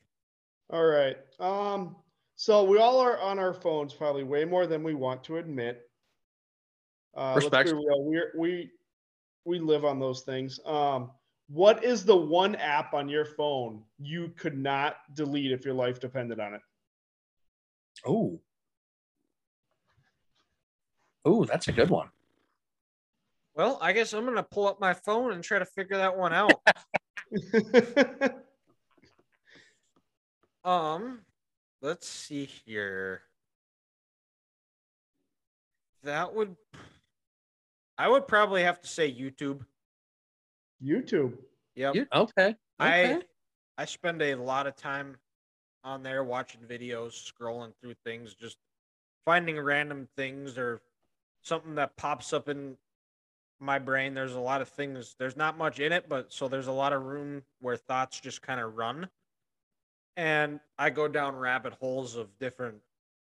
All right. Um, so we all are on our phones probably way more than we want to admit. Uh, let's Respect. be real. We're, we we live on those things. Um, what is the one app on your phone you could not delete if your life depended on it? Oh. Oh, that's a good one. Well, I guess I'm gonna pull up my phone and try to figure that one out. [LAUGHS] um, let's see here. That would, I would probably have to say YouTube. YouTube. Yep. You- okay. I okay. I spend a lot of time on there watching videos, scrolling through things, just finding random things or something that pops up in my brain. There's a lot of things. There's not much in it, but so there's a lot of room where thoughts just kind of run. And I go down rabbit holes of different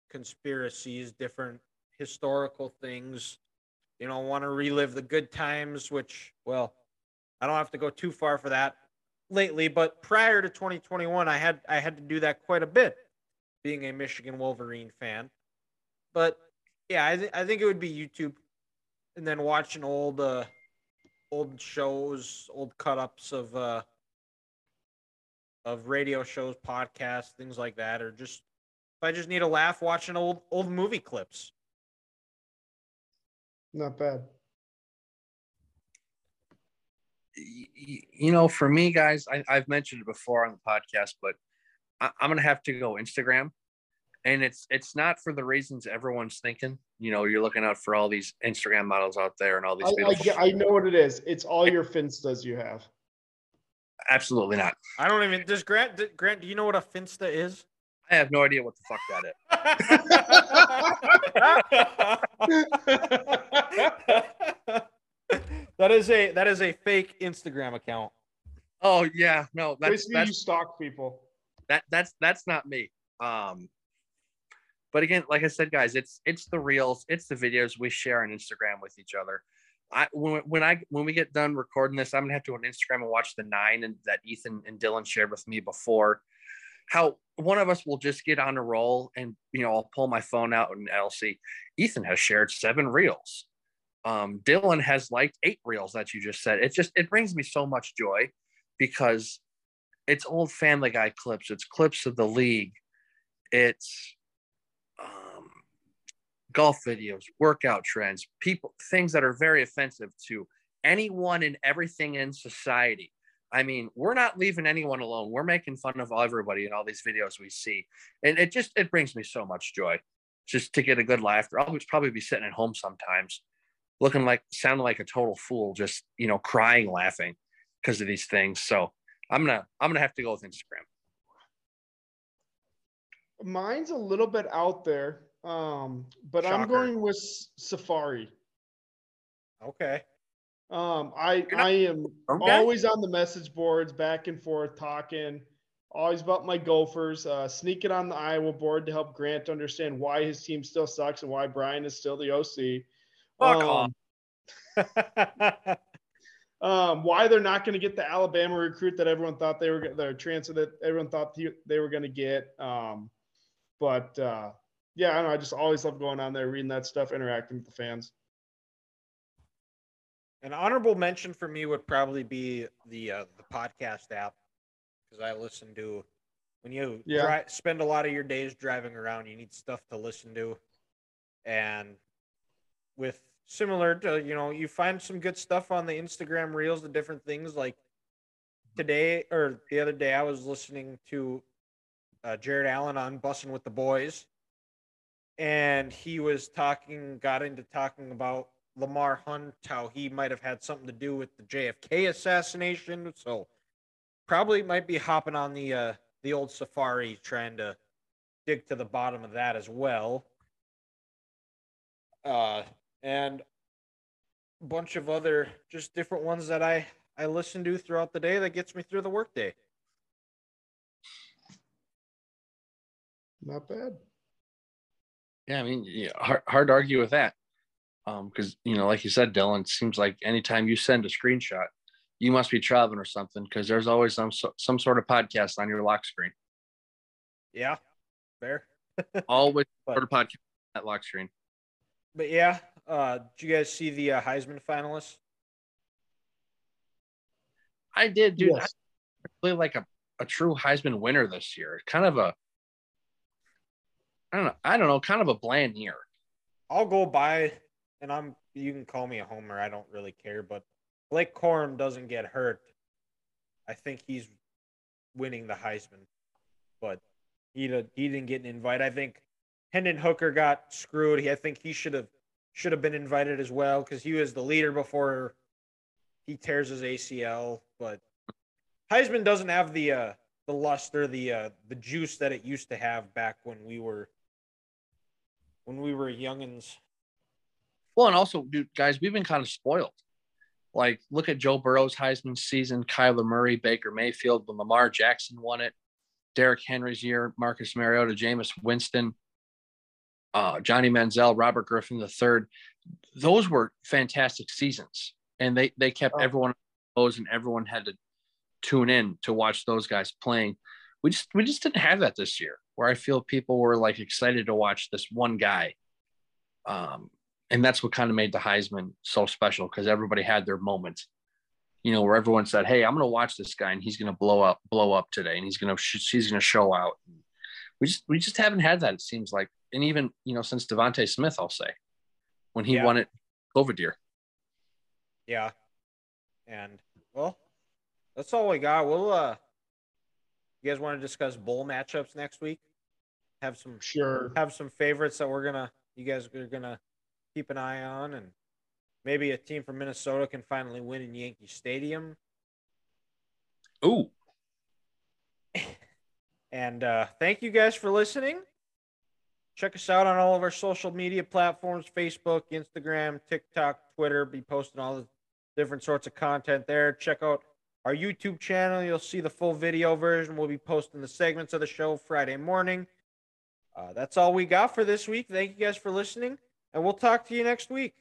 conspiracies, different historical things. You know, want to relive the good times, which, well, I don't have to go too far for that lately, but prior to 2021, I had I had to do that quite a bit, being a Michigan Wolverine fan. But yeah, I, th- I think it would be YouTube, and then watching old uh, old shows, old cut ups of uh, of radio shows, podcasts, things like that, or just if I just need a laugh, watching old old movie clips. Not bad. y- y- you know, for me, guys, I, I've mentioned it before on the podcast, but I, I'm gonna have to go Instagram, and it's it's not for the reasons everyone's thinking. You know, you're looking out for all these Instagram models out there and all these I, I, get- I know what it is. It's all your finstas you have. Absolutely not. I don't even. Does Grant? d- Grant, do you know what a finsta is? I have no idea what the fuck that is. [LAUGHS] that is a that is a fake Instagram account. Oh yeah, no, that's Basically, you that's stalk people. that that's that's not me. Um, but again, like I said, guys, it's it's the reels, it's the videos we share on Instagram with each other. I when, when I when we get done recording this, I'm gonna have to go on Instagram and watch the nine and that Ethan and Dylan shared with me before. How one of us will just get on a roll and you know I'll pull my phone out and I'll see Ethan has shared seven reels. Um, Dylan has liked eight reels that you just said. It just it brings me so much joy because it's old Family Guy clips. It's clips of the league. It's golf videos, workout trends, people, things that are very offensive to anyone and everything in society. I mean, we're not leaving anyone alone. We're making fun of everybody in all these videos we see, and it just it brings me so much joy just to get a good laughter. I'll probably be sitting at home sometimes, looking like sounding like a total fool, just you know, crying, laughing because of these things. So I'm gonna I'm gonna have to go with Instagram. Mine's a little bit out there, um, but I'm going with Safari. Okay. Um, I not- I am Okay. always on the message boards, back and forth, talking. Always about my Gophers. Uh, sneaking on the Iowa board to help Grant understand why his team still sucks and why Brian is still the OC. Fuck Um, [LAUGHS] um, why they're not going to get the Alabama recruit that everyone thought they were going their transfer that everyone thought they were going to get. Um, but uh, yeah, I know. I just always love going on there, reading that stuff, interacting with the fans. An honorable mention for me would probably be the uh, the podcast app because I listen to when you Yeah. dri- spend a lot of your days driving around, you need stuff to listen to, and with similar to you know you find some good stuff on the Instagram reels, the different things like today or the other day I was listening to uh, Jared Allen on Bussing with the Boys, and he was talking, got into talking about Lamar Hunt, how he might have had something to do with the JFK assassination. So probably might be hopping on the uh, the old safari, trying to dig to the bottom of that as well. Uh, and a bunch of other just different ones that I I listen to throughout the day that gets me through the workday. Not bad. Yeah, I mean, yeah, hard, hard to argue with that. Um, because you know, like you said, Dylan, it seems like anytime you send a screenshot, you must be traveling or something because there's always some some sort of podcast on your lock screen. Yeah, fair. [LAUGHS] Always But- sort of podcast at lock screen. but yeah, Uh, did you guys see the uh, Heisman finalists? I did, dude. Yes. I really like a, a true Heisman winner this year. Kind of a, I don't know, I don't know, kind of a bland year. I'll go by, and I'm. You can call me a homer. I don't really care, but Blake Corum doesn't get hurt. I think he's winning the Heisman, but he he didn't get an invite. I think Hendon Hooker got screwed. He, I think he should have should have been invited as well because he was the leader before he tears his ACL. But Heisman doesn't have the uh, the luster, the uh, the juice that it used to have back when we were when we were youngins. Well, and also, dude, guys, we've been kind of spoiled. Like, look at Joe Burrow's Heisman season, Kyler Murray, Baker Mayfield, when Lamar Jackson won it, Derrick Henry's year, Marcus Mariota, Jameis Winston, uh, Johnny Manziel, Robert Griffin III. Those were fantastic seasons, and they they kept Oh. everyone on those, and everyone had to tune in to watch those guys playing. We just we just didn't have that this year, where I feel people were like excited to watch this one guy. Um, and that's what kind of made the Heisman so special because everybody had their moment, you know, where everyone said, "Hey, I'm going to watch this guy, and he's going to blow up, blow up today, and he's going to he's going to show out." We just we just haven't had that. It seems like, and even you know since DeVonta Smith, I'll say, when he Yeah. won it, over year. Yeah. And well, that's all we got. We'll uh you guys want to discuss bowl matchups next week? Have some Sure. have some favorites that we're gonna you guys are gonna keep an eye on and maybe a team from Minnesota can finally win in Yankee Stadium. Ooh, [LAUGHS] And uh, thank you guys for listening. Check us out on all of our social media platforms Facebook, Instagram, TikTok, Twitter. Be posting all the different sorts of content there. Check out our YouTube channel. You'll see the full video version. We'll be posting the segments of the show Friday morning. Uh, that's all we got for this week. Thank you guys for listening, and we'll talk to you next week.